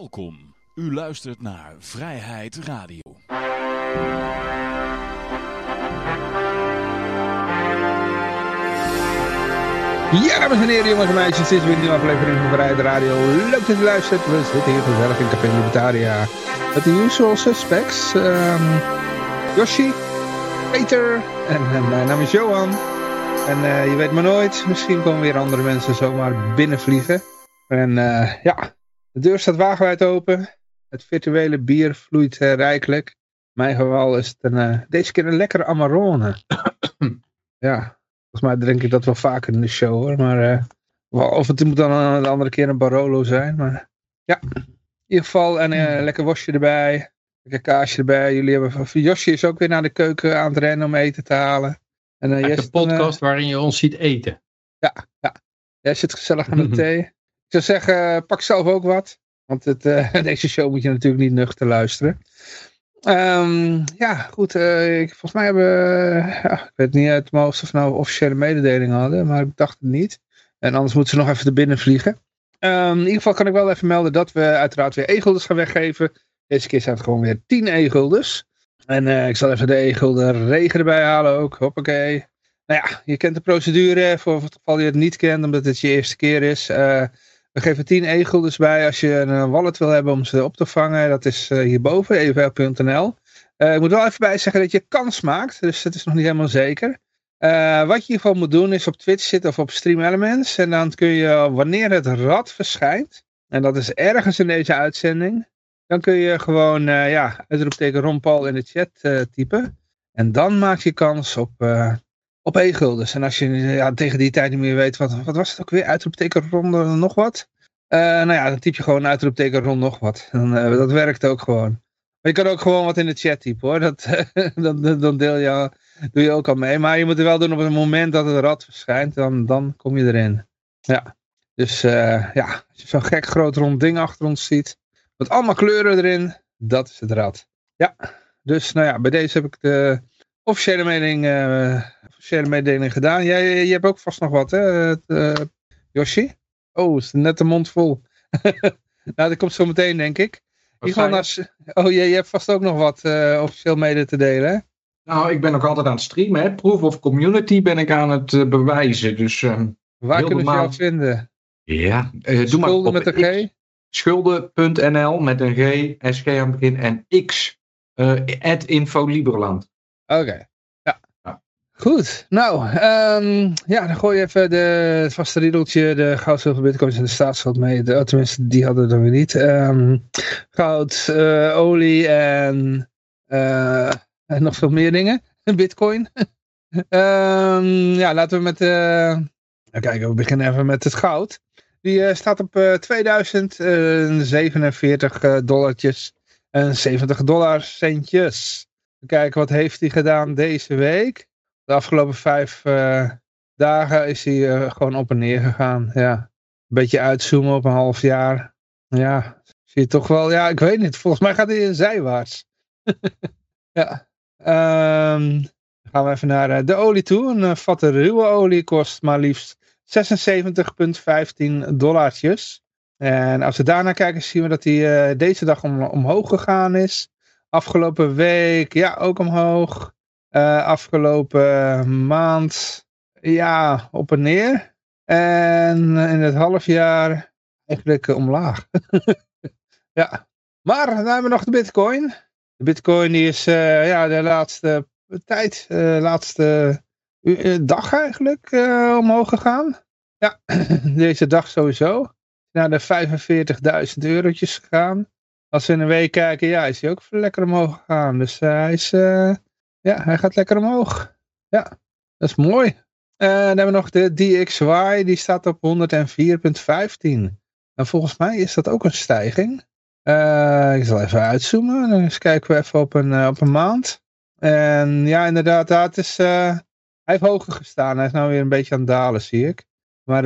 Welkom. U luistert naar Vrijheid Radio. Ja, dames en heren, jongens en meisjes, dit is weer een nieuwe aflevering van Vrijheid Radio. Leuk dat u luistert. We zitten hier gezellig in Café Libertaria. Met de usual suspects. Um, Yoshi, Peter en, en mijn naam is Johan. En uh, je weet maar nooit, misschien komen weer andere mensen zomaar binnenvliegen. En uh, ja, de deur staat wagenwijd open. Het virtuele bier vloeit uh, rijkelijk. In mijn geval is het een, deze keer een lekkere Amarone. ja, Volgens mij drink ik dat wel vaker in de show hoor. Maar, uh, of het moet dan een andere keer een Barolo zijn. Maar ja, in ieder geval. En uh, lekker worstje erbij. Lekker kaasje erbij. Jullie hebben, Josje is ook weer naar de keuken aan het rennen om eten te halen. En, uh, de podcast waarin je ons ziet eten. Ja, ja. Jij zit gezellig aan de thee. Zou zeggen, pak zelf ook wat. Want het, deze show moet je natuurlijk niet nuchter luisteren. Um, ja, goed. Uh, ik, volgens mij hebben uh, ik weet niet uit hoofd of nou officiële mededelingen hadden, maar ik dacht het niet. En anders moeten ze nog even er binnen vliegen. Um, in ieder geval kan ik wel even melden dat we uiteraard weer e-gulders gaan weggeven. Deze keer zijn het gewoon weer 10 e-gulders. En uh, ik zal even de e-gulden regen erbij halen ook. Hoppakee. Nou ja, je kent de procedure voor het geval je het niet kent, omdat het je eerste keer is. We geven 10 e-gulders bij als je een wallet wil hebben om ze op te vangen. Dat is uh, hierboven, evl.nl. Uh, ik moet wel even bij zeggen dat je kans maakt, dus het is nog niet helemaal zeker. Wat je in ieder geval moet doen is op Twitch zitten of op Stream Elements. En dan kun je, wanneer het rad verschijnt, en dat is ergens in deze uitzending, dan kun je gewoon, ja, uitroepteken Ron Paul in de chat typen. En dan maak je kans op, op e-gulders. En als je ja, tegen die tijd niet meer weet, wat, wat was het ook weer? Uitroepteken ronde nog wat? Uh, nou ja, dan typ je gewoon uitroepteken rond nog wat. Dan, uh, dat werkt ook gewoon. Maar je kan ook gewoon wat in de chat typen hoor. Dat, dan, dan deel je, doe je ook al mee. Maar je moet er wel doen op het moment dat het rad verschijnt. Dan, dan kom je erin. Ja. Dus ja, als je zo'n gek groot rond ding achter ons ziet. Met allemaal kleuren erin. Dat is het rad. Ja. Dus nou ja, bij deze heb ik de officiële mening officiële mededeling gedaan. Jij, je hebt ook vast nog wat, hè, uh, Yoshi? Oh, is net de mond vol. nou, dat komt zo meteen, denk ik. Naar... Oh, je, je hebt vast ook nog wat uh, officieel mede te delen, hè? Nou, ik ben ook altijd aan het streamen, hè. Proof of Community ben ik aan het uh, bewijzen, dus... Uh, Waar kunnen ze jou vinden? Ja, uh, doe maar op met een G? Schulden.nl met een G, SG aan het begin en X, at Info Liberland. Oké. Okay. Goed, nou, um, ja, dan gooi je even de, het vaste riedeltje, de goud, zilver, bitcoins en de staatsschuld mee. De, tenminste, die hadden we dan weer niet. Um, goud, uh, olie en, uh, en nog veel meer dingen. Bitcoin. um, ja, laten we met, uh, kijken, we beginnen even met het goud. Die staat op 2047 dollartjes en 70 dollar centjes. Kijken, wat heeft hij gedaan deze week? de afgelopen vijf uh, dagen is hij uh, gewoon op en neer gegaan. Ja. Een beetje uitzoomen op een half jaar. Ja, zie je toch wel. Ja, ik weet niet. Volgens mij gaat hij zijwaarts. ja. Dan gaan we even naar uh, de olie toe. Een vatte ruwe olie kost maar liefst 76,15 dollartjes. En als we daarna kijken zien we dat hij deze dag om, omhoog gegaan is. Afgelopen week ja ook omhoog. Uh, afgelopen maand ja, op en neer. En in het half jaar eigenlijk omlaag. ja. Maar dan hebben we nog de bitcoin. De bitcoin die is uh, ja, de laatste tijd, uh, laatste dag eigenlijk omhoog gegaan. Ja, deze dag sowieso. Naar de 45.000 eurotjes gegaan. Als we in een week kijken, ja, is hij ook lekker omhoog gegaan. Dus hij is ja, hij gaat lekker omhoog. Ja, dat is mooi. Uh, dan hebben we nog de DXY, die staat op 104.15. En volgens mij is dat ook een stijging. Ik zal even uitzoomen. Dan eens kijken we even op een, op een maand. En ja, inderdaad, dat is, hij heeft hoger gestaan. Hij is nou weer een beetje aan het dalen, zie ik. Maar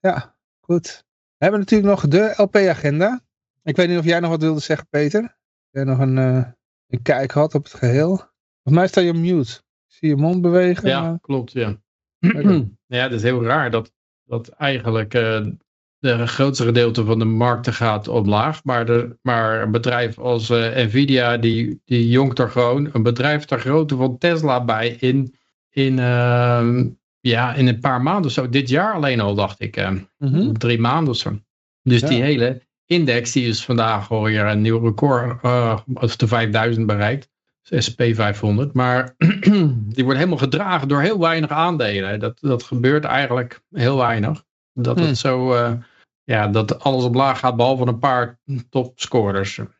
ja, goed. We hebben natuurlijk nog de LP-agenda. Ik weet niet of jij nog wat wilde zeggen, Peter. Jij nog een, een kijk had op het geheel. Volgens mij sta je mute. Zie je mond bewegen? Ja, klopt, ja. ja, dat is heel raar dat, dat eigenlijk uh, de grootste gedeelte van de markten gaat omlaag. Maar, de, maar een bedrijf als uh, Nvidia, die, die jongt er gewoon een bedrijf ter grootte van Tesla bij in, in, uh, ja, in een paar maanden of zo. Dit jaar alleen al, dacht ik. Uh, mm -hmm. Drie maanden of zo. Dus ja. die hele index die is vandaag alweer een nieuw record, uh, of de 5000 bereikt. SP 500. Maar die wordt helemaal gedragen door heel weinig aandelen. Dat, dat gebeurt eigenlijk heel weinig. Dat het zo, uh, ja, dat alles omlaag gaat behalve een paar topscorers. Oké.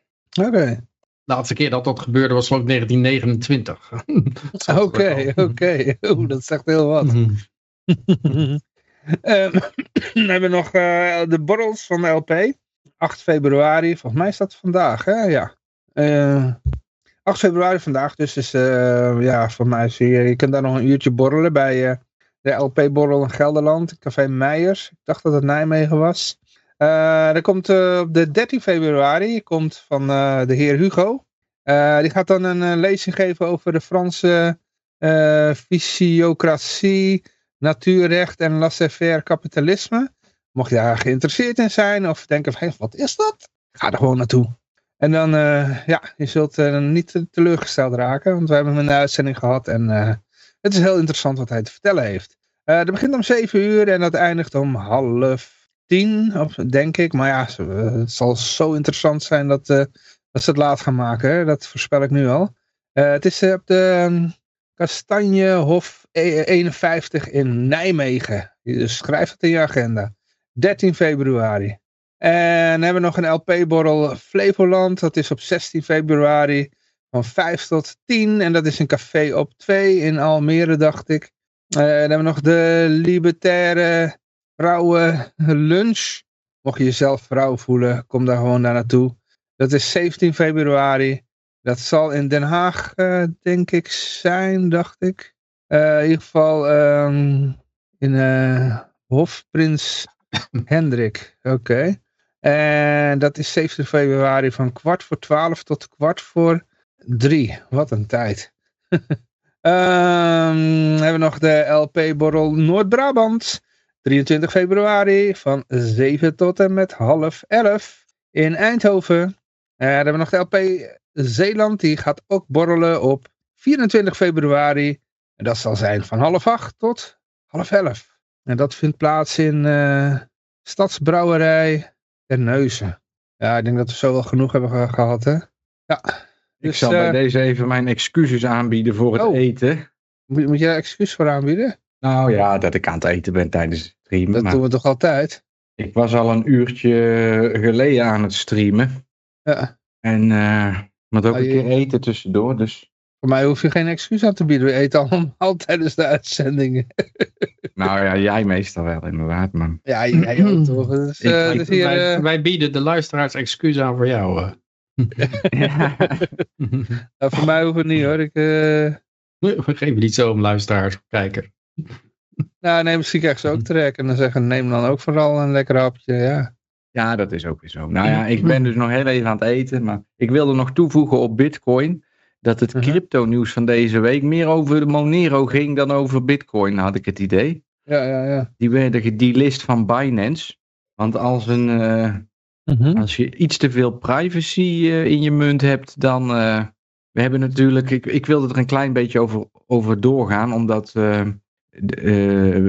Okay. De laatste keer dat dat gebeurde was geloof ik 1929. Oké, oké. Dat zegt heel wat. um, we hebben nog uh, de borrels van de LP. 8 februari, volgens mij is dat vandaag, hè? Ja. Uh, 8 februari vandaag, dus is, uh, ja, voor mij zie je, kunt daar nog een uurtje borrelen bij uh, de LP-borrel in Gelderland, Café Meijers. Ik dacht dat het Nijmegen was. Er komt op de 13 februari, komt van de heer Hugo. die gaat dan een lezing geven over de Franse fysiocratie, natuurrecht en laissez-faire kapitalisme. Mocht je daar geïnteresseerd in zijn of denken van, wat is dat? Ga er gewoon naartoe. En dan, uh, ja, je zult uh, niet teleurgesteld raken, want we hebben de uitzending gehad en uh, het is heel interessant wat hij te vertellen heeft. dat begint om 7 uur en dat eindigt om half tien, of, denk ik. Maar ja, het zal zo interessant zijn dat, dat ze het laat gaan maken, hè? dat voorspel ik nu al. het is op de um, Kastanjehof 51 in Nijmegen. Schrijf het in je agenda. 13 februari. En hebben we nog een LP-borrel Flevoland. Dat is op 16 februari van 5 tot 10. En dat is een café op 2 in Almere, dacht ik. Dan hebben we nog de Libertaire Vrouwen Lunch. Mocht je jezelf vrouw voelen, kom daar gewoon naar naartoe. Dat is 17 februari. Dat zal in Den Haag, uh, denk ik, zijn, dacht ik. Uh, in ieder geval um, in Hofprins Hendrik. Oké. En dat is 17 februari van kwart voor 12 tot kwart voor 3. Wat een tijd. um, hebben we nog de LP-borrel Noord-Brabant. 23 februari van 7 tot en met half 11 in Eindhoven. En dan hebben we nog de LP Zeeland. Die gaat ook borrelen op 24 februari. En dat zal zijn van half 8 tot half 11. En dat vindt plaats in uh, Stadsbrouwerij Terneuzen. Ja, ik denk dat we zo wel genoeg hebben gehad, hè? Ja. Dus, ik zal bij uh, deze even mijn excuses aanbieden voor het oh. eten. Moet, moet je daar excuus voor aanbieden? Nou ja, dat ik aan het eten ben tijdens het streamen. Dat maar doen we toch altijd? Ik was al een uurtje geleden aan het streamen. Ja. En uh, moet ook Ah, een keer eten tussendoor. Dus Voor mij hoef je geen excuus aan te bieden. We eten allemaal tijdens de uitzendingen. Nou ja, jij meestal wel inderdaad. Maar Ja, jij ook toch? Dus, Ik- eh, ik- dus hier, wij, eh, wij bieden de luisteraars excuus aan voor jou. eh. ja. nou, voor mij hoeft het niet hoor. Ik, eh, We geven niet zo om luisteraars of kijker. nou, nee, misschien krijg ze ook trek. En dan zeggen, neem dan ook vooral een lekker hapje. Ja. ja, dat is ook weer zo. Nou ja, ik ben dus nog heel even aan het eten. Maar ik wilde nog toevoegen op Bitcoin. Dat het Mhm. crypto nieuws van deze week meer over de Monero ging dan over Bitcoin, had ik het idee. Ja, ja, ja. Die werden gedelist van Binance. Want als, een, eh, Mhm. als je iets te veel privacy eh, in je munt hebt, dan. eh, we hebben natuurlijk. Ik, ik wilde er een klein beetje over, over doorgaan, omdat.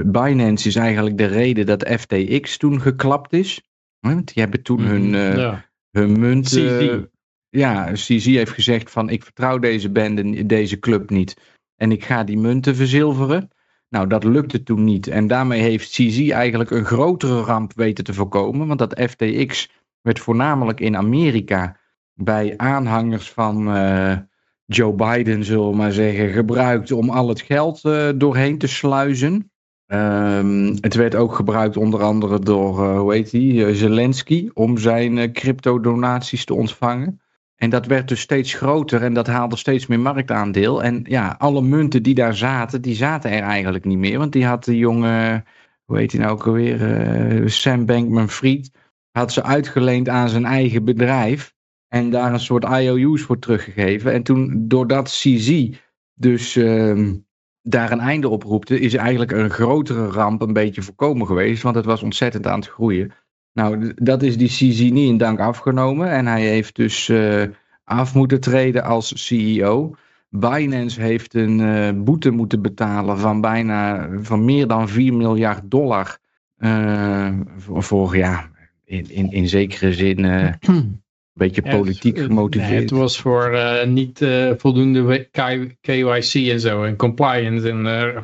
Binance is eigenlijk de reden dat FTX toen geklapt is. Want die hebben toen hun, eh, ja. hun munt. CZ. ja, CZ heeft gezegd van ik vertrouw deze bende, deze club niet. En ik ga die munten verzilveren. Nou, dat lukte toen niet. En daarmee heeft CZ eigenlijk een grotere ramp weten te voorkomen. Want dat FTX werd voornamelijk in Amerika bij aanhangers van eh, Joe Biden, zullen we maar zeggen, gebruikt om al het geld eh, doorheen te sluizen. Ehm, het werd ook gebruikt onder andere door, eh, hoe heet die, Zelensky, om zijn crypto-donaties te ontvangen. En dat werd dus steeds groter en dat haalde steeds meer marktaandeel. En ja, alle munten die daar zaten, die zaten er eigenlijk niet meer. Want die had de jonge, hoe heet hij nou ook alweer, eh, Sam Bankman-Fried, had ze uitgeleend aan zijn eigen bedrijf. En daar een soort IOU's voor teruggegeven. En toen, doordat CZ dus ehm, daar een einde op roepte, is eigenlijk een grotere ramp een beetje voorkomen geweest. Want het was ontzettend aan het groeien. Nou, dat is die CZ niet in dank afgenomen. En hij heeft dus eh, af moeten treden als CEO. Binance heeft een eh, boete moeten betalen van bijna van meer dan 4 miljard dollar. eh, voor, voor ja, in, in, in zekere zin eh, een beetje politiek gemotiveerd. nee, het was voor eh, niet eh, voldoende KYC en zo en compliance. En, eh,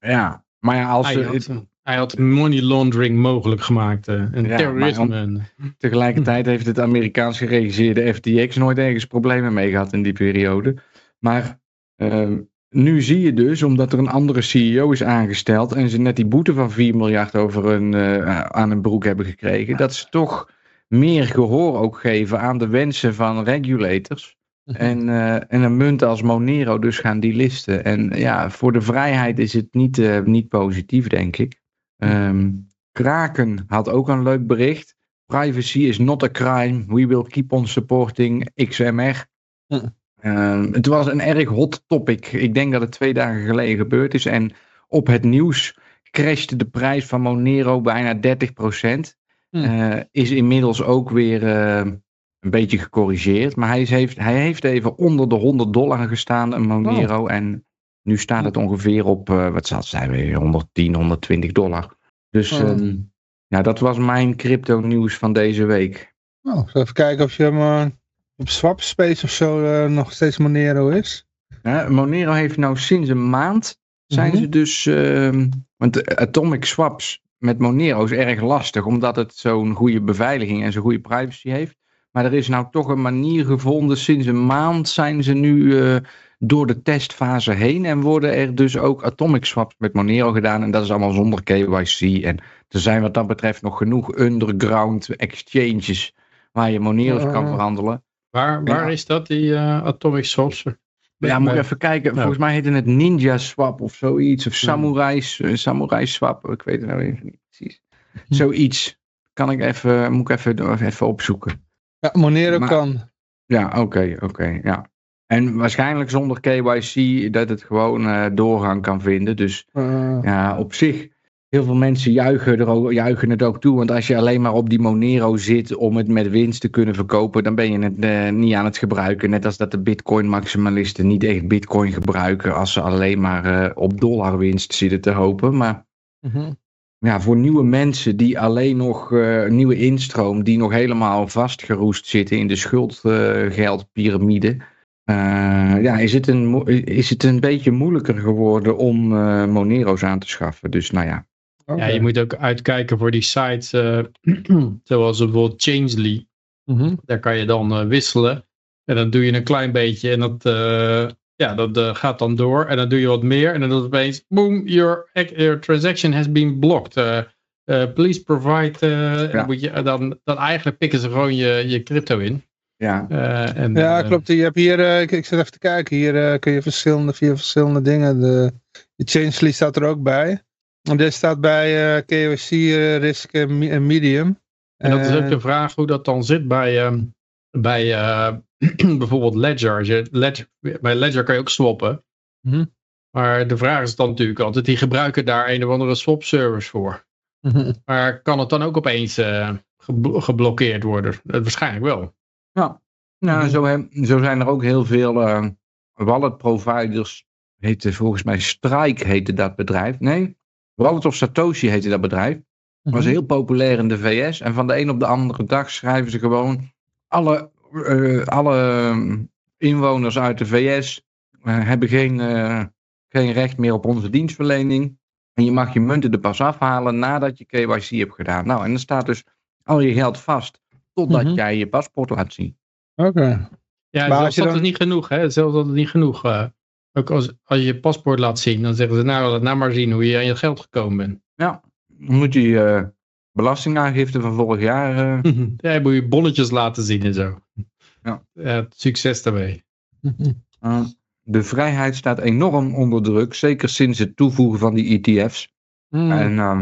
Ja, maar ja, als had, hij had money laundering mogelijk gemaakt eh, en Ja, terrorisme. Tegelijkertijd heeft het Amerikaans geregisseerde FTX nooit ergens problemen mee gehad in die periode. Maar ehm, nu zie je dus, omdat er een andere CEO is aangesteld en ze net die boete van 4 miljard over een, eh, aan een broek hebben gekregen, dat ze toch meer gehoor ook geven aan de wensen van regulators. En, eh, en een munt als Monero dus gaan die listen. En ja, voor de vrijheid is het niet, niet positief, denk ik. Ehm, Kraken had ook een leuk bericht. Privacy is not a crime. We will keep on supporting XMR. Hm. Ehm, het was een erg hot topic. Ik denk dat het twee dagen geleden gebeurd is. En op het nieuws crashte de prijs van Monero bijna 30%. Hm. Eh, is inmiddels ook weer eh, een beetje gecorrigeerd. Maar hij, is, heeft, hij heeft even onder de 100 dollar gestaan, een Monero. En nu staat het ongeveer op, eh, wat zal het zijn, weer 110, 120 dollar. Dus Oh. ehm, ja, dat was mijn crypto nieuws van deze week. Nou, even kijken of je hem eh, op Swapspace of zo eh, nog steeds Monero is. Ja, Monero heeft nou sinds een maand, zijn Mhm. ze dus, ehm, want atomic swaps met Monero is erg lastig, omdat het zo'n goede beveiliging en zo'n goede privacy heeft. Maar er is nou toch een manier gevonden, sinds een maand zijn ze nu door de testfase heen en worden er dus ook atomic swaps met Monero gedaan en dat is allemaal zonder KYC. En er zijn wat dat betreft nog genoeg underground exchanges waar je Monero's kan verhandelen. waar waar Ja. is dat, die eh, Atomic Swaps? Ja, moet ik even kijken. Ja. Volgens mij heette het Ninja Swap of zoiets. Of. Samurai, eh, Samurai Swap. Ik weet het nou even niet precies. Zoiets. Kan ik even, moet ik even, even opzoeken. Ja, Monero Maar- kan. Ja, oké, oké, ja. En waarschijnlijk zonder KYC dat het gewoon eh, doorgang kan vinden. Dus Eh, ja, op zich, heel veel mensen juichen, er ook, juichen het ook toe. Want als je alleen maar op die Monero zit om het met winst te kunnen verkopen, dan ben je het eh, niet aan het gebruiken. Net als dat de Bitcoin-maximalisten niet echt Bitcoin gebruiken als ze alleen maar eh, op dollarwinst zitten te hopen. Maar mhm. ja, voor nieuwe mensen die alleen nog, nieuwe instroom, die nog helemaal vastgeroest zitten in de schuldgeldpyramide. Eh, ja, is het, een, is het een beetje moeilijker geworden om eh, Monero's aan te schaffen. Dus nou ja. Ja, je moet ook uitkijken voor die sites, eh, zoals bijvoorbeeld Changely. Mhm. Daar kan je dan eh, wisselen. En dan doe je een klein beetje en dat, eh, ja, dat eh, gaat dan door. En dan doe je wat meer en dan is het opeens, boom, your, your transaction has been blocked. Eh, eh, please provide, Ja. moet je, dan, dan eigenlijk pikken ze gewoon je, je crypto in. Ja. Eh, en, Ja, eh, klopt. Je hebt hier, eh, ik, ik zit even te kijken, hier eh, kun je verschillende, via verschillende dingen. De, de Changeley staat er ook bij. En dit staat bij eh KYC, eh, Risk en me- en Medium. En dat is ook de vraag hoe dat dan zit bij, ehm, bij eh, bijvoorbeeld Ledger. Je Ledger. Bij Ledger kan je ook swappen. Mhm. Maar de vraag is dan natuurlijk altijd, die gebruiken daar een of andere swap service voor. mhm. Maar kan het dan ook opeens eh, geblo- geblokkeerd worden? Waarschijnlijk wel. Ja, nou, zo, heb- zo zijn er ook heel veel eh, wallet providers. Heette volgens mij Strike heette dat bedrijf. Nee, Wallet of Satoshi heette dat bedrijf. Was heel populair in de VS. En van de een op de andere dag schrijven ze gewoon alle, eh, alle eh, inwoners uit de VS eh, hebben geen, geen recht meer op onze dienstverlening. En je mag je munten er pas afhalen nadat je KYC hebt gedaan. Nou, en dan staat dus al je geld vast totdat Mhm. jij je paspoort laat zien. Oké. Ja, Maar als zelfs dat dan- is niet genoeg. Hè? Zelfs dat is niet genoeg. eh. ook als, als je je paspoort laat zien, dan zeggen ze nou, laat nou maar zien hoe je aan je geld gekomen bent. Dan moet je je belastingaangifte van vorig jaar. eh, ja, je moet je bonnetjes laten zien en zo. Ja. succes daarmee. Uh, de vrijheid staat enorm onder druk, zeker sinds het toevoegen van die ETF's. En uh,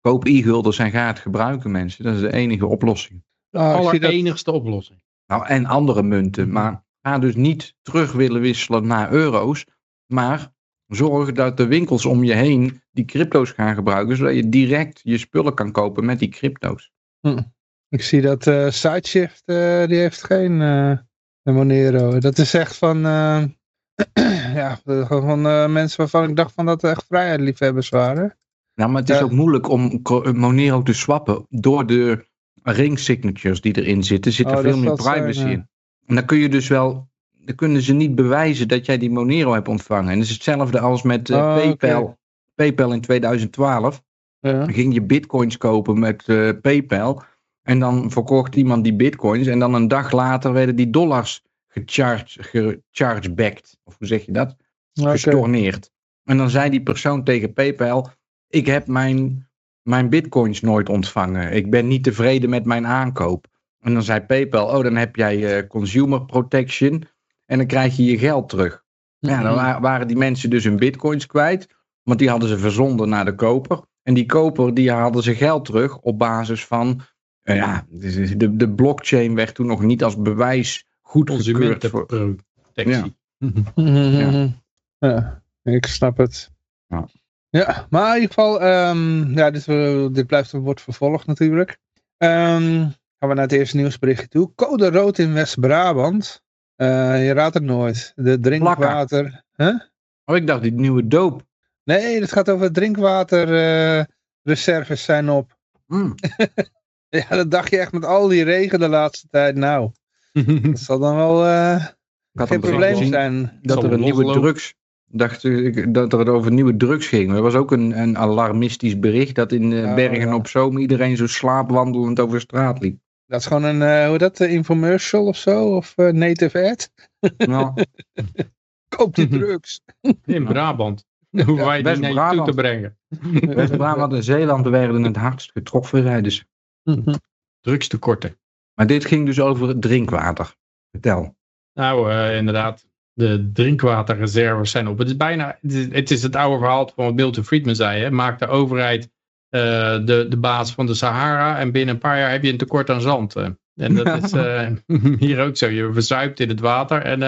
koop e-gulders en ga het gebruiken, mensen. Dat is de enige oplossing. Ah, ik zie dat- Allerenigste oplossing. Nou, en andere munten. Maar ga dus niet terug willen wisselen naar euro's. Maar zorg dat de winkels om je heen die crypto's gaan gebruiken, zodat je direct je spullen kan kopen met die crypto's. Ik zie dat eh Sideshift, eh, die heeft geen eh, Monero. Dat is echt van, eh, ja, gewoon van eh, mensen waarvan ik dacht van dat echt vrijheidsliefhebbers waren. Nou, maar het is Ja. ook moeilijk om Monero te swappen door de ring signatures die erin zitten. Zit er Oh, veel meer zijn, privacy ja. in. En dan kun je dus wel, dan kunnen ze niet bewijzen dat jij die Monero hebt ontvangen. En dat is hetzelfde als met eh, Oh, oké. PayPal. PayPal in 2012. Ja. Dan ging je bitcoins kopen met eh, PayPal. En dan verkocht iemand die bitcoins. En dan een dag later werden die dollars gecharged, gechargebacked. Of hoe zeg je dat? Oké. gestorneerd. En dan zei die persoon tegen PayPal: Ik heb mijn, mijn bitcoins nooit ontvangen. Ik ben niet tevreden met mijn aankoop. En dan zei PayPal: Oh, dan heb jij eh, consumer protection. En dan krijg je je geld terug. Ja, dan wa- waren die mensen dus hun bitcoins kwijt. Want die hadden ze verzonden naar de koper. En die koper die hadden ze geld terug op basis van. eh, ja, de, de, de blockchain werd toen nog niet als bewijs goedgekeurd. Voor, Consumentenprotectie. Mhm. Ja, ik snap het. Ja. Ja, maar in ieder geval, ehm, ja, dit, eh, dit blijft wordt vervolgd natuurlijk. Ehm, gaan we naar het eerste nieuwsberichtje toe. Code rood in West-Brabant. Eh, je raadt het nooit. De drinkwater. Huh? oh, ik dacht die nieuwe doop. Nee, het gaat over drinkwaterreserves zijn op. Hmm. Ja, dat dacht je echt met al die regen de laatste tijd. Nou, dat zal dan wel eh, geen probleem zijn. dat Zal er een nieuwe drugs. Dacht ik dat er het over nieuwe drugs ging. Er was ook een, een alarmistisch bericht dat in eh, Bergen ja. op Zoom iedereen zo slaapwandelend over straat liep. Dat is gewoon een, eh, hoe heet dat, een infomercial of zo? Of eh, native ad? Nou, Koop die drugs. In Brabant. Hoe wij die naar je toe te brengen. West-Brabant en Zeeland werden het hardst getroffen, zeiden ze. Drugstekorten. Maar dit ging dus over het drinkwater. Vertel. Nou, eh, inderdaad. De drinkwaterreserves zijn op. Het is bijna, het is het, is het oude verhaal van wat Milton Friedman zei. Hè? Maakt de overheid eh, de, de baas van de Sahara en binnen een paar jaar heb je een tekort aan zand. eh. En dat is eh, hier ook zo. Je verzuipt in het water en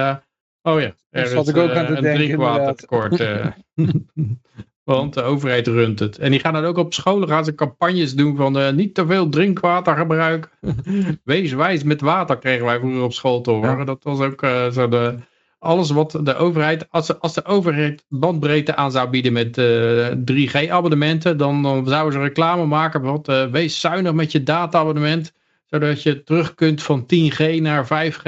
oh ja, er is ik ook aan te een denken, drinkwatertekort. Want de overheid runt het. En die gaan dan ook op scholen gaan ze campagnes doen van niet te veel drinkwater gebruiken. Wees wijs met water kregen wij vroeger op school te horen. Ja. Dat was ook zo de, alles wat de overheid, als, de- als de overheid bandbreedte aan zou bieden met eh 3G-abonnementen, dan, dan zouden ze reclame maken. Want eh, wees zuinig met je data-abonnement, zodat je terug kunt van 10G naar 5G.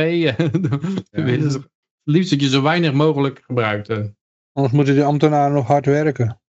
Dan willen ze liefst dat je zo weinig mogelijk gebruikt. eh. Anders moeten die ambtenaren nog hard werken.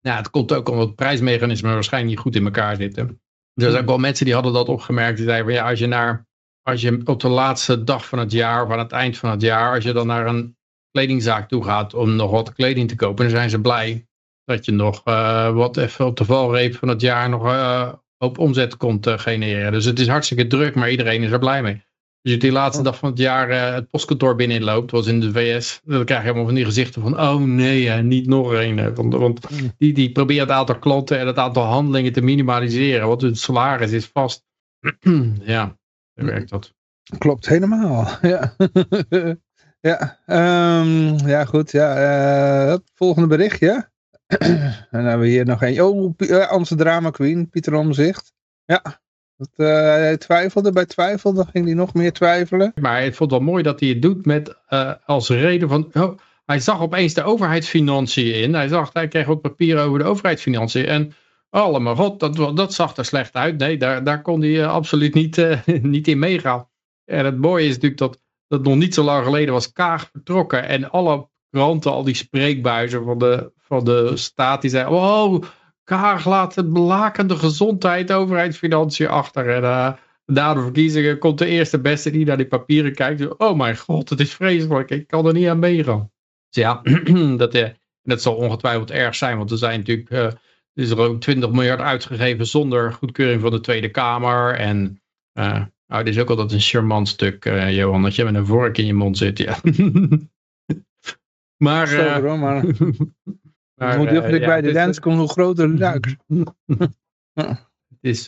Ja, het komt ook omdat het prijsmechanisme waarschijnlijk niet goed in elkaar zitten. Er zijn ook wel mensen die hadden dat opgemerkt. Die zeiden van ja, als je, naar, als je op de laatste dag van het jaar of aan het eind van het jaar, als je dan naar een kledingzaak toe gaat om nog wat kleding te kopen, dan zijn ze blij dat je nog eh, wat even op de valreep van het jaar nog eh, op omzet komt eh, genereren. Dus het is hartstikke druk, maar iedereen is er blij mee. Als je die laatste dag van het jaar het postkantoor binnenloopt, zoals in de VS, dan krijg je helemaal van die gezichten van, oh nee, niet nog een. Want, want die, die proberen het aantal klanten en het aantal handelingen te minimaliseren, want hun salaris is vast. ja, werkt dat. Klopt helemaal. Ja, ja, ehm, ja goed. Ja, eh, het volgende berichtje. en dan hebben we hier nog een. Oh, Pi- eh, onze drama queen, Pieter Omzicht. Ja, dat, eh, hij twijfelde. Bij twijfel dan ging hij nog meer twijfelen. Maar ik vond het wel mooi dat hij het doet met als reden van. Oh, hij zag opeens de overheidsfinanciën in. Hij zag, hij kreeg ook papier over de overheidsfinanciën. En mijn god, dat, dat zag er slecht uit. Nee, daar, daar kon hij eh, absoluut niet, eh, niet in meegaan. En het mooie is natuurlijk dat, dat nog niet zo lang geleden was Kaag vertrokken. En alle kranten, al die spreekbuizen van de, van de staat, die zeiden: Oh, Kaag laat het belakende gezondheid, overheidsfinanciën achter. En eh, na de verkiezingen komt de eerste beste die naar die papieren kijkt. Oh mijn god, het is vreselijk. Ik kan er niet aan meegaan. Dus ja, dat, dat zal ongetwijfeld erg zijn. Want er zijn natuurlijk, is er ook 20 miljard uitgegeven zonder goedkeuring van de Tweede Kamer. En dit is ook altijd een charmant stuk, eh, Johan, dat je met een vork in je mond zit. Ja. maar, Zo, eh, hoor, maar maar, hoe ja, bij de dit- dans kom, hoe groter de duik. Het is,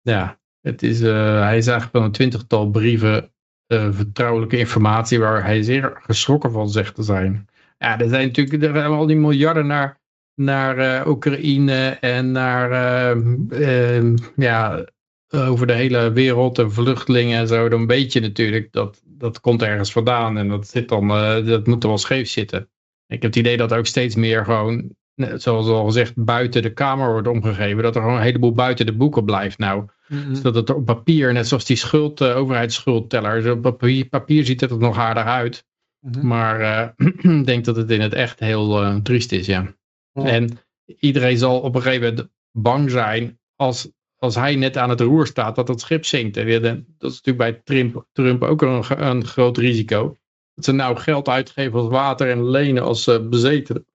ja, het is, hij is eigenlijk van een twintigtal brieven vertrouwelijke informatie waar hij zeer geschrokken van zegt te zijn. Ja, er zijn natuurlijk er zijn al die miljarden naar, naar eh, Oekraïne en naar eh, eh, ja, over de hele wereld en vluchtelingen en zo, dan weet je natuurlijk dat dat komt ergens vandaan en dat, zit dan, uh, dat moet er wel scheef zitten. Ik heb het idee dat ook steeds meer gewoon, zoals al gezegd, buiten de kamer wordt omgegeven. Dat er gewoon een heleboel buiten de boeken blijft nou. Mm -hmm. Zodat het op papier, net zoals die schuld, uh, overheidsschuldteller, op papier, papier ziet het er nog aardig uit. Mm -hmm. Maar uh, ik denk dat het in het echt heel triest is, ja. En iedereen zal op een gegeven moment bang zijn als als hij net aan het roer staat, dat het schip zinkt. En dat is natuurlijk bij Trump, Trump ook een, een, groot risico. Dat ze nou geld uitgeven als water en lenen als uh, bezetenen.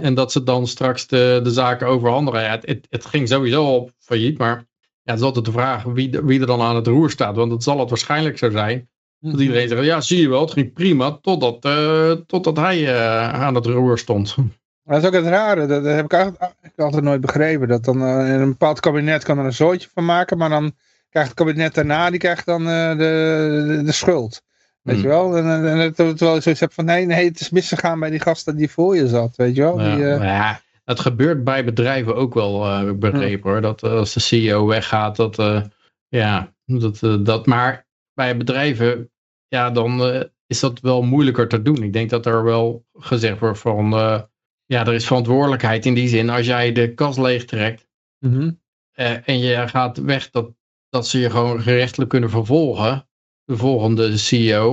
En dat ze dan straks de, de zaken overhandigen. Ja, het, het, het, ging sowieso al failliet, maar ja, het is altijd de vraag wie, wie er dan aan het roer staat. Want het zal het waarschijnlijk zo zijn. Dat iedereen zegt, ja zie je wel, het ging prima totdat, uh, totdat hij uh, aan het roer stond. Dat is ook het rare, dat, dat heb ik eigenlijk altijd nooit begrepen. Dat dan uh, in een bepaald kabinet kan er een zootje van maken, maar dan krijgt het kabinet daarna, die krijgt dan uh, de, de, de, schuld. Weet mm. je wel? En, en, en terwijl je zoiets hebt van, nee, nee, het is misgegaan bij die gasten die voor je zat, weet je wel? Ja, die, uh... ja het gebeurt bij bedrijven ook wel, heb ik begrepen hoor. Dat als de CEO weggaat, dat, ja, dat, dat, maar bij bedrijven, ja, dan is dat wel moeilijker te doen. Ik denk dat er wel gezegd wordt van ja, er is verantwoordelijkheid in die zin. Als jij de kas leegtrekt mm -hmm. uh, en je gaat weg, dat, dat ze je gewoon gerechtelijk kunnen vervolgen. De volgende CEO,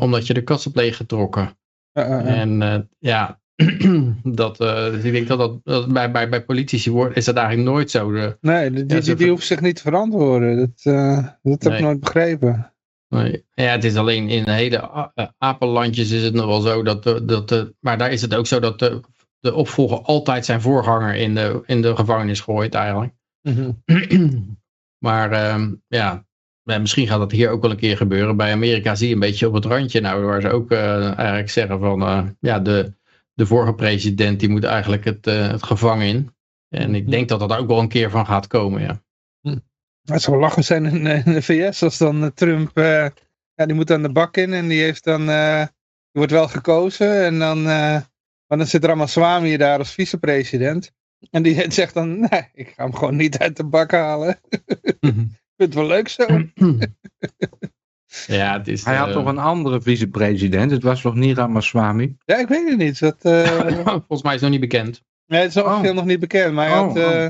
omdat je de kas hebt leeggetrokken. Uh, uh, en uh, ja, dat, dus ik denk dat dat, dat bij, bij, bij politici wordt, is dat eigenlijk nooit zo. De, nee, die, die, die, die hoeft zich niet te verantwoorden. Dat, dat heb nee. ik nooit begrepen. Nee. Ja, het is alleen in hele apenlandjes is het nog wel zo dat, de, dat de, maar daar is het ook zo dat de, de opvolger altijd zijn voorganger in de, in de gevangenis gooit eigenlijk. Mm -hmm. maar um, ja, misschien gaat dat hier ook wel een keer gebeuren. Bij Amerika zie je een beetje op het randje nou, waar ze ook uh, eigenlijk zeggen van, uh, ja, de, de vorige president die moet eigenlijk het, uh, het gevangen in. En ik denk dat dat ook wel een keer van gaat komen, ja. Het zou lachen zijn in, in, de VS als dan Trump, ja, die moet aan de bak in en die heeft dan, die wordt wel gekozen en dan maar dan zit Ramaswamy daar als vicepresident. En die zegt dan, nee, ik ga hem gewoon niet uit de bak halen. Mhm. ik vind het wel leuk zo. ja, het is, Hij had toch een andere vicepresident? Het was nog niet Ramaswamy? Ja, ik weet het niet. Dat, uh... Volgens mij is het nog niet bekend. Nee, het is officieel oh. nog niet bekend. Maar hij, had, uh, oh.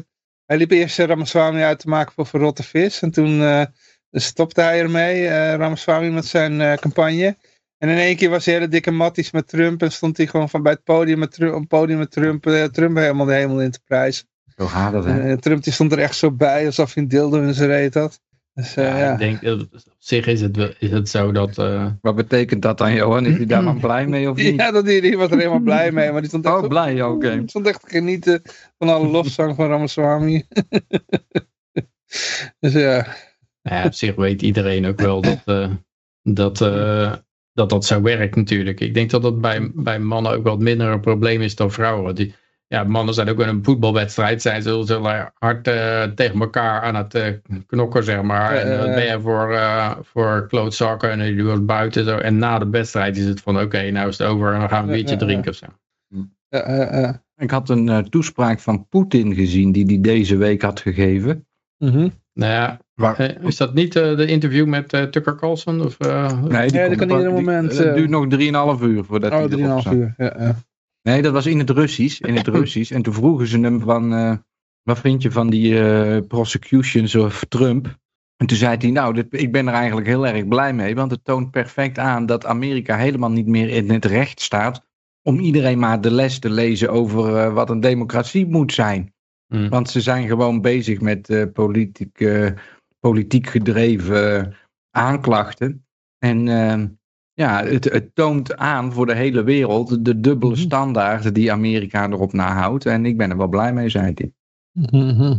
Hij liep eerst Ramaswamy uit te maken voor verrotte vis. En toen stopte hij ermee, Ramaswamy, met zijn campagne. En in één keer was hij hele dikke matties met Trump. En stond hij gewoon van bij het podium met Trump, podium met Trump, uh, Trump helemaal de hemel in te prijzen. Zo gaat dat, hè? Uh, Trump die stond er echt zo bij, alsof hij een dildo in zijn reet had. Dus, uh, ja, ja, Ik denk, op zich is het, is het zo dat... Wat betekent dat dan, Johan? Is hij daar dan blij mee of niet? Ja, dat die, die was er helemaal blij mee. Maar die stond echt oh, blij, oké. Okay. stond echt te genieten van alle lofzang van Ramaswamy. dus ja. ja. Op zich weet iedereen ook wel dat... dat dat dat zo werkt natuurlijk. Ik denk dat dat bij, bij mannen ook wat minder een probleem is dan vrouwen. Die, ja, mannen zijn ook in een voetbalwedstrijd, zijn ze zullen hard uh, tegen elkaar aan het uh, knokken, zeg maar. Uh, en dan ben je voor, voor klootzakken en je wordt buiten. Zo. En na de wedstrijd is het van, oké, okay, nou is het over en dan gaan we een biertje drinken of zo. Ik had een toespraak van Poetin gezien, die die deze week had gegeven. Mm -hmm. Nou ja, Waar? Eh, is dat niet uh, de interview met uh, Tucker Carlson? Of, uh, nee, die ja, dat kan ieder moment. Het duurt nog 3,5 uur voordat oh, hij 3,5 uur, ja, ja. Nee, dat was in het Russisch. In het Russisch. En toen vroegen ze hem van, wat vind je van die prosecutions of Trump? En toen zei hij, nou, dit, ik ben er eigenlijk heel erg blij mee, want het toont perfect aan dat Amerika helemaal niet meer in het recht staat om iedereen maar de les te lezen over wat een democratie moet zijn. Mm. Want ze zijn gewoon bezig met politieke politiek gedreven aanklachten. En uh, ja, het, het, toont aan voor de hele wereld de dubbele mhm. standaarden die Amerika erop nahoudt. En ik ben er wel blij mee, zei hij. Mhm.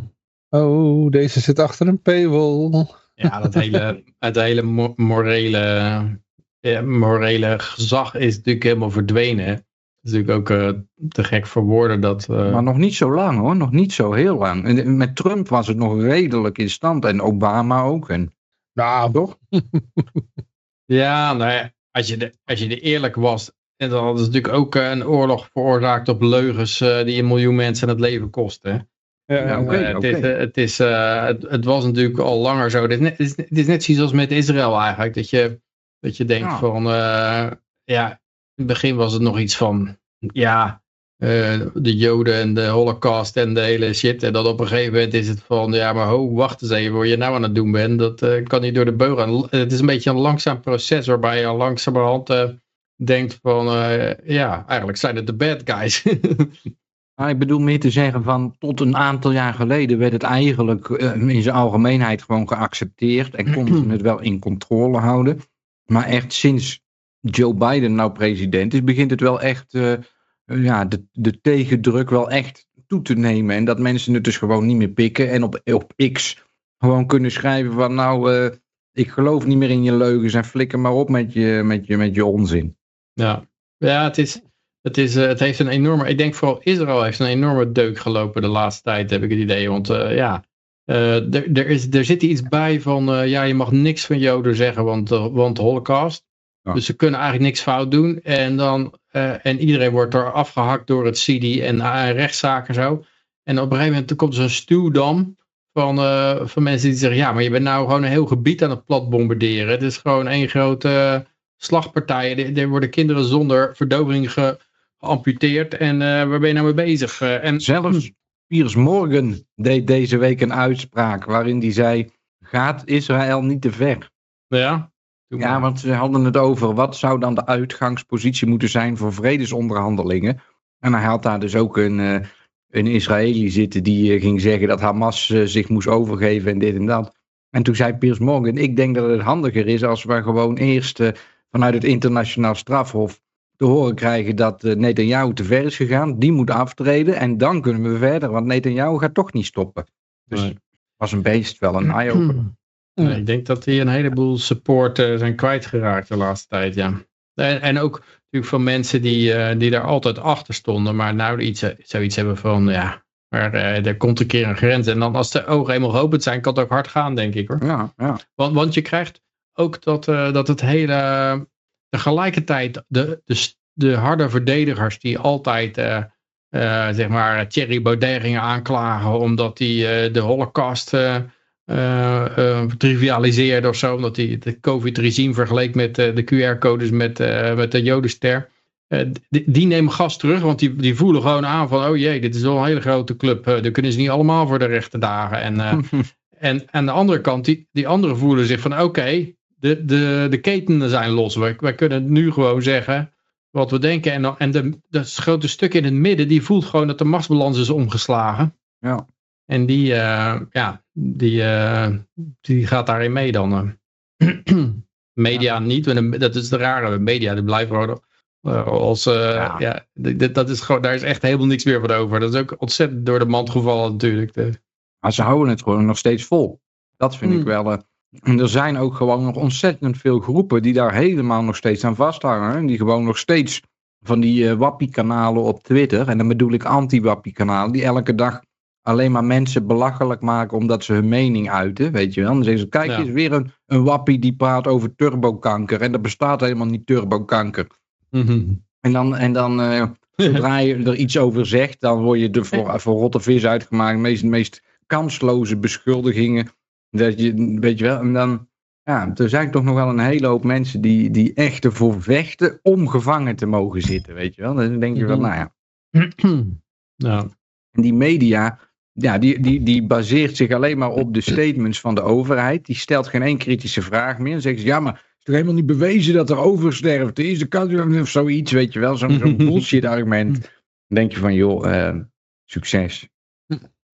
Oh, deze zit achter een paywall. Ja, dat hele, het hele morele, ja, morele gezag is natuurlijk helemaal verdwenen is natuurlijk ook uh, te gek voor woorden dat... Uh... Maar nog niet zo lang hoor, nog niet zo heel lang. En met Trump was het nog redelijk in stand en Obama ook. En... Nou, toch? ja, nou ja, als je, de, als je de eerlijk was, en dan hadden ze natuurlijk ook uh, een oorlog veroorzaakt op leugens die een miljoen mensen het leven kosten. Ja. Eh, het, is, eh, het, is, eh, het, het was natuurlijk al langer zo. Het is net, het is, het is net zoiets als met Israël eigenlijk. Dat je, dat je denkt Ja. van, eh, ja, in het begin was het nog iets van, ja, eh, de Joden en de Holocaust en de hele shit. En dan op een gegeven moment is het van, ja, maar ho, wacht eens even, wat je nou aan het doen bent. Dat eh, kan niet door de beugel. Het is een beetje een langzaam proces waarbij je langzamerhand eh denkt van, ja, eigenlijk zijn het de bad guys. Ik bedoel meer te zeggen van tot een aantal jaar geleden werd het eigenlijk in zijn algemeenheid gewoon geaccepteerd en ze het wel in controle houden. Maar echt sinds Joe Biden nou president is, begint het wel echt ja, de, de tegendruk wel echt toe te nemen. En dat mensen het dus gewoon niet meer pikken en op, op X gewoon kunnen schrijven van nou, eh, ik geloof niet meer in je leugens en flikker maar op met je, met je, met je onzin. Ja, ja het, is, het, is, eh, het heeft een enorme. Ik denk vooral Israël heeft een enorme deuk gelopen de laatste tijd, heb ik het idee. Want eh, ja, eh, er, er, is, er zit iets bij van. eh, ja, je mag niks van Joden zeggen, want, eh, want de Holocaust. Ja. Dus ze kunnen eigenlijk niks fout doen. En, dan, eh, en iedereen wordt er afgehakt door het CIDI en uh, rechtszaken en zo. En op een gegeven moment komt er zo'n stuwdam van, eh, van mensen die zeggen: ja, maar je bent nou gewoon een heel gebied aan het plat bombarderen. Het is gewoon één grote eh, slagpartij. Er, worden kinderen zonder verdoving ge- geamputeerd. En waar ben je nou mee bezig? En Zelfs Piers Morgan deed deze week een uitspraak waarin hij zei: gaat Israël niet te ver? ja, Ja, want ze hadden het over wat zou dan de uitgangspositie moeten zijn voor vredesonderhandelingen. En hij had daar dus ook een, eh, een Israëli zitten die eh, ging zeggen dat Hamas eh, zich moest overgeven en dit en dat. En toen zei Piers Morgan, ik denk dat het handiger is als we gewoon eerst eh, vanuit het internationaal strafhof te horen krijgen dat Netanyahu te ver is gegaan. Die moet aftreden en dan kunnen we verder, want Netanyahu gaat toch niet stoppen. Dus Nee. was een beest wel een eye-opener. Nee, ik denk dat die een heleboel support eh, zijn kwijtgeraakt de laatste tijd, ja. En, en ook natuurlijk van mensen die, eh, die daar altijd achter stonden, maar nou iets, eh, zoiets hebben van, ja, maar eh, er komt een keer een grens. En dan als de ogen eenmaal geopend zijn, kan het ook hard gaan, denk ik hoor. Ja, ja. Want, want je krijgt ook dat, dat het hele, tegelijkertijd de, de, de harde verdedigers die altijd, zeg maar, Thierry Baudet gingen aanklagen omdat hij de holocaust eh, eh, eh, trivialiseerde of zo, omdat hij het COVID-regime vergeleek met eh, de QR-codes met, met de jodenster. Die, die nemen gas terug, want die, die voelen gewoon aan van, oh jee, dit is wel een hele grote club. Uh, dan kunnen ze niet allemaal voor de rechte dagen. En, uh, en aan de andere kant, die, die anderen voelen zich van, oké, okay, de, de, de ketenen zijn los. Wij, wij kunnen nu gewoon zeggen wat we denken. En, en de, dat grote stuk in het midden, die voelt gewoon dat de machtsbalans is omgeslagen. Ja. En die, uh, ja, die, uh, die gaat daarin mee dan. Uh. media ja. niet, dat is de rare. Media, die blijven gewoon uh, als, ja. ja dat, is gewoon, daar is echt helemaal niks meer van over. Dat is ook ontzettend door de mand gevallen natuurlijk. De... Maar ze houden het gewoon nog steeds vol. Dat vind hmm. ik wel. en er zijn ook gewoon nog ontzettend veel groepen die daar helemaal nog steeds aan vasthangen. En die gewoon nog steeds van die uh, wappie-kanalen op Twitter. En dan bedoel ik anti-wappie-kanalen. Die elke dag alleen maar mensen belachelijk maken omdat ze hun mening uiten. Weet je wel. Dan zeggen ze, kijk ja. eens, weer een, een wappie die praat over turbokanker. En er bestaat helemaal niet turbokanker. Mm -hmm. En dan, en dan uh, zodra je er iets over zegt, dan word je er voor, voor rotte vis uitgemaakt. De meest, meest kansloze beschuldigingen. Dat je, weet je wel, en dan, ja, er zijn toch nog wel een hele hoop mensen die, die echt ervoor vechten om gevangen te mogen zitten, weet je wel. Dan denk je wel, nou ja. ja. En die media, ja, die, die, die baseert zich alleen maar op de statements van de overheid. Die stelt geen één kritische vraag meer. Dan zeggen ze, ja, maar het is toch helemaal niet bewezen dat er oversterfte is? De kan of zoiets, weet je wel. Zo'n zo bullshit argument. Dan denk je van, joh, uh, succes.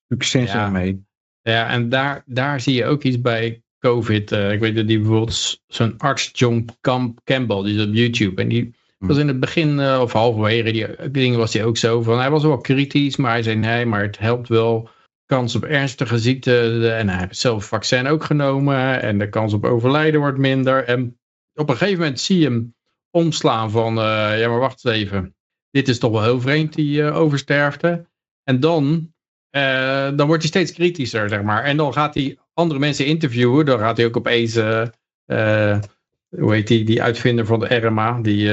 Succes ja. ermee. Ja, en daar, daar zie je ook iets bij COVID. Uh, ik weet dat die bijvoorbeeld zo'n arts John Camp Campbell, die is op YouTube. En die was in het begin, uh, of halverwege, die dingen was hij ook zo van, hij was wel kritisch, maar hij zei nee, maar het helpt wel. Kans op ernstige ziekte, en hij heeft zelf vaccin ook genomen, en de kans op overlijden wordt minder. En op een gegeven moment zie je hem omslaan van, uh, ja maar wacht even, dit is toch wel heel vreemd, die uh, oversterfte. En dan dan wordt hij steeds kritischer, zeg maar. En dan gaat hij andere mensen interviewen. Dan gaat hij ook opeens, hoe heet die, die uitvinder van de RMA, die...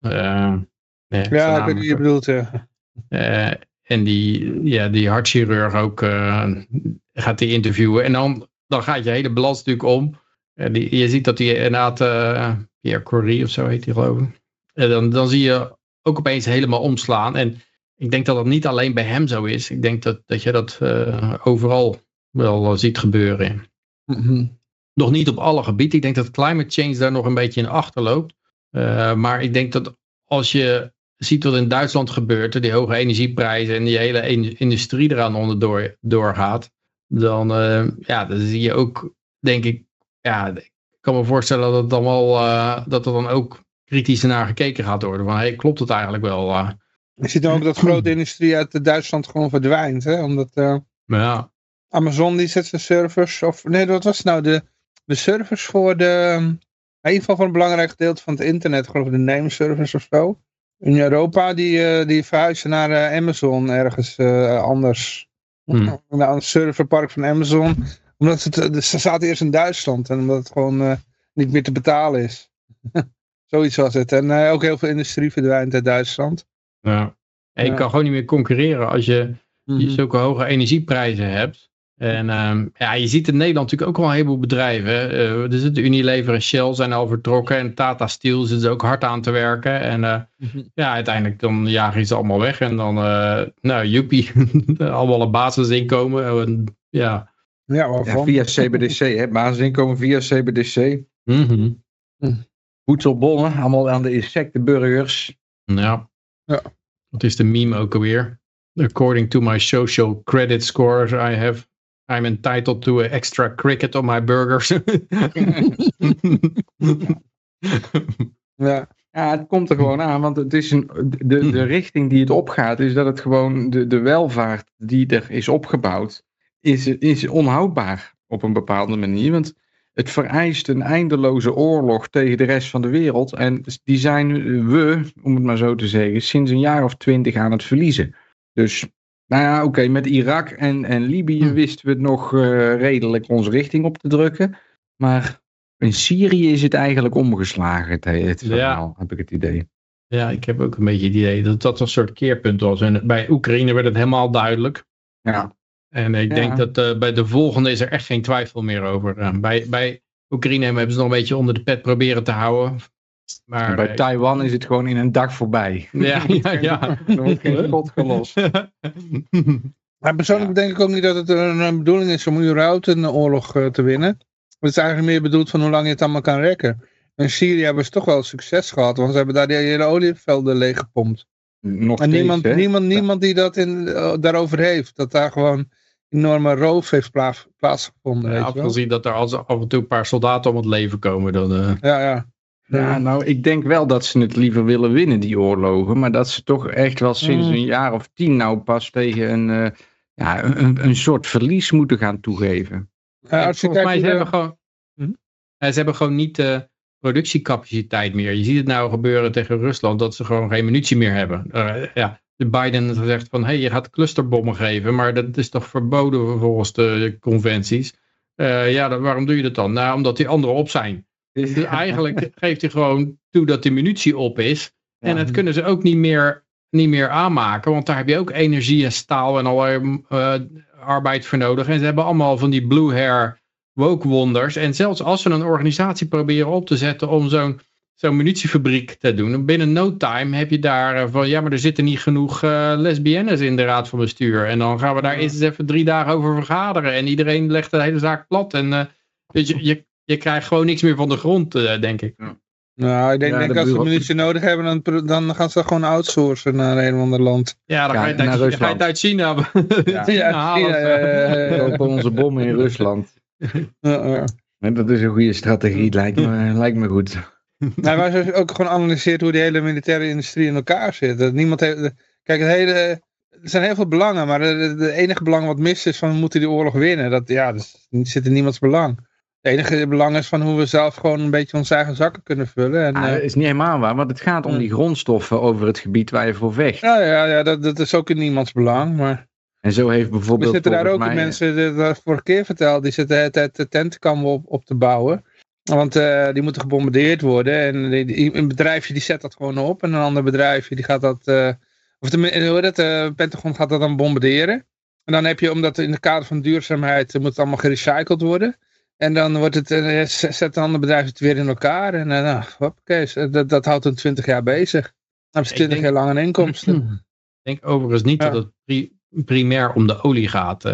ja, ik weet wie je bedoelt, ja. en die, ja, die hartchirurg ook uh, gaat die interviewen. En dan, dan gaat je hele balans natuurlijk om. Uh, die, je ziet dat hij inderdaad, uh, Pierre Corrie of zo heet hij geloof ik. En dan, dan zie je ook opeens helemaal omslaan. En ik denk dat dat niet alleen bij hem zo is. Ik denk dat, dat je dat overal wel ziet gebeuren. Mm -hmm. Nog niet op alle gebieden. Ik denk dat climate change daar nog een beetje in achterloopt. Maar ik denk dat als je ziet wat in Duitsland gebeurt, die hoge energieprijzen en die hele industrie eraan onderdoor doorgaat, dan, uh, ja, dan zie je ook, denk ik, ja, ik kan me voorstellen dat het dan wel, uh, dat er dan ook kritisch naar gekeken gaat worden. Van, hey, klopt het eigenlijk wel? Uh, je ziet dan ook dat grote industrie uit Duitsland gewoon verdwijnt, hè? Omdat ja. Amazon die zet zijn servers, of nee, wat was nou de, de servers voor de, in ieder geval voor een belangrijk gedeelte van het internet, geloof ik de name servers of zo in Europa, die, uh, die verhuizen naar uh, Amazon ergens uh, anders. Hmm. Naar een serverpark van Amazon. Omdat het, ze zaten eerst in Duitsland en omdat het gewoon niet meer te betalen is. Zoiets was het. En ook heel veel industrie verdwijnt uit Duitsland. Ja. En je Ja. kan gewoon niet meer concurreren als je, Mhm. je zulke hoge energieprijzen hebt. En ehm, ja, je ziet in Nederland natuurlijk ook wel een heleboel bedrijven. hè. Eh, er zitten Unilever en Shell zijn al vertrokken. En Tata Steel zitten ze ook hard aan te werken. En eh, Mhm. ja, uiteindelijk dan jagen ze allemaal weg. En dan, eh, nou, joepie, allemaal een basisinkomen. En, ja. Ja, via CBDC, hè? basisinkomen via CBDC. Mhm. Voedselbonnen, allemaal aan de insectenburgers. Ja. Ja. Wat is de meme ook alweer? According to my social credit scores, I have, I'm entitled to a extra cricket on my burgers. Ja. Ja, het komt er gewoon aan, want het is een, de, de richting die het opgaat, is dat het gewoon de, de welvaart die er is opgebouwd, is, is onhoudbaar op een bepaalde manier. Want het vereist een eindeloze oorlog tegen de rest van de wereld. En die zijn we, om het maar zo te zeggen, sinds een jaar of twintig aan het verliezen. Dus, nou ja, oké, met Irak en, en Libië Hm. wisten we het nog eh, redelijk onze richting op te drukken. Maar in Syrië is het eigenlijk omgeslagen, het, het Ja. verhaal, heb ik het idee. Ja, ik heb ook een beetje het idee dat dat een soort keerpunt was. En bij Oekraïne werd het helemaal duidelijk. Ja. En ik Ja. denk dat eh, bij de volgende is er echt geen twijfel meer over. Eh, bij, bij Oekraïne hebben ze nog een beetje onder de pet proberen te houden. Maar bij eh, Taiwan is het gewoon in een dag voorbij. Ja, ja, ja. Er wordt geen schot gelost. Maar persoonlijk denk ik ook niet dat het een, bedoeling is om überhaupt een oorlog eh, te winnen. Het is eigenlijk meer bedoeld van hoe lang je het allemaal kan rekken. In Syrië hebben ze toch wel succes gehad, want ze hebben daar die hele olievelden leeggepompt. Nog En steeds, niemand, niemand, niemand die dat in, eh, daarover heeft. Dat daar gewoon enorme roof heeft plaats, plaatsgevonden. Ja, weet je wel? afgezien dat er als af en toe een paar soldaten om het leven komen. Dan, eh, Ja, ja. Ja, nou, ik denk wel dat ze het liever willen winnen, die oorlogen. Maar dat ze toch echt wel sinds Mm. een jaar of tien nou pas tegen een, eh, ja, een, een soort verlies moeten gaan toegeven. Als volgens mij ze hebben de- gewoon, Hm? Ze hebben gewoon niet de productiecapaciteit meer. Je ziet het nou gebeuren tegen Rusland dat ze gewoon geen munitie meer hebben. Eh, ja, de Biden heeft gezegd van hé, hey, je gaat clusterbommen geven, maar dat is toch verboden volgens de conventies. Eh, ja, dan, waarom doe je dat dan? Nou, omdat die anderen op zijn. Dus eigenlijk geeft hij gewoon toe dat die munitie op is. En dat kunnen ze ook niet meer, niet meer aanmaken. Want daar heb je ook energie en staal en allerlei eh, arbeid voor nodig. En ze hebben allemaal van die blue hair woke wonders. En zelfs als ze een organisatie proberen op te zetten om zo'n zo'n munitiefabriek te doen. Binnen no time heb je daar eh, van ja, maar er zitten niet genoeg eh, lesbiennes in de raad van bestuur. En dan gaan we daar eens even drie dagen over vergaderen. En iedereen legt de hele zaak plat. En eh, dus je, je, je krijgt gewoon niks meer van de grond, eh, denk ik. Nou, ik denk, Ja, denk de als ze munitie nodig hebben, dan, dan gaan ze dat gewoon outsourcen naar een of ander land. Ja, dan Ja, ga, je het uit, naar ga je Rusland. het uit China, Ja. China Ja, halen. China, ja, ja, ja, We ja. kopen onze bommen in Rusland. Dat is een goede strategie, lijkt me, lijkt me goed. Nou, maar ze hebben ook gewoon analyseert hoe die hele militaire industrie in elkaar zit. Dat niemand heeft, kijk, het hele, er zijn heel veel belangen, maar de, de enige belang wat mist is van we moeten die oorlog winnen. Dat, ja, dat zit in niemands belang. Het enige belang is van hoe we zelf gewoon een beetje onze eigen zakken kunnen vullen. En, Ah, eh, dat is niet helemaal waar, want het gaat om die grondstoffen over het gebied waar je voor vecht. ja, ja, ja dat, dat is ook in niemands belang. Maar En zo heeft we bijvoorbeeld zitten daar ook mij- mensen, dat dat vorige keer verteld, die zitten de tijd de tentenkampen op, op te bouwen. Want eh, die moeten gebombardeerd worden. En die- die- een bedrijfje die zet dat gewoon op. En een ander bedrijfje die gaat dat eh, Of de, hoe dat, de Pentagon gaat dat dan bombarderen. En dan heb je, omdat in de kader van duurzaamheid moet het allemaal gerecycled worden. En dan wordt het, uh, zet een ander bedrijf het weer in elkaar. En uh, nou, hoppakee, dat, dat houdt een 20 jaar bezig. Dan hebben ze 20 jaar lang een inkomsten. Ik denk overigens niet ja. dat het pri primair om de olie gaat. Uh,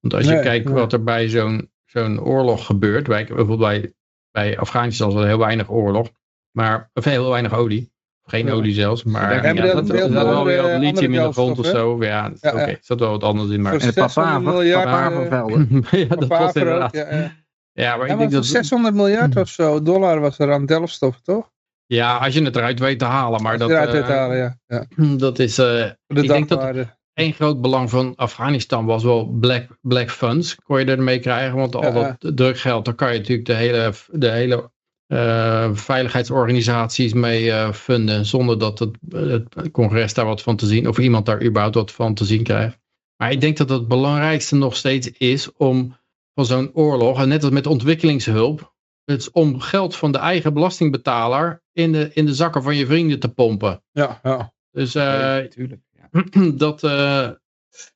want als je nee, kijkt nee. wat er bij zo'n zo'n oorlog gebeurt. Bij, bijvoorbeeld bij, bij Afghanistan is er heel weinig oorlog. Maar, of heel weinig olie. Geen ja. olie zelfs, maar ja, ja, dat, wel weer wat lithium in de grond of zo. Ja, oké, okay, er zat wel wat anders in. Maar... En de papavervelden. ja, dat was inderdaad. Ja, maar ik denk dat... 600 miljard of zo dollar was er aan delfstof, toch? Ja, als je het eruit weet te halen. Maar dat, eruit te halen, ja. ja. Dat is... Uh, ik denk dat één groot belang van Afghanistan was wel black, black funds. Kon je ermee krijgen, want al dat drukgeld, daar kan je natuurlijk de hele, de hele uh, veiligheidsorganisaties mee uh, funden. Zonder dat het, het, congres daar wat van te zien, of iemand daar überhaupt wat van te zien krijgt. Maar ik denk dat het belangrijkste nog steeds is om van zo'n oorlog, en net als met ontwikkelingshulp, het is om geld van de eigen belastingbetaler in de, in de zakken van je vrienden te pompen. Ja, ja. Dus uh, ja, dat, uh,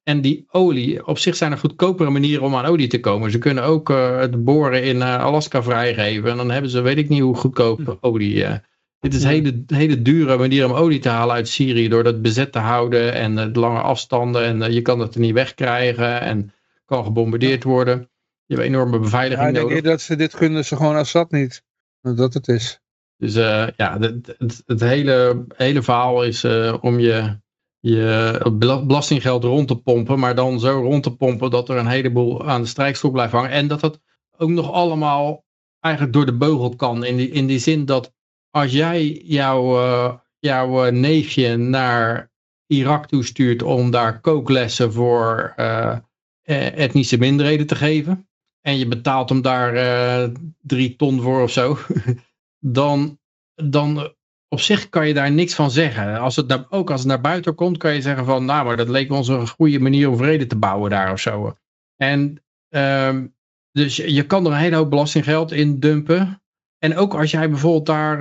en die olie, op zich zijn er goedkopere manieren om aan olie te komen. Ze kunnen ook uh, het boren in Alaska vrijgeven. En dan hebben ze, weet ik niet hoe goedkoop olie. Uh, dit is een hele, hele dure manier om olie te halen uit Syrië. Door dat bezet te houden en lange afstanden. En je kan het er niet wegkrijgen. En kan gebombardeerd worden. Je hebt enorme beveiliging ja, ik denk nodig. dat ze dit gunnen ze gewoon Assad niet. Dat het is. Dus ja, het, het, het, hele, hele verhaal is om je je belastinggeld rond te pompen, maar dan zo rond te pompen dat er een heleboel aan de strijkstoel blijft hangen. En dat het ook nog allemaal eigenlijk door de beugel kan. In die, in die zin dat als jij jouw, uh, jouw neefje naar Irak toestuurt om daar kooklessen voor uh, etnische minderheden te geven. En je betaalt hem daar uh, drie ton voor of zo. dan, dan op zich kan je daar niks van zeggen. Als het naar, ook als het naar buiten komt, kan je zeggen van, nou, maar dat leek ons een goede manier om vrede te bouwen daar of zo. En um, dus je kan er een hele hoop belastinggeld in dumpen. En ook als jij bijvoorbeeld daar,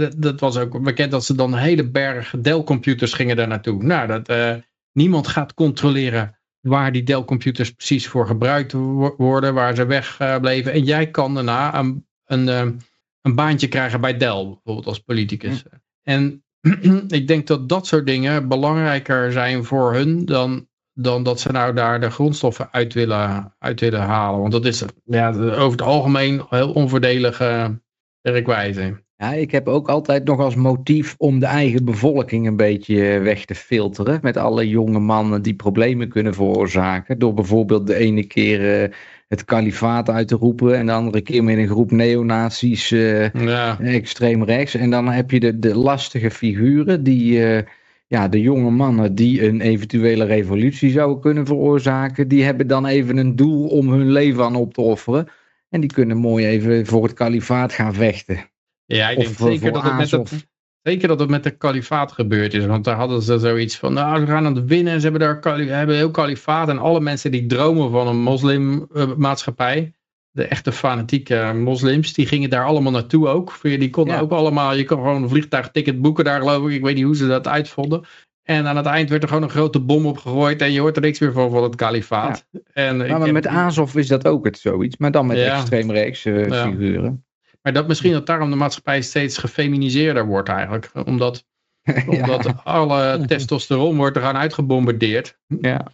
uh, dat, was ook bekend dat ze dan een hele berg Dell-computers gingen daar naartoe. Nou, dat, uh, niemand gaat controleren waar die Dell-computers precies voor gebruikt worden, waar ze wegbleven. En jij kan daarna een, een een baantje krijgen bij Dell, bijvoorbeeld als politicus. Ja. En ik denk dat dat soort dingen belangrijker zijn voor hun dan, dan dat ze nou daar de grondstoffen uit willen, uit willen halen. Want dat is ja, over het algemeen heel onvoordelige werkwijze. Ja, ik heb ook altijd nog als motief om de eigen bevolking een beetje weg te filteren. Met alle jonge mannen die problemen kunnen veroorzaken. Door bijvoorbeeld de ene keer uh, het kalifaat uit te roepen. En de andere keer met een groep neonazies uh, ja. extreem rechts. En dan heb je de, de lastige figuren die... Uh, ja, de jonge mannen die een eventuele revolutie zouden kunnen veroorzaken, die hebben dan even een doel om hun leven aan op te offeren. En die kunnen mooi even voor het kalifaat gaan vechten. Ja, ik denk of, zeker dat het met het, Zeker dat het met de kalifaat gebeurd is. Want daar hadden ze zoiets van, nou, ze gaan aan het winnen. Ze hebben daar hebben heel kalifaat. En alle mensen die dromen van een moslimmaatschappij, de echte fanatieke moslims, die gingen daar allemaal naartoe ook. Die konden ja. ook allemaal, je kon gewoon een vliegtuigticket boeken daar geloof ik. Ik weet niet hoe ze dat uitvonden. En aan het eind werd er gewoon een grote bom opgegooid en je hoort er niks meer van van het kalifaat. Ja. En maar, maar met Azov is dat ook het zoiets, maar dan met ja. extreemreeks uh, figuren. Maar dat misschien dat daarom de maatschappij steeds gefeminiseerder wordt eigenlijk. Omdat, omdat ja. alle testosteron wordt er gaan uitgebombardeerd. Ja.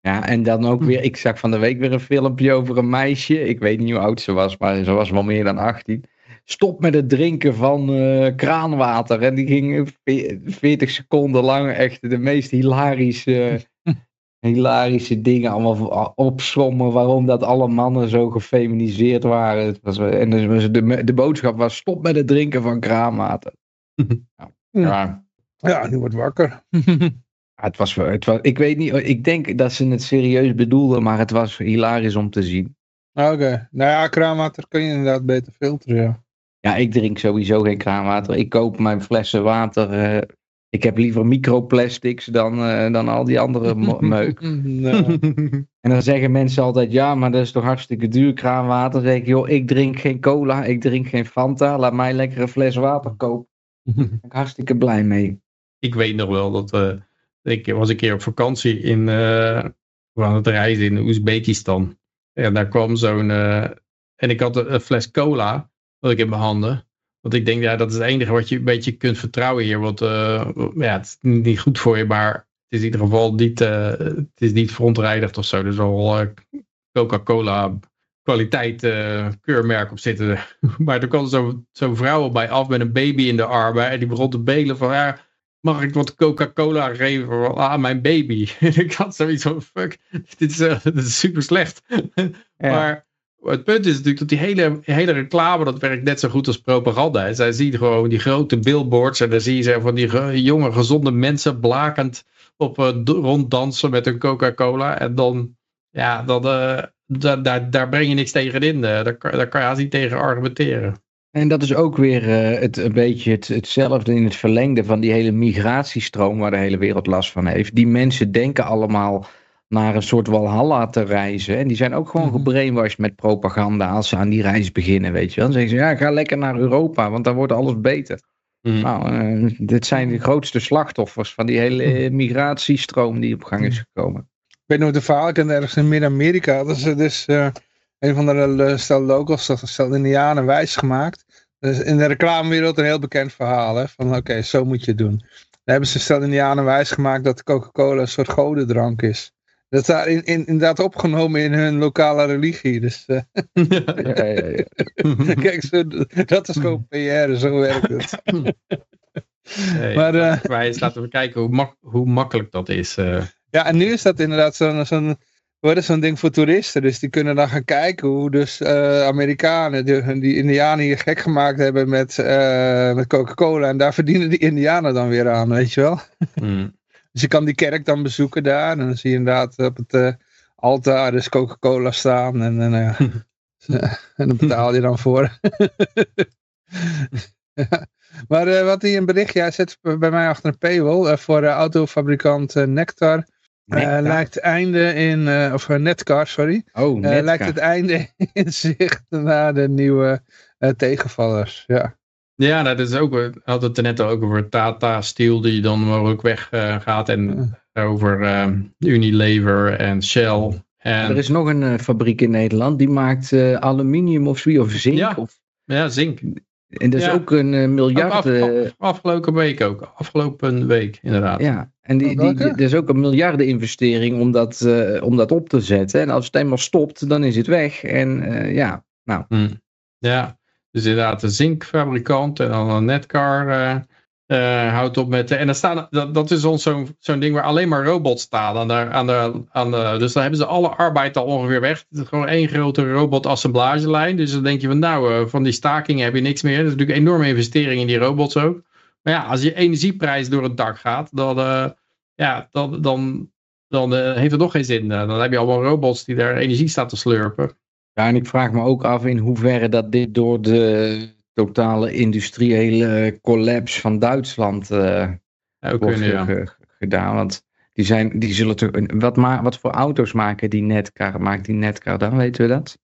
Ja, en dan ook weer, ik zag van de week weer een filmpje over een meisje. Ik weet niet hoe oud ze was, maar ze was wel meer dan 18. Stop met het drinken van uh, kraanwater. En die ging 40 seconden lang echt de meest hilarische hilarische dingen allemaal opsommen waarom dat alle mannen zo gefeminiseerd waren. Het was, en de, de, de boodschap was stop met het drinken van kraanwater. ja. Ja. ja, nu wordt wakker. het was, het was, ik weet niet, ik denk dat ze het serieus bedoelden, maar het was hilarisch om te zien. Oké, okay. nou ja, kraanwater kun je inderdaad beter filteren, ja. Ja, ik drink sowieso geen kraanwater. Ik koop mijn flessen water uh, ik heb liever microplastics dan, uh, dan al die andere meuk. En dan zeggen mensen altijd, ja, maar dat is toch hartstikke duur kraanwater. Dan zeg ik, joh, ik drink geen cola, ik drink geen Fanta. Laat mij lekker een fles water kopen. Daar ben ik hartstikke blij mee. ik weet nog wel dat eh, ik was een keer op vakantie in, uh, aan het reizen in Oezbekistan. En daar kwam zo'n, uh, en ik had een, fles cola, dat ik in mijn handen. Want ik denk, ja, dat is het enige wat je een beetje kunt vertrouwen hier. Want ja, het is niet goed voor je, maar het is in ieder geval niet, het is niet verontreinigd of zo. Dus al Coca-Cola kwaliteit keurmerk op zitten. maar er kwam zo'n zo vrouw op mij af met een baby in de armen. En die begon te belen van, ja, mag ik wat Coca-Cola geven aan mijn baby? ik had zoiets van, fuck, dit is, uh, dit is super slecht. Maar het punt is natuurlijk dat die hele, hele reclame, dat werkt net zo goed als propaganda. Zij zien gewoon die grote billboards en dan zie je van die jonge, gezonde mensen blakend op uh, ronddansen met een Coca-Cola. En dan, ja, dan, uh, daar, daar, breng je niks tegen in. daar, daar kan je niet tegen argumenteren. En dat is ook weer het, een beetje het, hetzelfde in het verlengde van die hele migratiestroom waar de hele wereld last van heeft. Die mensen denken allemaal naar een soort walhalla te reizen. En die zijn ook gewoon mm gebrainwashed met propaganda als ze aan die reis beginnen, weet je wel. Dan zeggen ze, ja, ga lekker naar Europa, want daar wordt alles beter. Mhm. Nou, uh, dit zijn de grootste slachtoffers van die hele mhm. migratiestroom die op gang is gekomen. Ik weet nog de verhaal, ik ergens in Midden-Amerika, dat is dus... Uh een van de stel locals, stel indianen wijs gemaakt. Dus in de reclamewereld een heel bekend verhaal. Hè, van oké, zo moet je het doen. Dan hebben ze stel indianen wijs gemaakt dat Coca-Cola een soort godendrank is. Dat is daar in, in, inderdaad opgenomen in hun lokale religie. Dus, uh, ja, ja, ja. Kijk, zo, dat is gewoon PR, zo werkt het. Hey, maar, uh, laten we kijken hoe, mak hoe makkelijk dat is. Uh. Ja, en nu is dat inderdaad zo'n zo'n zo'n ding voor toeristen. Dus die kunnen dan gaan kijken hoe dus uh, Amerikanen die, die indianen hier gek gemaakt hebben met, uh, met Coca-Cola. En daar verdienen die indianen dan weer aan, weet je wel. Hmm. Dus je kan die kerk dan bezoeken daar. En dan zie je inderdaad op het uh, altaar dus Coca-Cola staan. En, en, en dan betaal je dan voor. maar wat hij een berichtje, hij zet bij mij achter een paywall voor autofabrikant Nectar. Uh, lijkt einde in, uh, of uh, Netcar, sorry. Oh, Netcar. lijkt het einde in zicht naar de nieuwe tegenvallers, ja. Ja, dat is ook, we hadden het er net ook over Tata Steel die dan mogelijk weggaat en over Unilever en Shell. En... Er is nog een fabriek in Nederland die maakt aluminium of zoiets, of zink. Ja, of... ja zink. En dat is ook een miljard... Af, af, afgelopen week ook, afgelopen week inderdaad. Ja, en die, die, die, er is ook een miljardeninvestering om dat, uh, om dat op te zetten. En als het eenmaal stopt, dan is het weg. En uh, ja, nou. Hmm. Ja, dus inderdaad een zinkfabrikant en dan een netcar uh, houdt op met... En dan staan, dat, dat is zo'n zo'n ding waar alleen maar robots staan. Aan de, aan de, aan de, dus dan hebben ze alle arbeid al ongeveer weg. Het is gewoon één grote robotassemblagelijn. Dus dan denk je van nou, van die stakingen heb je niks meer. Dat is natuurlijk een enorme investering in die robots ook. Maar ja, als je energieprijs door het dak gaat, dan, ja, dan, dan, dan heeft het nog geen zin. Dan heb je allemaal robots die daar energie staan te slurpen. Ja, en ik vraag me ook af in hoeverre dat dit door de totale industriële collapse van Duitsland wordt kunnen, ja. gedaan. Want die, zijn, die zullen toch. Wat, ma wat voor auto's maken die netcar? Maakt die netcar dan? Weten we dat?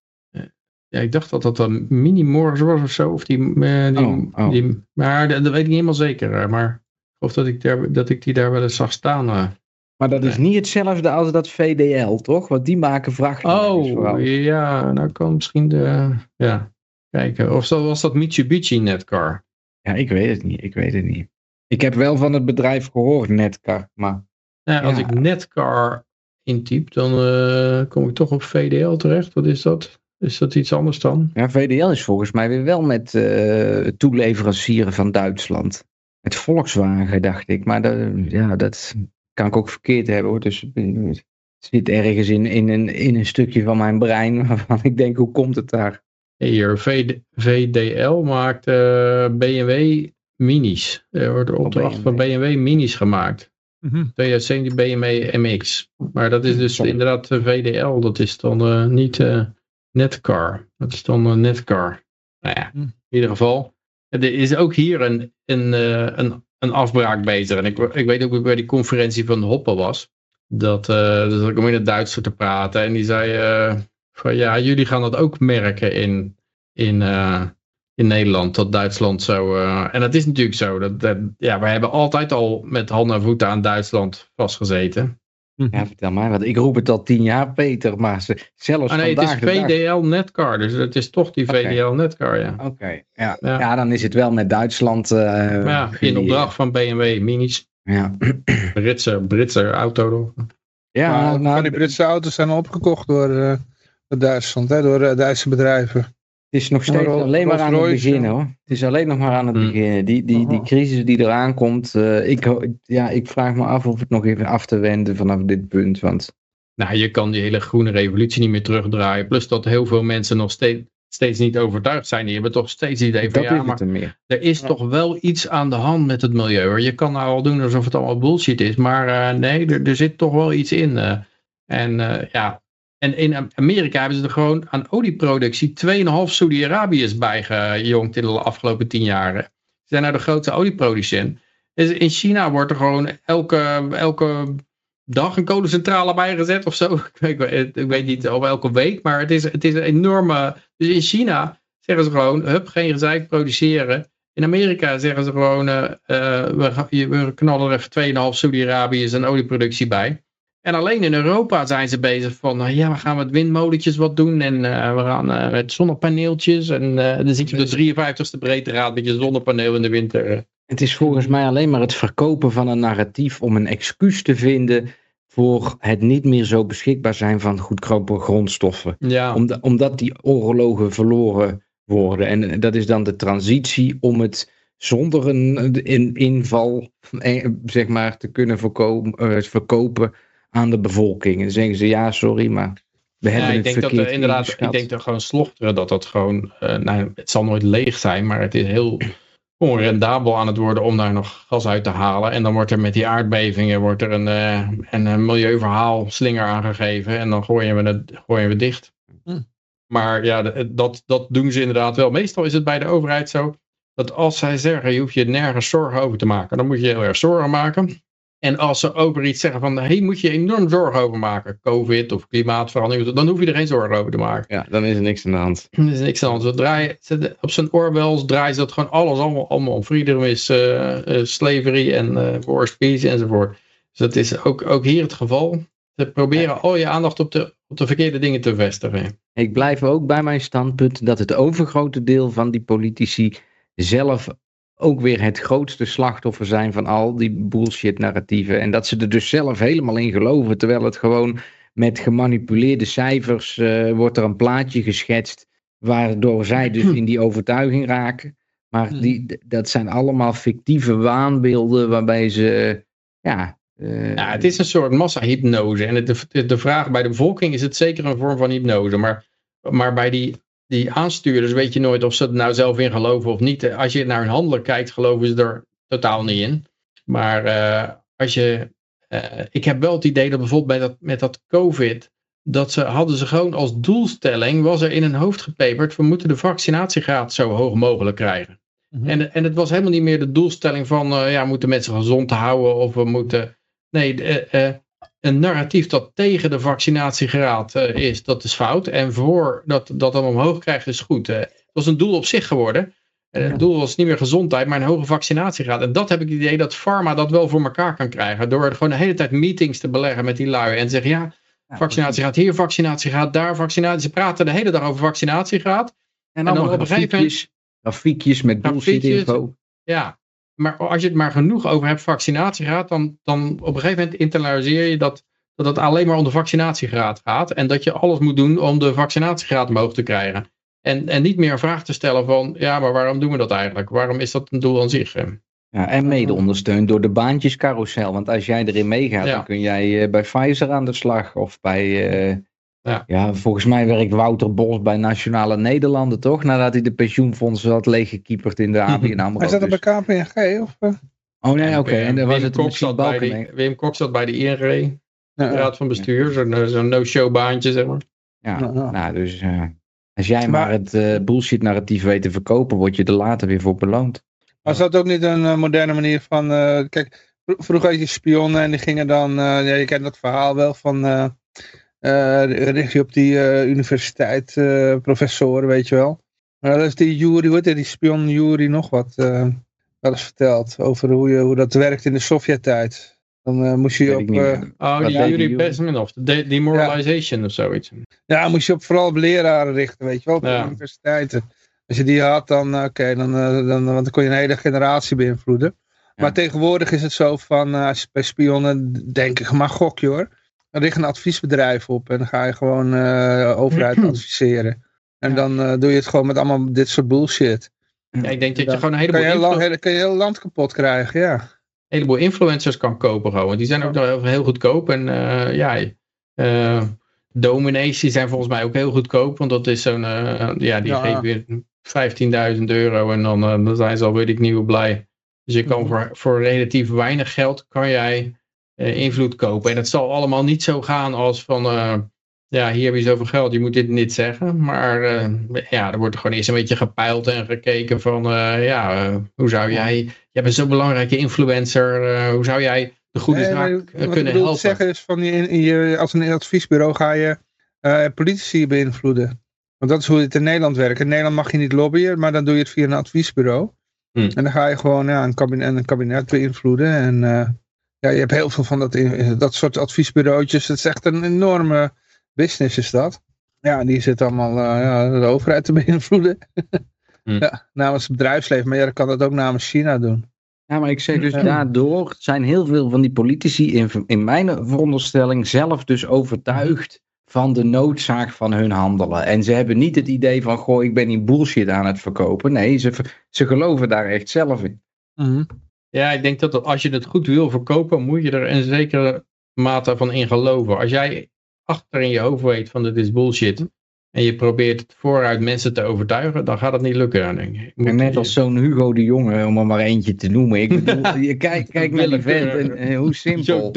Ja, ik dacht dat dat een mini-morgen was of zo. Of die, uh, die, oh, oh. die, maar dat, weet ik niet helemaal zeker. Eh, maar of dat ik, daar, dat ik die daar wel eens zag staan. Maar dat is niet hetzelfde als dat VDL, toch? Want die maken vrachtwagens Oh, ja. Nou kan misschien de... Ja, kijken. Of was dat Mitsubishi Netcar? Ja, ik weet het niet. Ik weet het niet. Ik heb wel van het bedrijf gehoord, Netcar. Maar, ja, als ik Netcar intyp, dan uh, kom ik toch op VDL terecht. Wat is dat? Is dat iets anders dan? Ja, VDL is volgens mij weer wel met uh, toeleverancieren van Duitsland. Met Volkswagen, dacht ik. Maar dat, ja, dat kan ik ook verkeerd hebben hoor. Dus het zit ergens in, in, een, in een stukje van mijn brein waarvan ik denk, hoe komt het daar? Hier, VD, VDL maakt uh, eh, BMW Minis. Er wordt opdracht van BMW Minis gemaakt. Mm -hmm. 2017 BMW MX. Maar dat is dus inderdaad VDL. Dat is dan uh, niet... Uh, Netcar. Dat is dan een Netcar. Nou ja, hm. in ieder geval. Er is ook hier een, een, eh, een, een afbraak bezig. En ik, ik weet ook bij die conferentie van Hoppe was. Dat, uh, dus ik om in het Duits te praten. En die zei uh, van ja, jullie gaan dat ook merken in, in, in Nederland dat Duitsland zo. eh, en dat is natuurlijk zo. Dat, dat, ja, wij hebben altijd al met handen en voeten aan Duitsland vastgezeten. Ja, vertel maar. Want ik roep het al tien jaar, Peter. Maar ze, zelfs Ah, nee, het vandaag is de dag- VDL Netcar. Dus het is toch die. VDL Netcar, ja. Oké, ja. Ja. ja. dan is het wel met Duitsland. eh, ja, in die- opdracht van BMW Minis. Ja, Britse, Britse auto. ja Maar nou, die Britse auto's zijn opgekocht door, eh, door Duitsland, hè, door eh, Duitse bedrijven. Het is nog steeds Rolls- alleen maar aan het Rolls-Royce, begin ja. hoor. Het is alleen nog maar aan het Hmm. beginnen. Die, die, die Aha. crisis die eraan komt. eh, ik, ja, ik vraag me af of het nog even af te wenden vanaf dit punt. Want Nou, je kan die hele groene revolutie niet meer terugdraaien. Plus dat heel veel mensen nog steeds, steeds niet overtuigd zijn. Die hebben toch steeds het idee van dat ja, maar er meer. er is Ja. toch wel iets aan de hand met het milieu. Hoor. Je kan nou al doen alsof het allemaal bullshit is. Maar eh, nee, er, er zit toch wel iets in. eh. en eh, ja, en in Amerika hebben ze er gewoon aan olieproductie 2,5 Saudi-Arabiërs bijgejongd in de afgelopen 10 jaar. Ze zijn nou de grootste olieproducent. Dus in China wordt er gewoon elke, elke dag een kolencentrale bijgezet of zo. Ik weet, ik weet niet of elke week, maar het is, het is een enorme... Dus in China zeggen ze gewoon, hup, geen gezeik produceren. In Amerika zeggen ze gewoon, eh, eh, we, we knallen er even 2,5 Saudi-Arabiërs en olieproductie bij. En alleen in Europa zijn ze bezig van, nou ja, we gaan met windmolentjes wat doen en eh, we gaan eh, met zonnepaneeltjes. En eh, dan zit je op de 53ste breedtegraad met je zonnepaneel in de winter. Het is volgens mij alleen maar het verkopen van een narratief om een excuus te vinden voor het niet meer zo beschikbaar zijn van goedkope grondstoffen. Ja, Omda- omdat die oorlogen verloren worden. En dat is dan de transitie om het zonder een, inval zeg maar, te kunnen verkopen aan de bevolking. En dan zeggen ze ja, sorry, maar we Ja, hebben ik het denk dat er inderdaad, ik denk dat gewoon slochteren, dat dat gewoon, eh, nou, het zal nooit leeg zijn, maar het is heel onrendabel aan het worden om daar nog gas uit te halen. En dan wordt er met die aardbevingen wordt er een, eh, een, eh, milieuverhaal slinger aangegeven en dan gooien we het, gooien we dicht. Hm. Maar ja, dat, dat doen ze inderdaad wel. Meestal is het bij de overheid zo dat als zij zeggen, je hoeft je nergens zorgen over te maken, dan moet je heel erg zorgen maken. En als ze over iets zeggen van, hey, moet je enorm zorgen over maken, covid of klimaatverandering, dan hoef je er geen zorgen over te maken. Ja, dan is er niks aan de hand. Er is niks aan de hand. Op zijn Orwells draaien ze dat gewoon alles allemaal, allemaal om. Freedom is eh, slavery en worst peace enzovoort. Dus dat is ook, ook hier het geval. Ze proberen al je aandacht op de, op de verkeerde dingen te vestigen. Ik blijf ook bij mijn standpunt dat het overgrote deel van die politici zelf ook weer het grootste slachtoffer zijn van al die bullshit narratieven. En dat ze er dus zelf helemaal in geloven, terwijl het gewoon met gemanipuleerde cijfers eh, wordt er een plaatje geschetst, waardoor zij dus in die overtuiging raken. Maar die, d- dat zijn allemaal fictieve waanbeelden waarbij ze, ja... eh, Ja, het is een soort massahypnose. En het, de, de vraag bij de bevolking is het zeker een vorm van hypnose. Maar, maar bij die, die aanstuurders weet je nooit of ze er nou zelf in geloven of niet. Als je naar hun handelen kijkt, geloven ze er totaal niet in. Maar eh, als je. eh, ik heb wel het idee dat bijvoorbeeld bij dat, met dat COVID. Dat ze hadden ze gewoon als doelstelling. Was er in hun hoofd gepeperd. We moeten de vaccinatiegraad zo hoog mogelijk krijgen. Mhm. En, en het was helemaal niet meer de doelstelling van. eh, ja, we moeten mensen gezond houden. Of we moeten. Nee, een narratief dat tegen de vaccinatiegraad eh, is, dat is fout. En voor dat dat dan omhoog krijgt, is goed. Eh, het was een doel op zich geworden. En het doel was niet meer gezondheid, maar een hoge vaccinatiegraad. En dat heb ik het idee dat pharma dat wel voor elkaar kan krijgen. Door gewoon de hele tijd meetings te beleggen met die lui. En te zeggen, ja, vaccinatiegraad hier, vaccinatiegraad daar, vaccinatie. Ze praten de hele dag over vaccinatiegraad. En dan op een gegeven grafiekjes, grafiekjes met bullshit Grafiekjes. info. Ja, maar als je het maar genoeg over hebt vaccinatiegraad, dan, dan op een gegeven moment internaliseer je dat, dat het alleen maar om de vaccinatiegraad gaat. En dat je alles moet doen om de vaccinatiegraad omhoog te krijgen. En, en niet meer een vraag te stellen van, ja, maar waarom doen we dat eigenlijk? Waarom is dat een doel aan zich? Ja, en mede ondersteund door de baantjescarousel. Want als jij erin meegaat, Ja. dan kun jij eh, bij Pfizer aan de slag. Of bij, eh, Ja. ja. volgens mij werkt Wouter Bos bij Nationale Nederlanden, toch? Nadat hij de pensioenfondsen had leeggekieperd in de ABN AMRO. Hij zat Dus- bij KPNG? Of, eh? Oh nee, oké. En dan was Wim het Kok misschien zat bij de, Wim Kok zat bij de ING, Ja, raad van bestuur, zo'n eh, zo'n no-show baantje, zeg maar. Ja, Ja, ja. nou dus eh, als jij maar, Maar- het eh, bullshit narratief weet te verkopen, word je er later weer voor beloond. Was dat ook niet een moderne manier van... eh, kijk, vro- vroeger had je spionnen en die gingen dan... eh, ja, je kent dat verhaal wel van... eh richt je op die eh, universiteit, eh, professoren, weet je wel. Maar dat is die Yuri, hoe heet die, spion Yuri nog wat uh, wel eens verteld. Over hoe, je, hoe dat werkt in de Sovjet-tijd. Dan uh, moest je op... uh. Oh, die Yuri? Bezmenov, de de- demoralization of zoiets. ja, moest je op, vooral op leraren richten, weet je wel, op de Ja. universiteiten. Als je die had, dan, oké, dan, uh, dan, want dan kon je een hele generatie beïnvloeden. Ja. Maar tegenwoordig is het zo van, uh, als je bij spionnen, denk ik, maar gok je hoor. Dan richt een adviesbedrijf op en dan ga je gewoon uh, overheid adviseren. En dan uh, doe je het gewoon met allemaal dit soort bullshit. Ja, ik denk dat je gewoon een kan heleboel, je, heel lang, influ- hele, kan je heel land kapot krijgen, ja. heleboel influencers kan kopen gewoon. Want die zijn ook nog heel, goedkoop. En eh, ja, eh dominees die zijn volgens mij ook heel goedkoop. Want dat is zo'n, eh, ja, die Ja. geven weer 15.000 euro. En dan, eh, dan zijn ze al weet ik niet hoe blij. Dus je kan Mhm. voor, voor relatief weinig geld kan jij eh, invloed kopen. En het zal allemaal niet zo gaan als van... eh, ja, hier heb je zoveel geld, je moet dit dit zeggen. Maar eh, ja, er wordt gewoon eerst een beetje gepeild en gekeken van... eh, ja, eh, hoe zou jij... Jij bent zo'n belangrijke influencer. eh, hoe zou jij de goede Nee, zaak wat eh, ik kunnen helpen? zeggen is van, je, in je, als een adviesbureau ga je eh, politici beïnvloeden. Want dat is hoe het in Nederland werkt. In Nederland mag je niet lobbyen, maar dan doe je het via een adviesbureau. Hmm. En dan ga je gewoon ja, een, kabinet, een kabinet beïnvloeden. En eh, ja, je hebt heel veel van dat, in- dat soort adviesbureautjes. Het is echt een enorme business is dat. Ja, en die zit allemaal eh, ja, de overheid te beïnvloeden. Hmm. Ja, namens het bedrijfsleven. Maar ja, dan kan dat ook namens China doen. Ja, maar ik zeg dus Ja. daardoor zijn heel veel van die politici in, in mijn veronderstelling zelf dus overtuigd van de noodzaak van hun handelen. En ze hebben niet het idee van, goh, ik ben die bullshit aan het verkopen. Nee, ze, ze geloven daar echt zelf in. Ja, ik denk dat dat als je het goed wil verkopen, moet je er een zekere mate van in geloven. Als jij achter in je hoofd weet van dit is bullshit. En je probeert het vooruit mensen te overtuigen, dan gaat het niet lukken. Denk ik. En net als zo'n Hugo de Jonge, om er maar eentje te noemen. Ik bedoel, je kijk, kijk naar die vent en, en hoe simpel.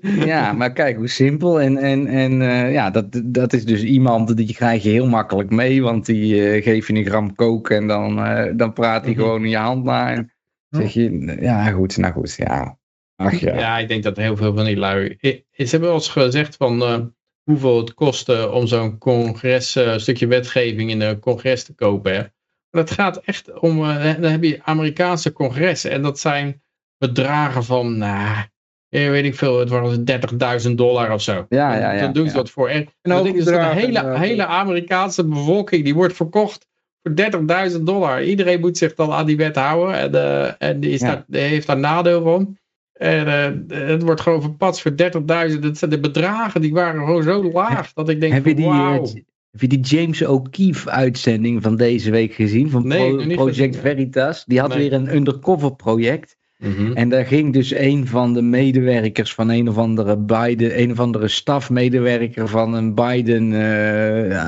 Ja, maar kijk hoe simpel. En, en, en eh, ja, dat, dat is dus iemand die krijg je heel makkelijk mee. Want die eh geef je een gram kook en dan, eh, dan praat hij Mhm. gewoon in je hand na. En zeg je, ja goed, nou goed, ja. Ach ja. Ja, ik denk dat heel veel van die lui... Ze hebben wel eens gezegd van eh, hoeveel het kost eh, om zo'n congres, eh, stukje wetgeving in een congres te kopen. Hè. Maar dat gaat echt om, eh, dan heb je Amerikaanse congressen en dat zijn bedragen van, nou, eh, weet ik veel, het was 30.000 dollar of zo. Ja, ja, ja, Dan doen ze ja. dat voor. En Een dan denk je, dus de hele, hele Amerikaanse bevolking, die wordt verkocht voor 30.000 dollar. Iedereen moet zich dan aan die wet houden. En, eh, en die, is Ja. daar, die heeft daar nadeel van. En eh, het wordt gewoon verpatst voor 30.000. Dat zijn de bedragen, die waren gewoon zo laag. Dat ik denk, Heb je die, eh, wauw. heb je die James O'Keefe uitzending van deze week gezien? Van Nee, Pro- Project gezien. Veritas. Die had Nee. weer een undercover project. Mhm. En daar ging dus een van de medewerkers van een of andere Biden, een of andere stafmedewerker van een Biden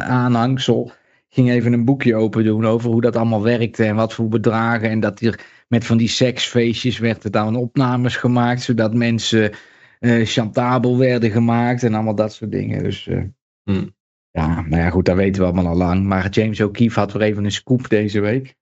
aanhangsel, ging even een boekje open doen over hoe dat allemaal werkte en wat voor bedragen. En dat er met van die seksfeestjes werd er dan opnames gemaakt, zodat mensen eh chantabel werden gemaakt en allemaal dat soort dingen. Dus eh, Hmm. ja, nou ja, goed, dat weten we allemaal al lang. Maar James O'Keefe had weer even een scoop deze week.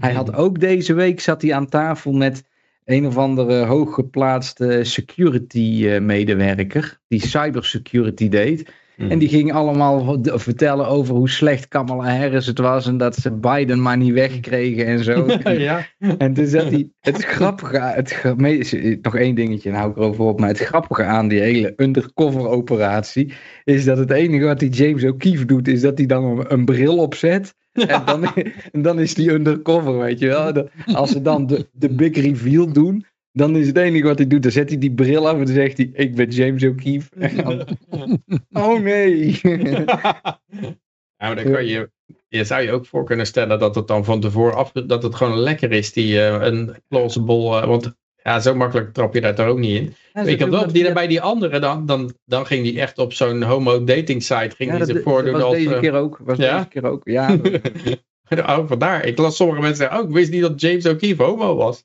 Hij had ook deze week zat hij aan tafel met een of andere hooggeplaatste security eh, medewerker die cybersecurity deed. En die ging allemaal v- vertellen over hoe slecht Kamala Harris het was en dat ze Biden maar niet wegkregen en zo. ja. En toen zat hij, het grappige, het, me- nog één dingetje, en hou ik erover op, maar het grappige aan die hele undercover operatie is dat het enige wat die James O'Keefe doet, is dat hij dan een, een bril opzet. En dan, en dan is die undercover, weet je wel. Als ze dan de, de big reveal doen, dan is het enige wat hij doet, dan zet hij die bril af en dan zegt hij, ik ben James O'Keefe. Dan, oh nee. Ja, maar dan kan je, je zou je ook voor kunnen stellen dat het dan van tevoren af, dat het gewoon lekker is, die eh, een plausible, eh, want ja, zo makkelijk trap je daar toch ook niet in. ik had wel die, bij die andere, dan, dan, dan ging die echt op zo'n homo dating site, ging Ja, die dat, zich dat voordoen was als... deze eh, keer ook. Was ja? deze keer ook, ja. oh, vandaar. Ik las sommige mensen zeggen, oh, ik wist niet dat James O'Keefe homo was.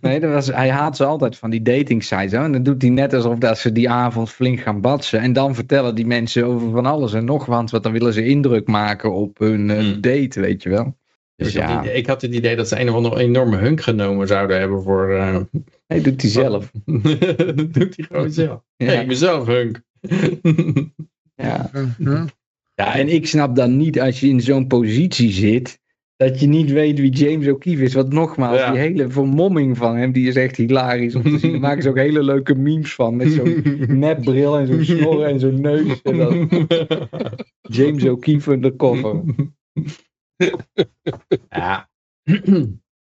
Nee, dat was, hij haat ze altijd van die dating sites. Hè? En dan doet hij net alsof dat ze die avond flink gaan batsen. En dan vertellen die mensen over van alles en nog wat. Want dan willen ze indruk maken op hun eh, Hmm. date, weet je wel. Dus ik, had ja, het, ik had het idee dat ze een of andere enorme hunk genomen zouden hebben voor... eh, hij doet hij zelf. dat doet hij gewoon zelf. Ja. Hey, ik ben zelf hunk. Ja. Mhm. Ja, en ik snap dan niet als je in zo'n positie zit, dat je niet weet wie James O'Keefe is. Want nogmaals, Ja. die hele vermomming van hem, die is echt hilarisch om te zien. Daar maken ze ook hele leuke memes van, met zo'n nepbril en zo'n snor en zo'n neus. En dan James O'Keefe undercover. Ja.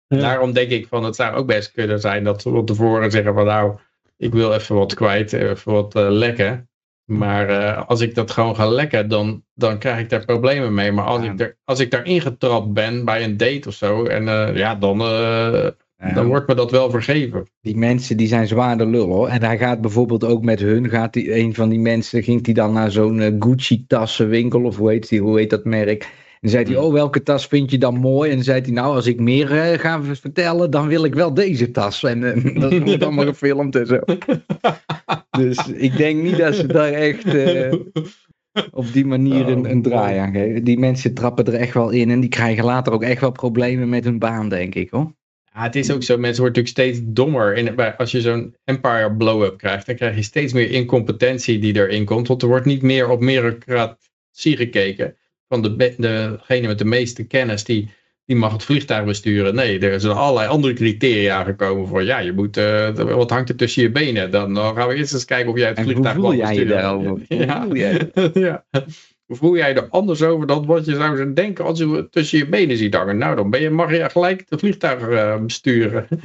Daarom denk ik van het zou ook best kunnen zijn dat ze van tevoren zeggen van nou, ik wil even wat kwijt, even wat eh, lekken. Maar eh, als ik dat gewoon ga lekken, dan, dan krijg ik daar problemen mee. Maar als, Ja. ik, er, als ik daar ingetrapt ben bij een date of zo, en eh, ja, dan, eh, Ja. dan wordt me dat wel vergeven. Die mensen die zijn zwaar de lul hoor. En hij gaat bijvoorbeeld ook met hun, gaat die, een van die mensen, ging die dan naar zo'n Gucci tassenwinkel of hoe heet, die, hoe heet dat merk. En zei hij, Hmm. oh welke tas vind je dan mooi? En zei hij, nou als ik meer eh, ga vertellen, dan wil ik wel deze tas. En eh, dat wordt allemaal gefilmd en zo. Dus ik denk niet dat ze daar echt eh, op die manier een, een draai aan geven. Die mensen trappen er echt wel in en die krijgen later ook echt wel problemen met hun baan, denk ik hoor. Ja, het is ook zo, mensen worden natuurlijk steeds dommer. Als je zo'n empire blow-up krijgt, dan krijg je steeds meer incompetentie die erin komt. Want er wordt niet meer op meritocratie gekeken. Van de, degene met de meeste kennis, die, die mag het vliegtuig besturen. Nee, er zijn allerlei andere criteria gekomen voor. Ja, je moet, eh, wat hangt er tussen je benen? Dan, dan gaan we eerst eens kijken of jij het En vliegtuig mag besturen. daarover? Hoe voel jij? ja. Hoe voel jij er anders over dan wat je zou zo denken als je het tussen je benen ziet hangen? Nou, dan ben je, mag je gelijk het vliegtuig eh, besturen.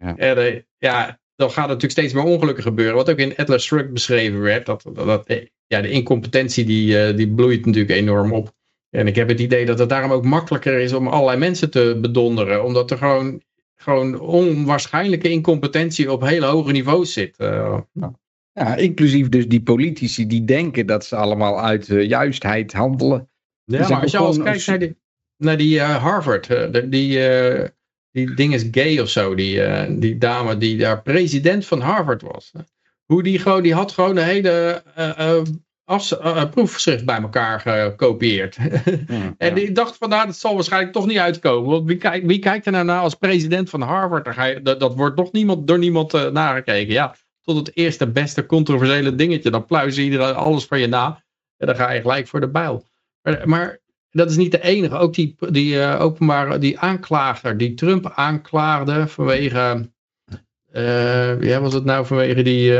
Ja. En eh, ja, dan gaat er natuurlijk steeds meer ongelukken gebeuren. Wat ook in Atlas Shrugged beschreven werd. Dat, dat, dat, ja, de incompetentie die, die bloeit natuurlijk enorm op. En ik heb het idee dat het daarom ook makkelijker is om allerlei mensen te bedonderen. Omdat er gewoon, gewoon onwaarschijnlijke incompetentie op hele hoge niveaus zit. Eh, nou, Ja, inclusief dus die politici die denken dat ze allemaal uit eh, juistheid handelen. Ja, maar als je al kijkt een- naar die, naar die eh, Harvard, de- die, die ding is gay of zo, die, die dame die daar president van Harvard was. Hoe die gewoon, die had gewoon de hele eh, afs- eh, proefschrift bij elkaar gekopieerd. en die dacht van, nou, dat zal waarschijnlijk toch niet uitkomen. Want wie, kijkt, wie kijkt er nou naar als president van Harvard? Je, dat, dat wordt nog niemand, door niemand eh, nagekeken. Ja, tot het eerste beste controversiële dingetje. Dan pluizen iedereen alles van je na. En dan ga je gelijk voor de bijl. Maar, maar dat is niet de enige. Ook die, die eh, openbare, die aanklager, die Trump aanklaagde vanwege, ja, was het nou vanwege die,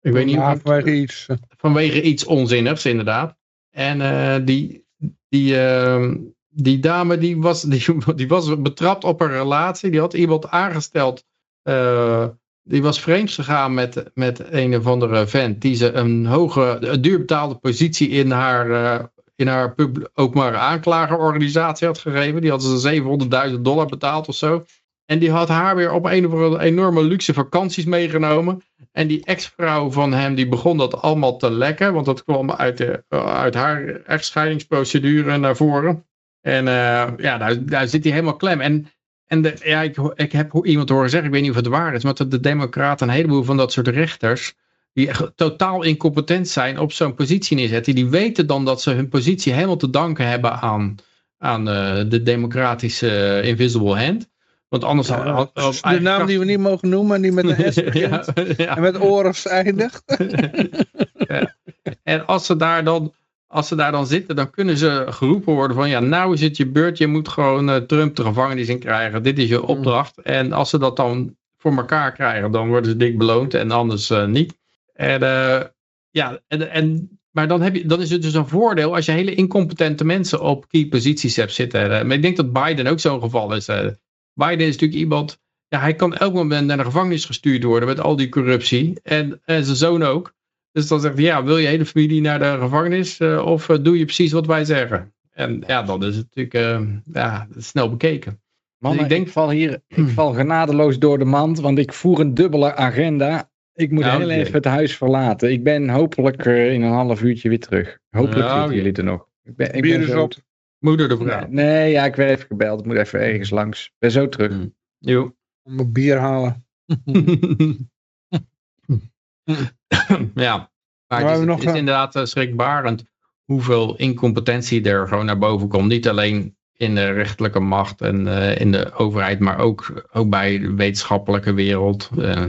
ik weet niet, vanwege iets. eh, vanwege iets onzinnigs inderdaad. En eh, die, die, eh, die dame die was, die, die was betrapt op een relatie. Die had iemand aangesteld. eh, die was vreemd gegaan met, met een of andere vent. Die ze een hoge, een duurbetaalde positie in haar, in haar pub, openbare aanklagerorganisatie had gegeven. Die had ze 700.000 dollar betaald of zo. En die had haar weer op een of andere enorme luxe vakanties meegenomen. En die ex-vrouw van hem, die begon dat allemaal te lekken. Want dat kwam uit, de, eh, uit haar echtscheidingsprocedure naar voren. En eh, ja, daar, daar zit hij helemaal klem. En, en de, ja, ik, ik heb iemand horen zeggen, ik weet niet of het waar is, maar dat de democraten een heleboel van dat soort rechters, die totaal incompetent zijn, op zo'n positie neerzetten. Die weten dan dat ze hun positie helemaal te danken hebben aan, aan eh, de democratische invisible hand. Want anders... Ja, de naam die we niet mogen noemen, die met een S begint. ja. En met Oris eindigt. Ja. En als ze, daar dan, als ze daar dan zitten, dan kunnen ze geroepen worden van ja, nou is het je beurt, je moet gewoon eh, Trump de gevangenis in krijgen. Dit is je opdracht. En als ze dat dan voor elkaar krijgen, dan worden ze dik beloond en anders eh, niet. En eh, ja, en, en, maar dan, heb je, dan is het dus een voordeel als je hele incompetente mensen op key posities hebt zitten. Maar ik denk dat Biden ook zo'n geval is. Biden is natuurlijk iemand, ja, hij kan elk moment naar de gevangenis gestuurd worden met al die corruptie. En, en zijn zoon ook. Dus dan zegt hij, ja, wil je hele familie naar de gevangenis eh, of eh, doe je precies wat wij zeggen? En ja, dan is het natuurlijk eh, ja, snel bekeken. Man, ik ik, denk- val hier, ik val genadeloos door de mand, want ik voer een dubbele agenda. Ik moet Ja, heel even het huis verlaten. Ik ben hopelijk eh, in een half uurtje weer terug. Hopelijk Ja, zitten oké. jullie er nog. Ik ben, ik ben op. Moeder de vrouw. Nee, nee, ja, ik werd even gebeld. Ik moet even ergens langs. Ik ben zo terug. Hmm. Jo. Om een bier halen. ja, maar we het is, nog, het is inderdaad eh, schrikbarend hoeveel incompetentie er gewoon naar boven komt. Niet alleen in de rechterlijke macht en eh, in de overheid, maar ook, ook bij de wetenschappelijke wereld. Eh,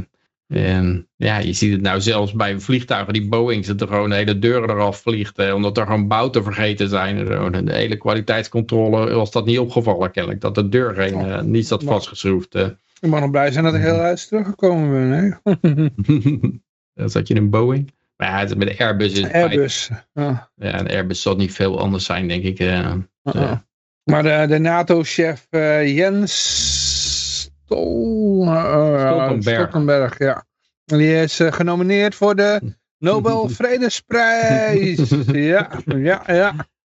En ja, je ziet het nou zelfs bij vliegtuigen, die Boeings, dat er gewoon de hele deuren eraf vliegt. eh, omdat er gewoon bouten vergeten zijn. en zo. En de hele kwaliteitscontrole was dat niet opgevallen kennelijk. Dat de deur geen, eh, niet zat vastgeschroefd. Ik mag nog blij zijn dat ik heel uit teruggekomen ben. Hè? Zat je in een Boeing. Maar ja, met de Airbus is Airbus. Ja. Ja, een Airbus zal niet veel anders zijn, denk ik. eh. Uh-uh. Maar de, de NATO-chef eh, Jens Stol, eh, Stoltenberg. Stoltenberg, ja. Die is eh, genomineerd voor de Nobel Vredesprijs. ja, ja, ja.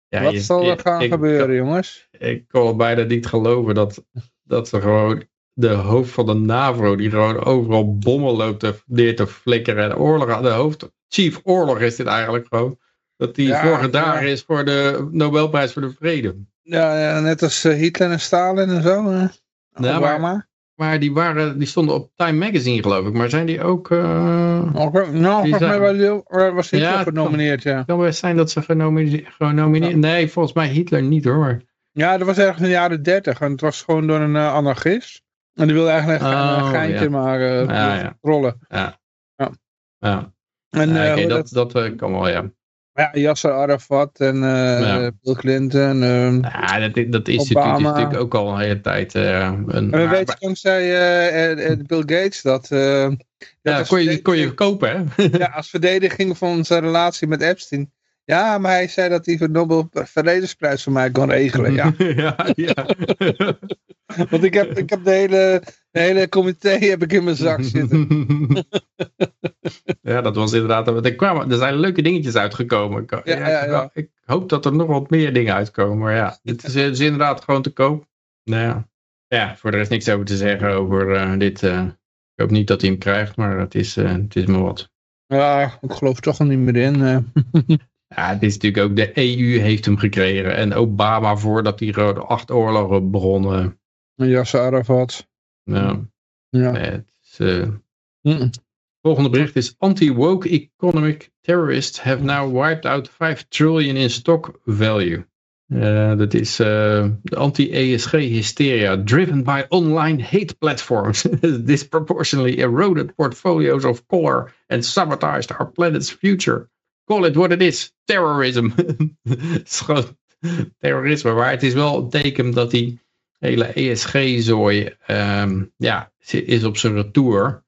Ja, Wat je- zal er gaan ik- gebeuren, jongens? Ik kon bijna niet geloven dat, dat ze gewoon de hoofd van de NAVO, die gewoon overal bommen loopt te, neer te flikkeren. En oorlog aan de hoofd, chief oorlog is dit eigenlijk gewoon. Dat die Ja, voorgedragen ja. is voor de Nobelprijs voor de Vrede. Ja, ja, net als eh, Hitler en Stalin en zo. maar- Obama. Maar die, waren, die stonden op Time Magazine geloof ik. Maar zijn die ook... eh Oké, Nou, volgens mij zijn- was, Hitler Ja, het genomineerd, ja. kan best zijn dat ze genomineerd... genomineerd Nee, volgens mij Hitler niet hoor. Maar, Ja, dat was ergens in de jaren dertig. En het was gewoon door een eh, anarchist. En die wilde eigenlijk een Oh, geintje ja. maar eh Ja, ja. rollen. ja. Ja. En eh, hoe dat, dat, dat, eh, kan wel, ja. Ja, Yasser Arafat en eh, Ja. Bill Clinton. ehm. Ja, dat, dat instituut Obama. is natuurlijk ook al een hele tijd. eh, een, en we weten dankzij eh, eh, Bill Gates dat... dat ja, kon je, kon je kopen, hè? ja, als verdediging van zijn relatie met Epstein. Ja, maar hij zei dat hij de Nobel Vredesprijs voor mij kon regelen. Ja, ja, ja. want ik heb, ik heb de hele, de hele comité heb ik in mijn zak zitten. ja, dat was inderdaad. Er, kwamen, er zijn leuke dingetjes uitgekomen. Ik, Ja, ja, ja, ja. ik hoop dat er nog wat meer dingen uitkomen. Maar ja, dit is, is inderdaad gewoon te koop. Nou ja. ja, voor de rest niks over te zeggen over eh, dit. eh, ik hoop niet dat hij hem krijgt, maar het is, eh, het is maar wat. Ja, ik geloof toch al niet meer in. Ja, het is natuurlijk ook de EU heeft hem gekregen. En Obama voordat die rode acht oorlogen begonnen. Yasser Arafat. Nou, Ja. nee, het is, eh, Mm. Volgende bericht is anti-woke economic terrorists have now wiped out 5 trillion in stock value. Eh, dat is eh, de anti-ESG hysteria driven by online hate platforms disproportionately eroded portfolios of color and sabotaged our planet's future. Call it what it is, terrorism. het is gewoon terrorisme, maar het is wel een teken dat die hele ESG-zooi ehm, ja, is op zijn retour.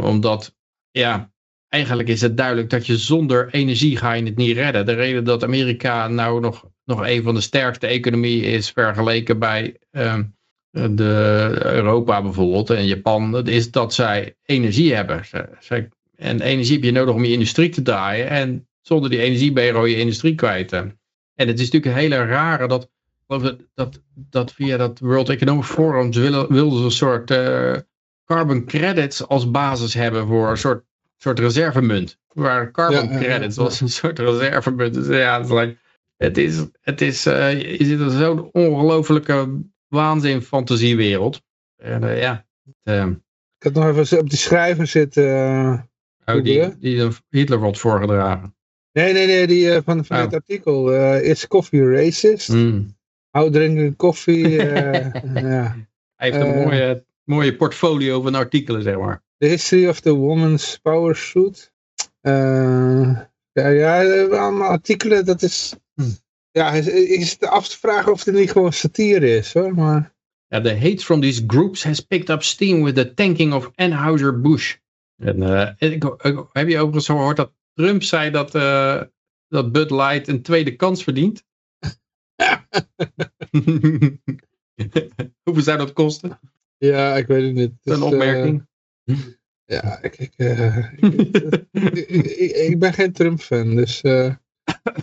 Omdat ja, eigenlijk is het duidelijk dat je zonder energie ga je het niet redden. De reden dat Amerika nou nog, nog een van de sterkste economieën is vergeleken bij ehm, de Europa bijvoorbeeld en Japan, is dat zij energie hebben. Zij- en energie heb je nodig om je industrie te draaien. En zonder die energie ben je je industrie kwijt. En het is natuurlijk een hele rare dat, dat, dat, dat via dat World Economic Forum ze willen, wilden ze een soort eh, carbon credits als basis hebben voor een soort, soort reservemunt. Waar carbon Ja, ja, ja, credits ja. was een soort reservemunt. Dus ja, het is, like, het is, het is eh, je zit in zo'n ongelofelijke waanzin fantasiewereld. En eh, ja, het, Ik had nog even op die schrijver zitten. Oh, die, die Hitler wordt voorgedragen. Nee, nee, nee, die eh, van, van Oh. het artikel. eh is coffee racist? Mm. How drinking coffee? eh, ja. Hij heeft een mooie, mooie portfolio van artikelen, zeg maar. The History of the Woman's Power Suit. Ja, ja, allemaal artikelen, dat is... Hm. Ja, is, is het af te vragen of het niet gewoon satire is, hoor. Maar Ja, the hate from these groups has picked up steam with the tanking of Anheuser-Busch. En, eh, ik, ik- heb je overigens gehoord dat Trump zei dat, eh, dat Bud Light een tweede kans verdient? Hoeveel zou dat kosten? ja, ik weet het niet. Een opmerking. eh, ja, ik, ik, ik, ben geen Trump-fan, dus... Ja,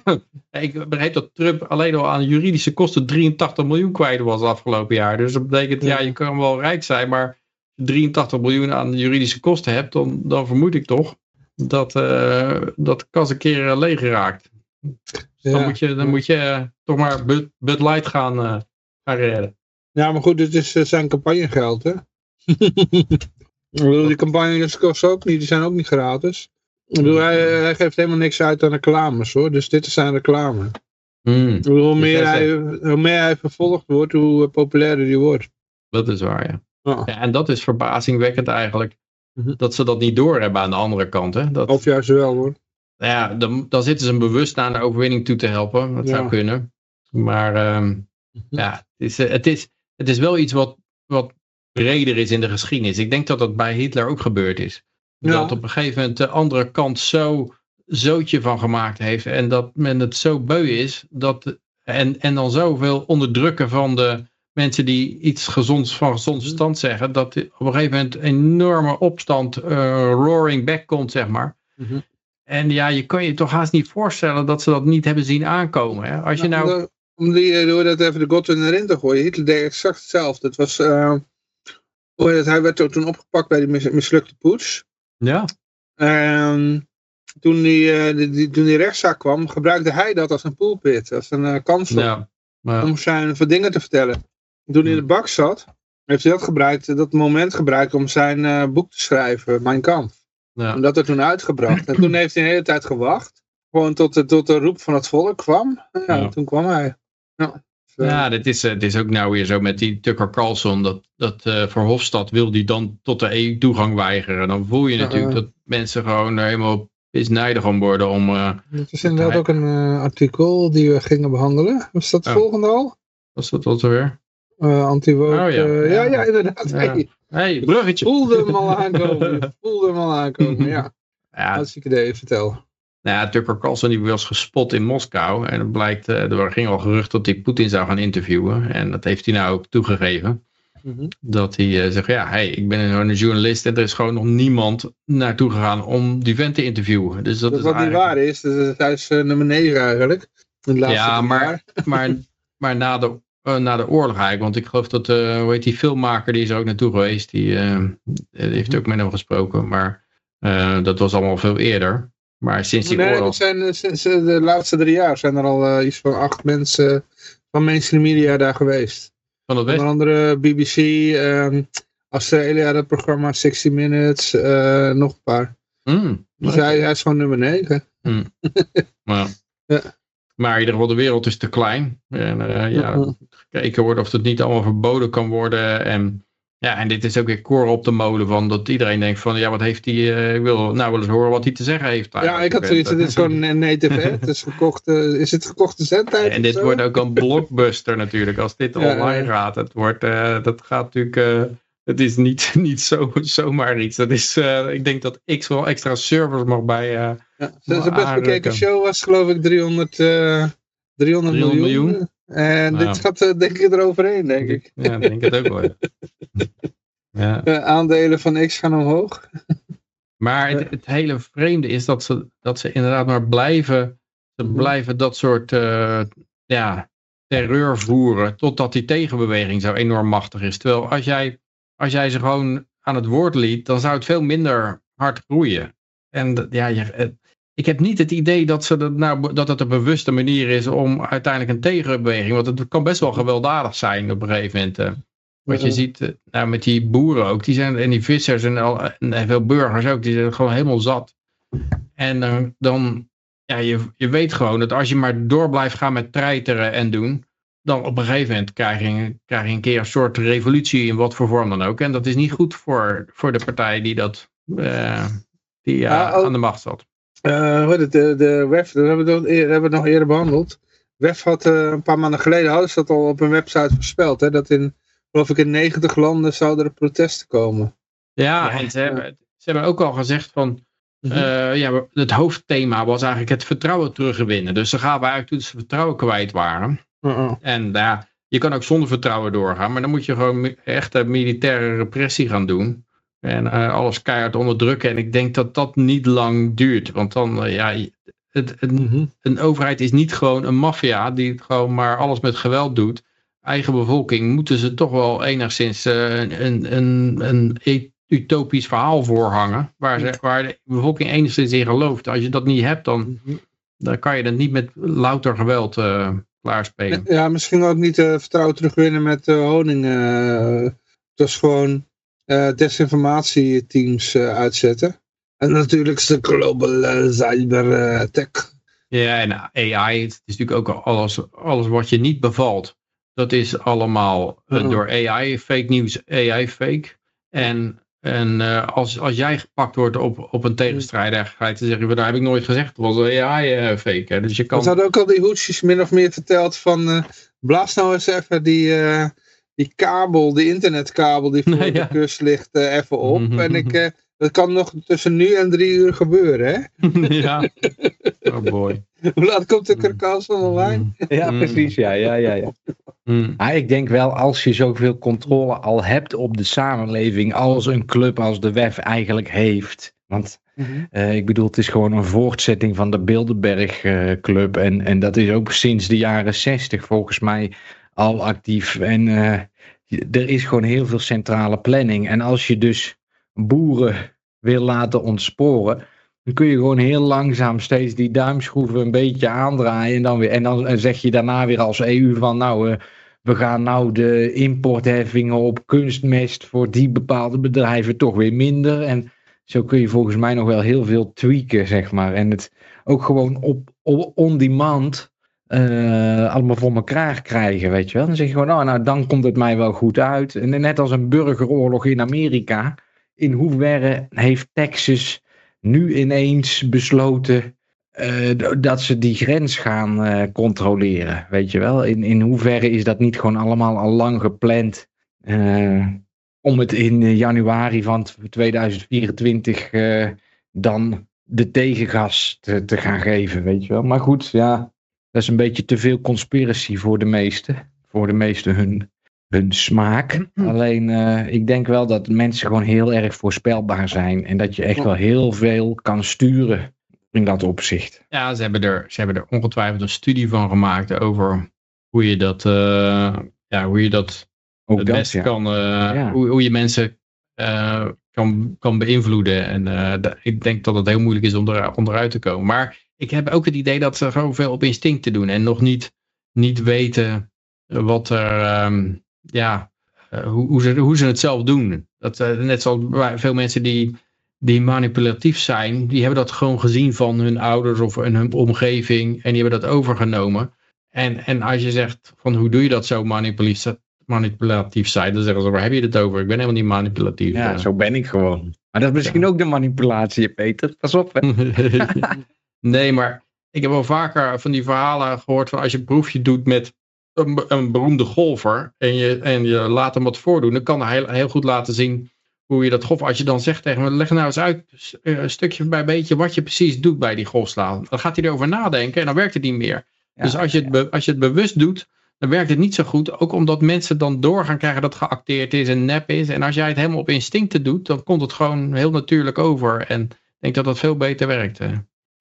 Ik begreep dat Trump alleen al aan juridische kosten 83 miljoen kwijt was afgelopen jaar. Dus dat betekent, ja, je kan wel rijk zijn, maar 83 miljoen aan juridische kosten hebt, dan, dan vermoed ik toch dat eh, dat kas een keer eh, leeg raakt. Dus dan moet je, dan moet je eh, toch maar Bud, Bud Light gaan, gaan redden. Ja, maar goed, dit is zijn campagnegeld, hè? ik bedoel, die campagnes kosten ook niet, die zijn ook niet gratis. Ik bedoel, hij, hij geeft helemaal niks uit aan reclames, hoor. Dus dit is zijn reclame. Hmm, hoe, meer jij hij, hoe meer hij vervolgd wordt, hoe populairder hij wordt. dat is waar, ja. Ja. ja. En dat is verbazingwekkend eigenlijk. Mhm. dat ze dat niet doorhebben aan de andere kant. Hè? Dat, Of juist wel hoor. nou ja, dan, dan zitten ze hem bewust naar de overwinning toe te helpen. Dat Ja. zou kunnen. Maar ehm, ja, het is, eh, het, is, het is wel iets wat, wat breder is in de geschiedenis. Ik denk dat dat bij Hitler ook gebeurd is. Ja. Dat op een gegeven moment de andere kant zo zootje van gemaakt heeft. En dat men het zo beu is. Dat, en, en dan zoveel onderdrukken van de mensen die iets gezonds van gezond verstand zeggen. Dat op een gegeven moment een enorme opstand, eh, roaring back komt, zeg maar. Mhm. En ja, je kan je toch haast niet voorstellen dat ze dat niet hebben zien aankomen. Hè? Als je nou... om, om die, eh, door dat even de Godwin erin te gooien. Hitler deed exact hetzelfde. Het was, het, hij werd toen opgepakt bij die mis- mislukte poets. Ja, Ehm, toen, die, die, toen die rechtszaak kwam, gebruikte hij dat als een pulpit. Als een eh, kansel. ja. Maar, om zijn dingen te vertellen. Toen hij in de bak zat, heeft hij dat gebruikt, dat moment gebruikt om zijn eh, boek te schrijven, Mein Kampf. ja. En dat er toen uitgebracht. En toen heeft hij een hele tijd gewacht. Gewoon tot de, tot de roep van het volk kwam. Ja, Ja. toen kwam hij. Ja, Dus, eh, Ja, dit is, eh, het is ook nou weer zo met die Tucker Carlson. Dat, dat eh Verhofstadt wil die dan tot de EU-toegang weigeren. Dan voel je natuurlijk ja. dat mensen gewoon er helemaal pisnijdig om worden. Om, eh, Het is inderdaad ook een eh, artikel die we gingen behandelen. Was dat het Oh. volgende al? was dat wat weer? Eh anti-woke. Oh, ja. eh, ja. Ja. inderdaad. Ja. Hey, hey, bruggetje. voelde hem al aankomen. Voelde hem al aankomen, ja. Ja, Hartstikke idee, vertel. nou ja, Tucker Carlson die was gespot in Moskou. En het blijkt, eh, er ging al gerucht dat hij Poetin zou gaan interviewen. En dat heeft hij nou ook toegegeven. Mhm. Dat hij zegt, ja, hey, ik ben een, journalist en er is gewoon nog niemand naartoe gegaan om die vent te interviewen. Dus dat, Dat is wat niet waar is, dus hij is eh, nummer 9 eigenlijk. Ja, maar- maar, maar na, de, eh, na de oorlog eigenlijk, want ik geloof dat, eh hoe heet die filmmaker, die is er ook naartoe geweest, die, die heeft ook met hem gesproken, maar dat was allemaal veel eerder. Maar sinds die Nee, er oorlog, zijn, sinds de laatste drie jaar zijn er al iets van acht mensen van mainstream media daar geweest. van het Onder andere BBC, ehm Australia, dat programma 60 Minutes, nog een paar. Hmm, Dus hij, hij is gewoon nummer 9. maar, Ja. Maar in ieder geval, de wereld is te klein. En eh, ja, gekeken wordt of het niet allemaal verboden kan worden. En, ja, en dit is ook weer koren op de molen van dat iedereen denkt van, ja, wat heeft hij, eh, ik wil nou wel eens horen wat hij te zeggen heeft. Ja, ik had zoiets, dit is gewoon een native, hè? Het is, gekochte, is het gekochte zendtijd? En dit zo? wordt ook een blockbuster natuurlijk, als dit Ja, online ja. gaat. Het wordt, eh, dat gaat natuurlijk, eh, het is niet, niet zo, zomaar iets. Dat is, eh, ik denk dat X wel extra servers mag bij, eh, Ja, zijn best bekeken show was geloof ik 300, eh 300, 300 miljoen. miljoen. En Nou. dit gaat eh, denk ik eroverheen, denk ik. ja, ik denk het ook wel. ja. De aandelen van X gaan omhoog. Maar het, het hele vreemde is dat ze, dat ze inderdaad maar blijven, ze Mhm. blijven dat soort eh, ja, terreur voeren totdat die tegenbeweging zo enorm machtig is. Terwijl als jij, als jij ze gewoon aan het woord liet, dan zou het veel minder hard groeien. En ja, je, eh, ik heb niet het idee dat, ze dat, nou, dat het een bewuste manier is om uiteindelijk een tegenbeweging, want het kan best wel gewelddadig zijn op een gegeven moment. eh. Wat je ziet eh, nou, met die boeren ook, die zijn, en die vissers en, al, en veel burgers ook, die zijn gewoon helemaal zat. En dan, dan ja, je, je weet gewoon dat als je maar door blijft gaan met treiteren en doen, dan op een gegeven moment krijg je, krijg je een keer een soort revolutie in wat voor vorm dan ook. En dat is niet goed voor, voor de partij die, dat, eh, die ja, aan de macht zat. Eh, hoe heet het, de, de WEF, dat hebben we, hebben we nog eerder behandeld. WEF had eh, een paar maanden geleden, hadden ze dat al op hun website voorspeld. Hè, dat in, geloof ik in 90 landen zouden er protesten komen. Ja, Ja, en ze ja. hebben, ze hebben ook al gezegd van, Mhm. eh, ja, het hoofdthema was eigenlijk het vertrouwen terugwinnen. Dus ze gaven eigenlijk toen ze vertrouwen kwijt waren. Uh-uh. En ja, je kan ook zonder vertrouwen doorgaan, maar dan moet je gewoon echte militaire repressie gaan doen. En eh, alles keihard onderdrukken. En ik denk dat dat niet lang duurt. Want dan, eh, ja, het, het, Mhm. een overheid is niet gewoon een maffia die gewoon maar alles met geweld doet. Eigen bevolking moeten ze toch wel enigszins eh, een, een, een, een utopisch verhaal voorhangen. Waar, ze, waar de bevolking enigszins in gelooft. Als je dat niet hebt, dan, Mhm. dan kan je dat niet met louter geweld klaarspelen. Ja, misschien ook niet vertrouwen terugwinnen met honing. het was gewoon desinformatieteams eh, uitzetten. En natuurlijk is de global eh, cyber eh, tech. Ja, en AI, het is natuurlijk ook alles, alles wat je niet bevalt. Dat is allemaal eh, door AI, fake news, AI fake. En En uh, als, als jij gepakt wordt op, op een tegenstrijder, ga je te zeggen, dat heb ik nooit gezegd. Dat was een AI-fake. dus je kan... Ze hadden ook al die hoedjes min of meer verteld van, uh, blaas nou eens even die, die kabel, die internetkabel die voor ja. de kust ligt, even op. en ik, dat kan nog tussen nu en drie uur gebeuren, hè? ja. Oh boy. Hoe laat komt de karkas van online? Ja, precies. Ja, ja, ja. ja. Mm. Ik denk wel, als je zoveel controle al hebt op de samenleving, als een club als de WEF eigenlijk heeft. Want Mhm. uh, ik bedoel, het is gewoon een voortzetting van de Bilderberg uh, Club. En, en dat is ook sinds de jaren zestig volgens mij al actief. En uh, er is gewoon heel veel centrale planning. En als je dus boeren wil laten ontsporen, dan kun je gewoon heel langzaam steeds die duimschroeven een beetje aandraaien. En dan, weer, en dan zeg je daarna weer als EU van nou, uh, we gaan nou de importheffingen op kunstmest voor die bepaalde bedrijven toch weer minder. En zo kun je volgens mij nog wel heel veel tweaken, zeg maar. En het ook gewoon op, op on demand uh, allemaal voor elkaar krijgen, weet je wel. Dan zeg je gewoon, nou, nou, dan komt het mij wel goed uit. En net als een burgeroorlog in Amerika, in hoeverre heeft Texas nu ineens besloten uh, dat ze die grens gaan uh, controleren, weet je wel? In, in hoeverre is dat niet gewoon allemaal al lang gepland om het in januari van 2024 dan de tegengas te, te, gaan geven, weet je wel? Maar goed, ja, dat is een beetje te veel conspiracy voor de meesten, voor de meesten hun, hun smaak. Alleen uh, ik denk wel dat mensen gewoon heel erg voorspelbaar zijn. En dat je echt wel heel veel kan sturen in dat opzicht. Ja, ze hebben er, ze hebben er ongetwijfeld een studie van gemaakt over hoe je dat, uh, ja, hoe je dat Ook het dat, beste ja. kan, uh, Ja. hoe, hoe je mensen kan, kan beïnvloeden. En ik denk dat het heel moeilijk is om er, onderuit te komen. Maar ik heb ook het idee dat ze gewoon veel op instinct te doen en nog niet, niet weten wat er, um, ja, uh, hoe, hoe, ze, hoe ze het zelf doen. Dat, uh, net zoals veel mensen die, die manipulatief zijn, die hebben dat gewoon gezien van hun ouders of in hun omgeving en die hebben dat overgenomen. En, en als je zegt van hoe doe je dat zo manipulatief, manipulatief zijn, dan zeggen ze waar heb je het over? Ik ben helemaal niet manipulatief. Ja, Uh, zo ben ik gewoon. Maar dat is misschien Ja. ook de manipulatie, Peter. Pas op. Hè. nee, maar ik heb wel vaker van die verhalen gehoord van als je een proefje doet met een, een beroemde golfer en je, en je laat hem wat voordoen, dan kan hij heel, heel goed laten zien hoe je dat golf, als je dan zegt tegen hem, leg nou eens uit, uh, een stukje bij beetje, wat je precies doet bij die golfslaan. Dan gaat hij erover nadenken en dan werkt het niet meer. Ja, dus als je, het als je het bewust doet, dan werkt het niet zo goed. Ook omdat mensen dan door gaan krijgen dat geacteerd is en nep is. En als jij het helemaal op instincten doet, dan komt het gewoon heel natuurlijk over. En ik denk dat dat veel beter werkt. hè.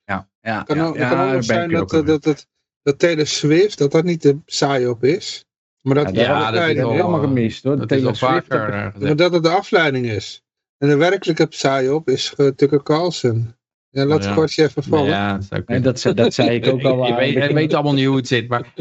Ja, ja, Het kan ja, ook, ja, kan zijn ik dat, eh, dat, dat, dat Taylor Swift, dat dat niet de psyop is. Maar dat, Ja, dat de ja, dat is ik is. allemaal gemist hoor. Dat is Taylor al Swift vaker ik- eh, Maar gezegd. dat het de afleiding is. En de werkelijke psyop is uh, Tucker Carlson. Ja, laat Ja. het kwartje even vallen. Ja, dat, is En dat, ze- dat zei ik ook al. je, aan weet, je weet allemaal niet hoe het zit. Maar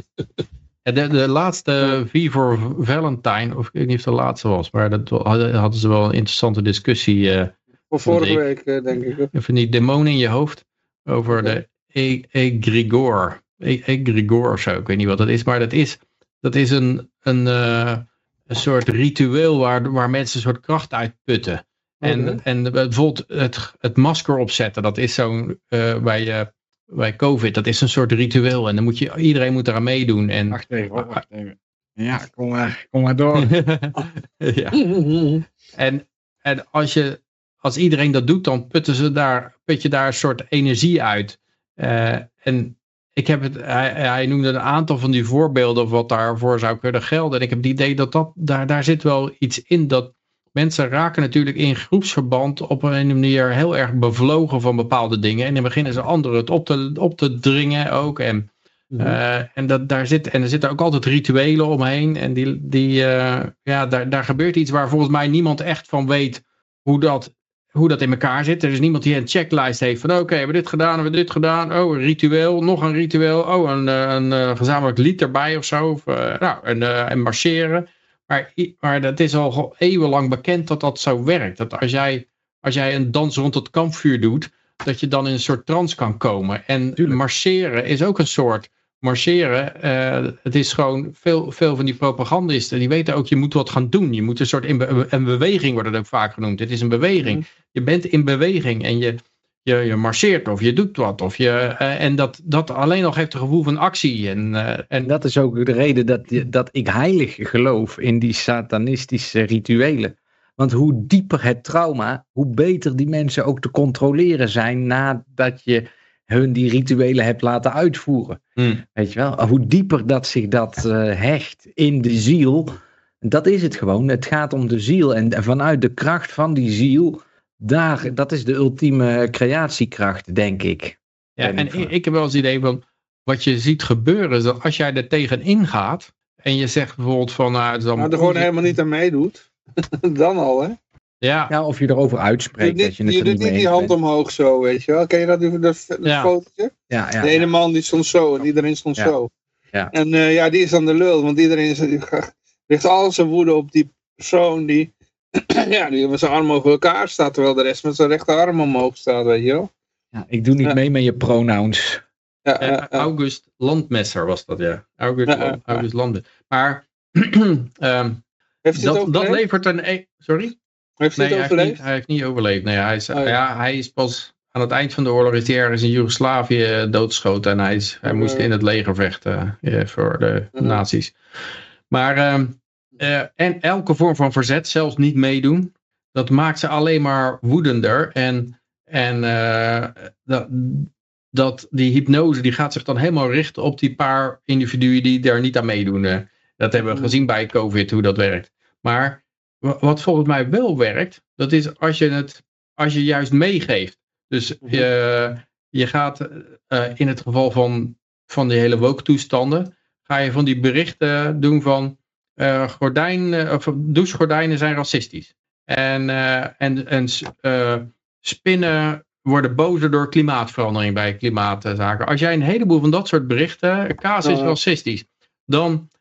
de, de laatste V voor Valentine, of ik weet niet of het de laatste was, maar dat hadden, hadden ze wel een interessante discussie. eh, Voor vorige ik- week, eh, denk ik. van die demonen in je hoofd over de e- egregor. E- Egregor of zo, ik weet niet wat dat is, maar dat is, dat is een, een, eh, een soort ritueel waar, waar mensen een soort kracht uitputten. En, Oké. en bijvoorbeeld het, het masker opzetten, dat is zo'n, eh, bij, eh, bij COVID, dat is een soort ritueel. En dan moet je, iedereen moet eraan meedoen. En, Wacht even, wacht even. Ja, kom maar, kom maar door. ja. En, en als, je, als iedereen dat doet, dan putten ze daar, put je daar een soort energie uit. Eh, en ik heb het, hij, hij noemde een aantal van die voorbeelden wat daarvoor zou kunnen gelden. En ik heb het idee dat, dat daar, daar zit wel iets in dat mensen raken natuurlijk in groepsverband op een manier heel erg bevlogen van bepaalde dingen. En dan beginnen ze anderen het op te, op te dringen ook. En uh, en, dat, daar zit, en er zitten ook altijd rituelen omheen. En die, die, uh, ja, daar, daar gebeurt iets waar volgens mij niemand echt van weet hoe dat, hoe dat in elkaar zit. Er is niemand die een checklist heeft van oké, okay, hebben we dit gedaan, hebben we dit gedaan. Oh, een ritueel, nog een ritueel. Oh, een, een, een gezamenlijk lied erbij of zo. Of, uh, nou, en, en marcheren. Maar, maar dat is al eeuwenlang bekend dat dat zo werkt. Dat als jij, als jij een dans rond het kampvuur doet, dat je dan in een soort trance kan komen. En Tuurlijk. marcheren is ook een soort marcheren. eh, het is gewoon veel, veel van die propagandisten. Die weten ook, je moet wat gaan doen. Je moet een soort in be- een beweging wordt het ook vaak genoemd. Het is een beweging. Je bent in beweging en je, je, je marcheert of je doet wat. Of je, eh, en dat, dat alleen al geeft een gevoel van actie. En, eh, En dat is ook de reden dat, dat ik heilig geloof in die satanistische rituelen. Want hoe dieper het trauma, hoe beter die mensen ook te controleren zijn nadat je hun die rituelen hebt laten uitvoeren. Hmm. Weet je wel, hoe dieper dat zich dat eh, hecht in de ziel, dat is het gewoon. Het gaat om de ziel en vanuit de kracht van die ziel, daar, dat is de ultieme creatiekracht, denk ik. Ja, en ik heb wel eens het idee van, wat je ziet gebeuren, is dat als jij er tegenin gaat, en je zegt bijvoorbeeld van, nou, het is allemaal Maar er gewoon helemaal niet aan meedoet. Dan al, hè? Ja, Ja, of je erover Je uitspreekt doet dat je je doet niet die hand bent. omhoog zo, weet je wel. Ken je dat, dat, dat, Ja. fotootje? Ja, ja, de ene ja. man die stond zo en iedereen stond Ja. zo. Ja. En eh, ja, die is dan de lul, want iedereen is, die richt al zijn woede op die persoon die, ja, die met zijn arm over elkaar staat, terwijl de rest met zijn rechterarm omhoog staat, weet je wel. Ja, ik doe niet Ja. mee met je pronouns. Ja, eh. August Landmesser was dat, ja. August. August Landmesser. Maar ehm, Heeft dat, dat levert een... e- Sorry? Heeft hij Nee, het hij heeft, niet, overleefd? hij heeft niet overleefd. Nee, hij, is, Oh, ja. ja. hij is pas aan het eind van de oorlog is hij ergens in Joegoslavië eh, doodgeschoten. En hij, is, hij Oh, moest ja. in het leger vechten eh, voor de nazi's. Maar ehm, eh, en elke vorm van verzet, zelfs niet meedoen, dat maakt ze alleen maar woedender. En, en eh, dat, dat die hypnose die gaat zich dan helemaal richten op die paar individuen die daar niet aan meedoen. eh. Dat hebben we gezien bij COVID, hoe dat werkt. Maar wat volgens mij wel werkt, dat is als je het als je juist meegeeft. Dus Mhm. je, je gaat eh, in het geval van, van die hele woke toestanden, ga je van die berichten doen van eh, gordijn, eh, of douchegordijnen zijn racistisch. En, eh, en, en eh, spinnen worden bozer door klimaatverandering bij klimaatzaken. Als jij een heleboel van dat soort berichten, kaas is racistisch, dan, eh,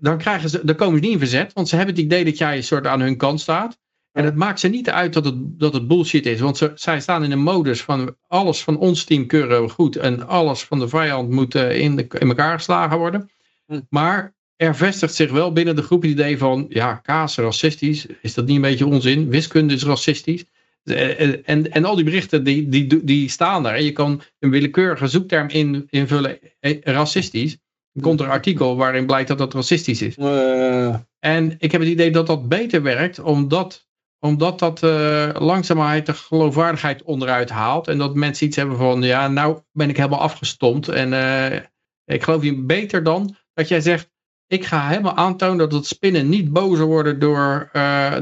dan, krijgen ze, dan komen ze niet in verzet, want ze hebben het idee dat jij een soort aan hun kant staat. En het maakt ze niet uit dat het, dat het bullshit is, want ze, zij staan in een modus van alles van ons team keuren we goed en alles van de vijand moet eh, in, de, in elkaar geslagen worden. Hm. Maar er vestigt zich wel binnen de groep het idee van, ja, kaas racistisch, is dat niet een beetje onzin? Wiskunde is racistisch. Eh, eh, En, en al die berichten die, die, die staan daar. En je kan een willekeurige zoekterm in, invullen, racistisch. Komt er een artikel waarin blijkt dat dat racistisch is. Eh, En ik heb het idee dat dat beter werkt, omdat, omdat dat eh langzamerhand de geloofwaardigheid onderuit haalt. En dat mensen iets hebben van, ja, nou ben ik helemaal afgestompt. En eh, ik geloof niet beter dan dat jij zegt, ik ga helemaal aantonen dat het spinnen niet bozer worden door,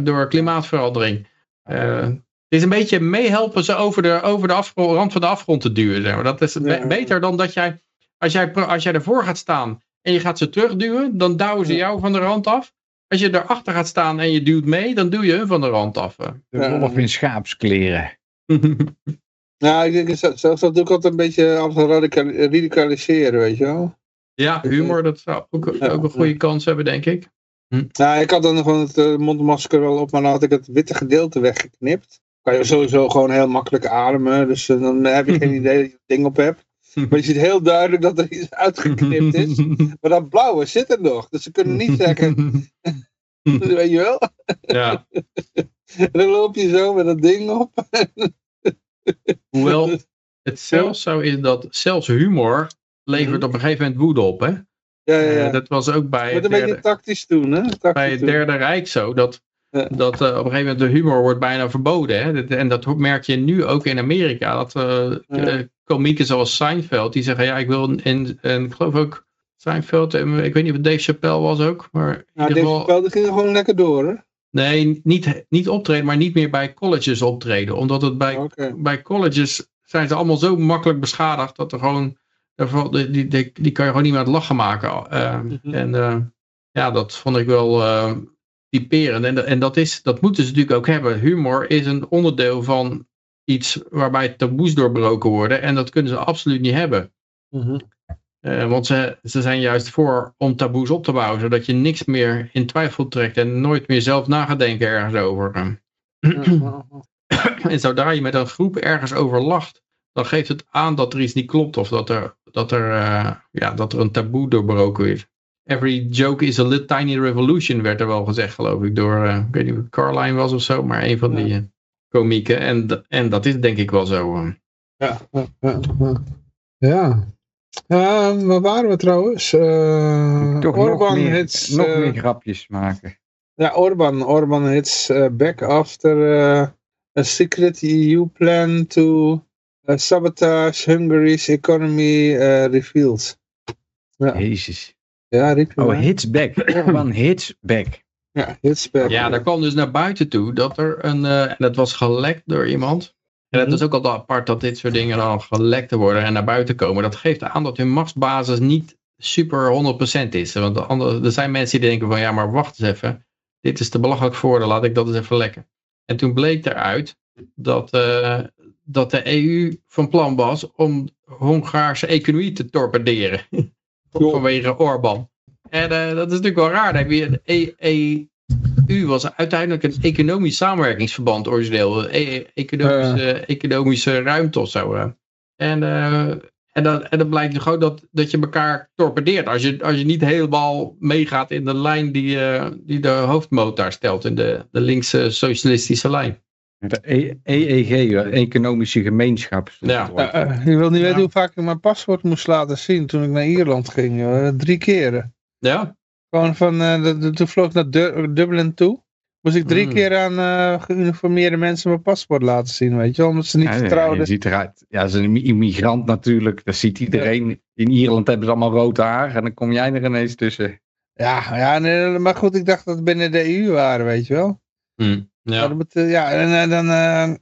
door klimaatverandering. Het is een beetje meehelpen ze over de, over de afgrond, rand van de afgrond te duwen. Zeg maar. Dat is Ja. beter dan dat jij, als jij, als jij ervoor gaat staan en je gaat ze terugduwen, dan duwen ze jou van de rand af. Als je erachter gaat staan en je duwt mee, dan duw je hun van de rand af. De Ja. wolf in schaapskleren. nou, ik denk zelfs dat doe ik altijd een beetje radical- radicaliseren, weet je wel. ja, humor, dat zou ook, Ja. ook een goede kans hebben, denk ik. Nou, ik had dan gewoon het eh, mondmasker wel op, maar dan had ik het witte gedeelte weggeknipt. Kan je sowieso gewoon heel makkelijk ademen, dus eh, dan heb je geen idee dat je het ding op hebt. Maar je ziet heel duidelijk dat er iets uitgeknipt is. Maar dat blauwe zit er nog, dus ze kunnen niet zeggen, weet je wel. ja, En dan loop je zo met dat ding op. hoewel het zelfs zo is dat zelfs humor levert Mhm. op een gegeven moment woede op. Hè? Ja, ja, Eh, ja. dat was ook bij het een beetje derde, tactisch doen, hè? Tactisch bij het derde Rijk zo. Dat. Dat eh, op een gegeven moment de humor wordt bijna verboden. Hè? Dat- En dat merk je nu ook in Amerika. Dat eh, komieken zoals Seinfeld, die zeggen, ja, ik wil in, en ik geloof ook Seinfeld, en ik weet niet of Dave Chappelle was ook, maar Nou, deze geval, die ging er gewoon lekker door, hè? nee, niet, niet optreden, maar niet meer bij colleges optreden. Omdat het bij, bij colleges zijn ze allemaal zo makkelijk beschadigd dat er gewoon, die, die, die, kan je gewoon niet meer aan het lachen maken. Mhm. En ja, dat vond ik wel typerend. En, en dat, is, dat moeten ze natuurlijk ook hebben. Humor is een onderdeel van iets waarbij taboes doorbroken worden. En dat kunnen ze absoluut niet hebben. Mhm. Eh, want ze, ze zijn juist voor om taboes op te bouwen, zodat je niks meer in twijfel trekt en nooit meer zelf na gaat denken ergens over. En zodra je met een groep ergens over lacht, dan geeft het aan dat er iets niet klopt of dat er, dat er, eh, ja, dat er een taboe doorbroken wordt. Every joke is a little tiny revolution, werd er wel gezegd, geloof ik, door, eh, ik weet niet of het Carline was of zo, maar een van die uh, komieken. En, en dat is denk ik wel zo. eh. Ja, ja, ja, ja. ja. Ja, waar waren we trouwens? Eh Toch nog Orban meer, hits, nog meer grapjes maken. Ja, Orban. Orban hits uh, back after uh, a secret EU plan to uh, sabotage Hungary's economy uh, revealed. Ja, Jezus. Ja riep je Oh, maar. hits back. Orban hits back. Ja, hits back. Ja, daar kwam dus naar buiten toe dat er een, eh, en dat was gelekt door iemand. En het Mhm. is ook al apart dat dit soort dingen dan gelekt worden en naar buiten komen. Dat geeft aan dat hun machtsbasis niet super 100% is. Want de andere, er zijn mensen die denken van ja, maar wacht eens even. Dit is te belachelijk voor, dan laat ik dat eens even lekken. En toen bleek eruit dat, eh, dat de EU van plan was om Hongaarse economie te torpederen. Vanwege Orbán. En eh, dat is natuurlijk wel raar. Dan heb je de EU was uiteindelijk een economisch samenwerkingsverband origineel. E- economische, economische ruimte of zo. En, eh, en, dan, en dan blijkt gewoon dat, dat je elkaar torpedeert. Als je, als je niet helemaal meegaat in de lijn die, eh, die de hoofdmoot daar stelt. In de, de linkse socialistische lijn. De E- EEG, Economische Gemeenschap. Ja. Ja, eh, je wil niet weten hoe vaak ik mijn paspoort moest laten zien toen ik naar Ierland ging. joh. Drie keren. Ja? Gewoon van, eh, de- de- toen vloog ik naar Du- Dublin toe. Moest ik drie Mm. keer aan eh, geuniformeerde mensen mijn paspoort laten zien, weet je wel. Omdat ze niet Ja, ja, vertrouwden. je ziet eruit. Ja, ze is een immigrant natuurlijk. Dat ziet iedereen. In Ierland hebben ze allemaal rood haar. En dan kom jij er ineens tussen. Ja, ja nee, maar goed, ik dacht dat het binnen de EU waren, weet je wel. Hm. Ja, Ja. moet, ja en eh, dan... eh,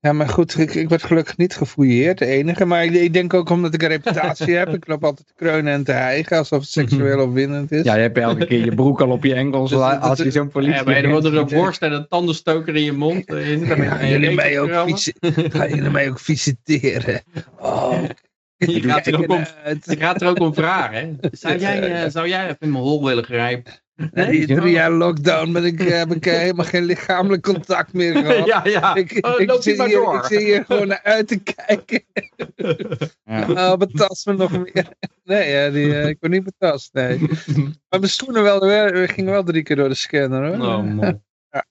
ja, maar goed, ik, ik werd gelukkig niet gefouilleerd, de enige. Maar ik, ik denk ook omdat ik een reputatie heb. Ik loop altijd te kreunen en te hijgen, alsof het seksueel opwindend is. Ja, je hebt elke keer je broek al op je enkels. Dus dat- als je zo'n politie. Ja, maar er wordt er een worst en een tandenstoker in je mond. eh, Je jullie mij ook, gaan jullie mij ook visiteren? Oh, Je gaat er ook om, je gaat er ook om vragen. Hè? Zou, jij, eh, zou jij even in mijn hol willen grijpen? Die drie jaar lockdown ben ik, eh, heb ik eh, helemaal geen lichamelijk contact meer gehad. ja, ja. Ik, Oh, ik, zit hier, door. ik zit hier gewoon naar uit te kijken. Ja. Oh, betast me nog meer. Nee, ja, die, ik word niet betast, nee. Maar mijn schoenen wel, we gingen wel drie keer door de scanner hoor. Oh, man. Ja.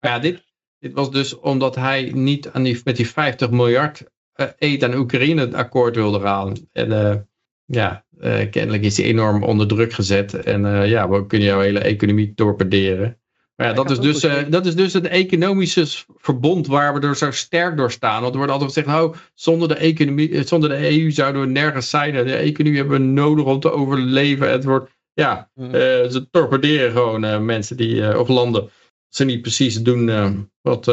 Ja, dit, dit was dus omdat hij niet aan die, met die 50 miljard eh aid aan Oekraïne het akkoord wilde gaan. En eh, ja, eh, kennelijk is hij enorm onder druk gezet. En ja, we kunnen jouw hele economie torpederen. Maar ja, dat is, dus, begrepen- dat is dus het economische verbond waar we er zo sterk door staan. Want er wordt altijd gezegd, nou, zonder de, economie, zonder de EU zouden we nergens zijn. De economie hebben we nodig om te overleven. Het wordt, ja, eh, ze torpederen gewoon mensen die, of landen. Ze niet precies doen wat,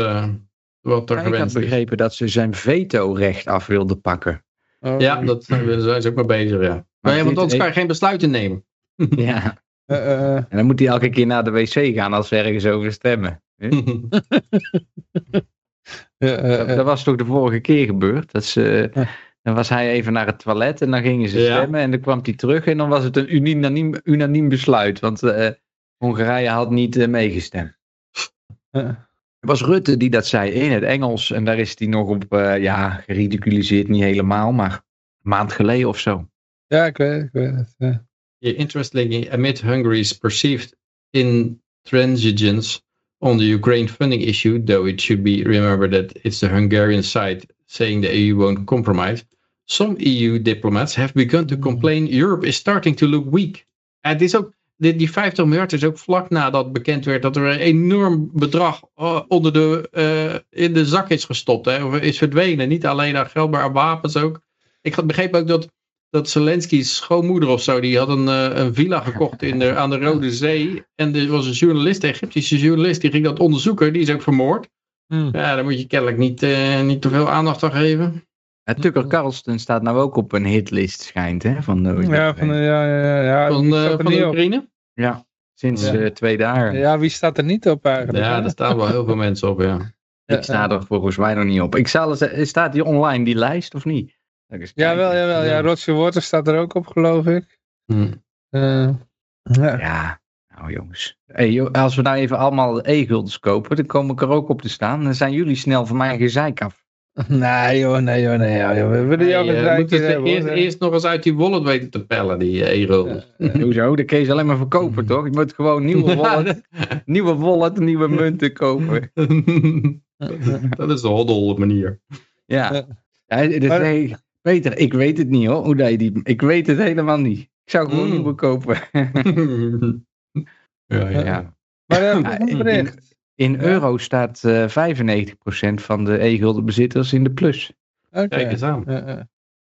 wat er ik had is. begrepen dat ze zijn veto-recht af wilden pakken. Oh, Ja, dat daar zijn ze ook mee bezig, ja. Maar ja, want anders kan je geen besluiten nemen. Ja. eh, eh, En dan moet hij elke keer naar de wc gaan als ze ergens over stemmen. eh, eh, Dat, eh, dat was toch de vorige keer gebeurd? Dat ze, dan was hij even naar het toilet en dan gingen ze Ja. stemmen. En dan kwam hij terug en dan was het een unaniem, unaniem besluit. Want eh, Hongarije had niet eh, meegestemd. Het was Rutte die dat zei in het Engels. En daar is hij nog op, eh, ja, geridiculiseerd niet helemaal, maar een maand geleden of zo. Ja, ik weet, ik weet het. ja. Yeah, interestingly, amid Hungary's perceived intransigence on the Ukraine funding issue, though it should be remembered that it's the Hungarian side saying the EU won't compromise, some EU diplomats have begun to complain Europe is starting to look weak. En het is ook, die, die 50 miljard is ook vlak nadat bekend werd dat er een enorm bedrag eh, onder de, eh, in de zak is gestopt, hè, of is verdwenen. Niet alleen aan geld, maar aan wapens ook. Ik had begrepen ook dat dat Zelensky's schoonmoeder of zo, die had een, eh, een villa gekocht in de, aan de Rode Zee. En er was een journalist, een Egyptische journalist, die ging dat onderzoeken. Die is ook vermoord. Hmm. Ja, daar moet je kennelijk niet, niet te veel aandacht aan geven. En Tucker Carlson staat nou ook op een hitlist, schijnt, hè? Van de, Ja, van, de- ja, ja, ja. Van, eh, van de op? Oekraïne. Ja, sinds Ja. eh, twee dagen. Ja, wie staat er niet op eigenlijk? Ja, hè? daar staan wel heel veel mensen op, ja. Ik sta er volgens mij nog niet op. Ik zal eens, staat die online, die lijst, of niet? Eens kijken? Jawel, jawel. Ja, Ja. Roger Waters staat er ook op, geloof ik. Hm. Eh, ja. Ja, nou jongens. Hey, joh, als we nou even allemaal e-guldens kopen, dan kom ik er ook op te staan. Dan zijn jullie snel van mijn gezeik af. Nee joh, nee joh, nee joh. We willen jou Nee, een eh, moeten hebben. eerst, eerst nog eens uit die wallet weten te pellen, die eh, e-roll. Hoezo? Dat kun je ze alleen maar verkopen, toch? Je moet gewoon nieuwe wallet, nieuwe wallet, nieuwe munten kopen. dat is de hoddel manier. Ja. Ja. dus Maar- nee, Peter, ik weet het niet hoor. Hoe dat je die, ik weet het helemaal niet. Ik zou gewoon Mm. nieuwe kopen. ja, ja. ja. Maar eh, Ja, in- euro staat eh 95% van de e-gulden bezitters in de plus. Oké. Kijk eens aan.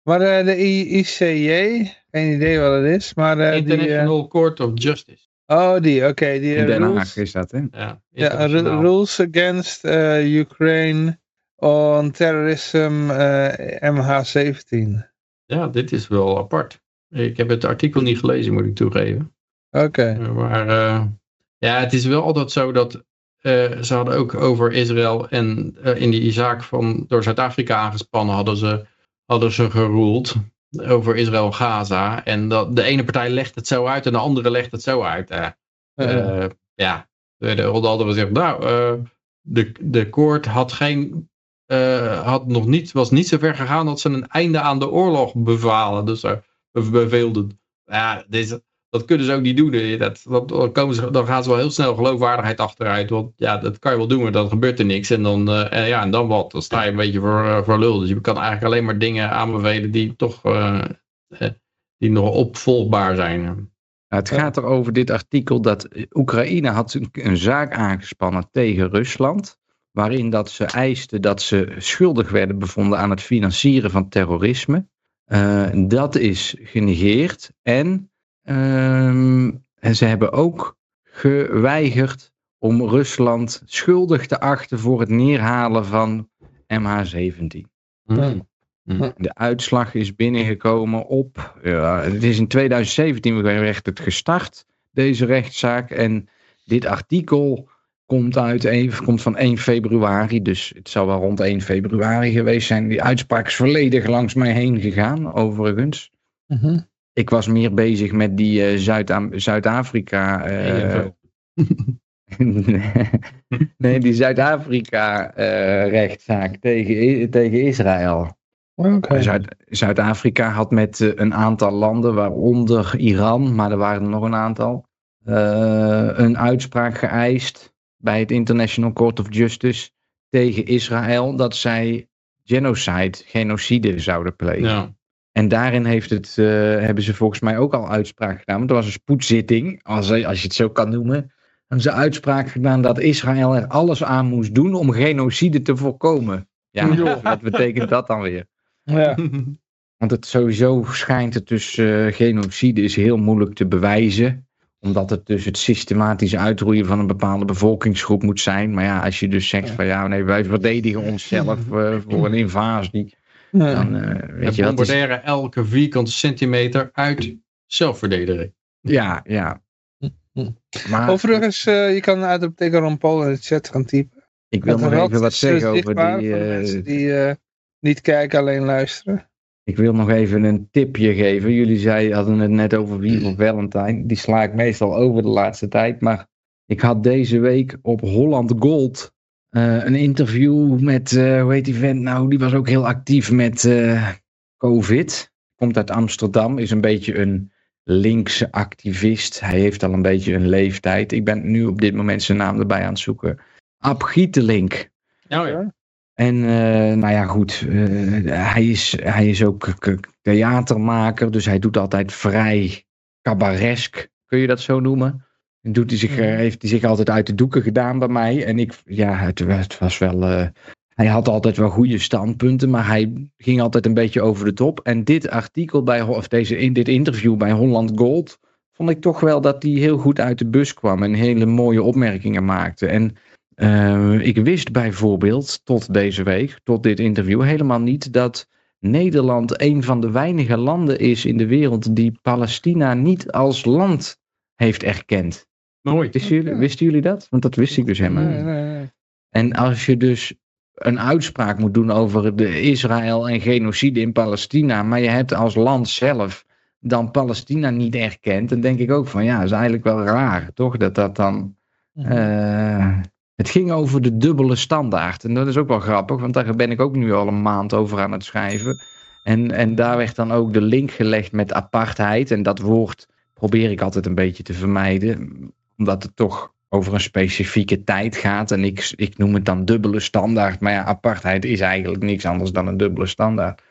Maar eh, de I- ICJ, geen idee wat het is, maar eh, die... eh, International Court of Justice. oh, die, oké. die In eh, Den Haag rules, is dat, hè? Ja, ja, rules against eh, Ukraine on terrorism eh, MH17. ja, dit is wel apart. Ik heb het artikel niet gelezen, moet ik toegeven. Oké. Eh, Maar eh, ja, het is wel altijd zo dat eh, ze hadden ook over Israël en eh, in die zaak van door Zuid-Afrika aangespannen hadden ze, hadden ze geroeld over Israël en dat, de ene partij legt het zo uit en de andere legt het zo uit. Eh, ja, de de hadden gezegd, nou, de, de koord had geen, had nog niet, was niet zo ver gegaan dat ze een einde aan de oorlog bevalen. Dus beveelden. Ja, deze, dat kunnen ze ook niet doen. eh, Dat, dat, dan, komen ze, dan gaan ze wel heel snel geloofwaardigheid achteruit. Want ja, dat kan je wel doen, maar dan gebeurt er niks. En dan, eh, en ja, en dan wat? Dan sta je een beetje voor, eh, voor lul. Dus je kan eigenlijk alleen maar dingen aanbevelen die toch die nog opvolgbaar zijn. Nou, het gaat erover dit artikel dat Oekraïne had een, een zaak aangespannen tegen Rusland. Waarin dat ze eisten dat ze schuldig werden bevonden aan het financieren van terrorisme. Eh, dat is genegeerd. En, ehm, en ze hebben ook geweigerd om Rusland schuldig te achten voor het neerhalen van MH17. Hmm. De uitslag is binnengekomen op. Ja, het is in 2017 werd het gestart, deze rechtszaak. En dit artikel komt, uit, een- komt van 1 februari. Dus het zal wel rond 1 februari geweest zijn. Die uitspraak is volledig langs mij heen gegaan, overigens. mhm. Ik was meer bezig met die eh, Zuid- Zuid-Afrika. eh, nee, die Zuid-Afrika-rechtszaak tegen, I- tegen Israël. Oké. Zuid- Zuid-Afrika had met eh, een aantal landen, waaronder Iran, maar er waren er nog een aantal, eh, een uitspraak geëist bij het International Court of Justice tegen Israël dat zij genocide, genocide zouden plegen. Ja. En daarin heeft het, eh, hebben ze volgens mij ook al uitspraak gedaan. Want er was een spoedzitting, als, als je het zo kan noemen. Hebben ze uitspraak gedaan dat Israël er alles aan moest doen om genocide te voorkomen. Ja, wat betekent dat dan weer? Ja. Want het sowieso schijnt het dus eh, genocide is heel moeilijk te bewijzen. Omdat het dus het systematische uitroeien van een bepaalde bevolkingsgroep moet zijn. Maar ja, als je dus zegt van ja, nee, wij verdedigen onszelf eh, voor een invasie. Ja. Dan eh, weet je, is, bombarderen elke vierkante centimeter uit zelfverdediging. ja, ja. Maar Overigens, eh, je kan uit de teken Ron Paul in de chat gaan typen. ik wil nog even wat zeggen over die... eh, mensen die niet kijken, alleen luisteren. Ik wil nog even een tipje geven. Jullie zei, hadden het net over Wie voor Valentine. Die sla ik meestal over de laatste tijd. Maar ik had deze week op Holland Gold eh, een interview met, eh, hoe heet die vent nou? Die was ook heel actief met eh, COVID. Komt uit Amsterdam, is een beetje een linkse activist. Hij heeft al een beetje een leeftijd. Ik ben nu op dit moment zijn naam erbij aan het zoeken. Ab Gietelink. Nou ja. En nou ja, goed. hij, is, hij is ook theatermaker, dus hij doet altijd vrij cabaresk. Kun je dat zo noemen? En doet hij zich, eh, Mhm. heeft hij zich altijd uit de doeken gedaan bij mij. En ik, ja, het, het was wel. eh, hij had altijd wel goede standpunten, maar hij ging altijd een beetje over de top. En dit artikel bij, of deze, in dit interview bij Holland Gold, vond ik toch wel dat hij heel goed uit de bus kwam en hele mooie opmerkingen maakte. En eh, ik wist bijvoorbeeld tot deze week, tot dit interview, helemaal niet dat Nederland een van de weinige landen is in de wereld die Palestina niet als land heeft erkend. Mooi. Wisten jullie, wisten jullie dat? Want dat wist ik dus helemaal niet. nee, nee. En als je dus een uitspraak moet doen over de Israël en genocide in Palestina, maar je hebt als land zelf dan Palestina niet erkend, dan denk ik ook van ja, dat is eigenlijk wel raar, toch? Dat dat dan Mhm. eh, Het ging over de dubbele standaard. En dat is ook wel grappig, want daar ben ik ook nu al een maand over aan het schrijven. En, en daar werd dan ook de link gelegd met apartheid. En dat woord probeer ik altijd een beetje te vermijden, omdat het toch over een specifieke tijd gaat. En ik, ik noem het dan dubbele standaard. Maar ja, apartheid is eigenlijk niks anders dan een dubbele standaard.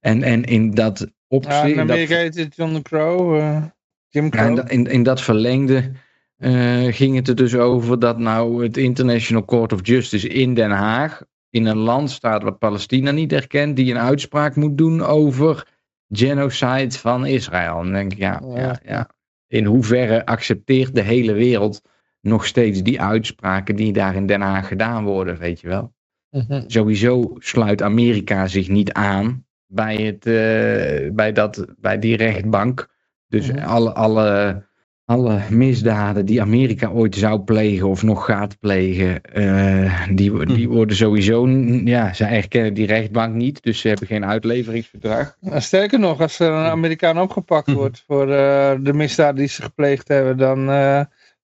En, en in dat Ja, opzicht. in dat- Amerika heet het John Crow. eh, Jim ja, Crow. in, in, in dat verlengde eh, ging het er dus over dat nou het International Court of Justice in Den Haag in een land staat wat Palestina niet erkent, die een uitspraak moet doen over genocide van Israël. En dan denk ik, ja, Ja. ja, ja. In hoeverre accepteert de hele wereld nog steeds die uitspraken die daar in Den Haag gedaan worden, weet je wel? Mhm. Sowieso sluit Amerika zich niet aan bij, het, eh, bij, dat, bij die rechtbank. Dus Mhm. alle, alle, alle misdaden die Amerika ooit zou plegen of nog gaat plegen, eh, die, die worden sowieso, ja, ze erkennen die rechtbank niet, dus ze hebben geen uitleveringsverdrag. Nou, Sterker nog, als er een Amerikaan opgepakt wordt voor eh, de misdaden die ze gepleegd hebben, dan eh,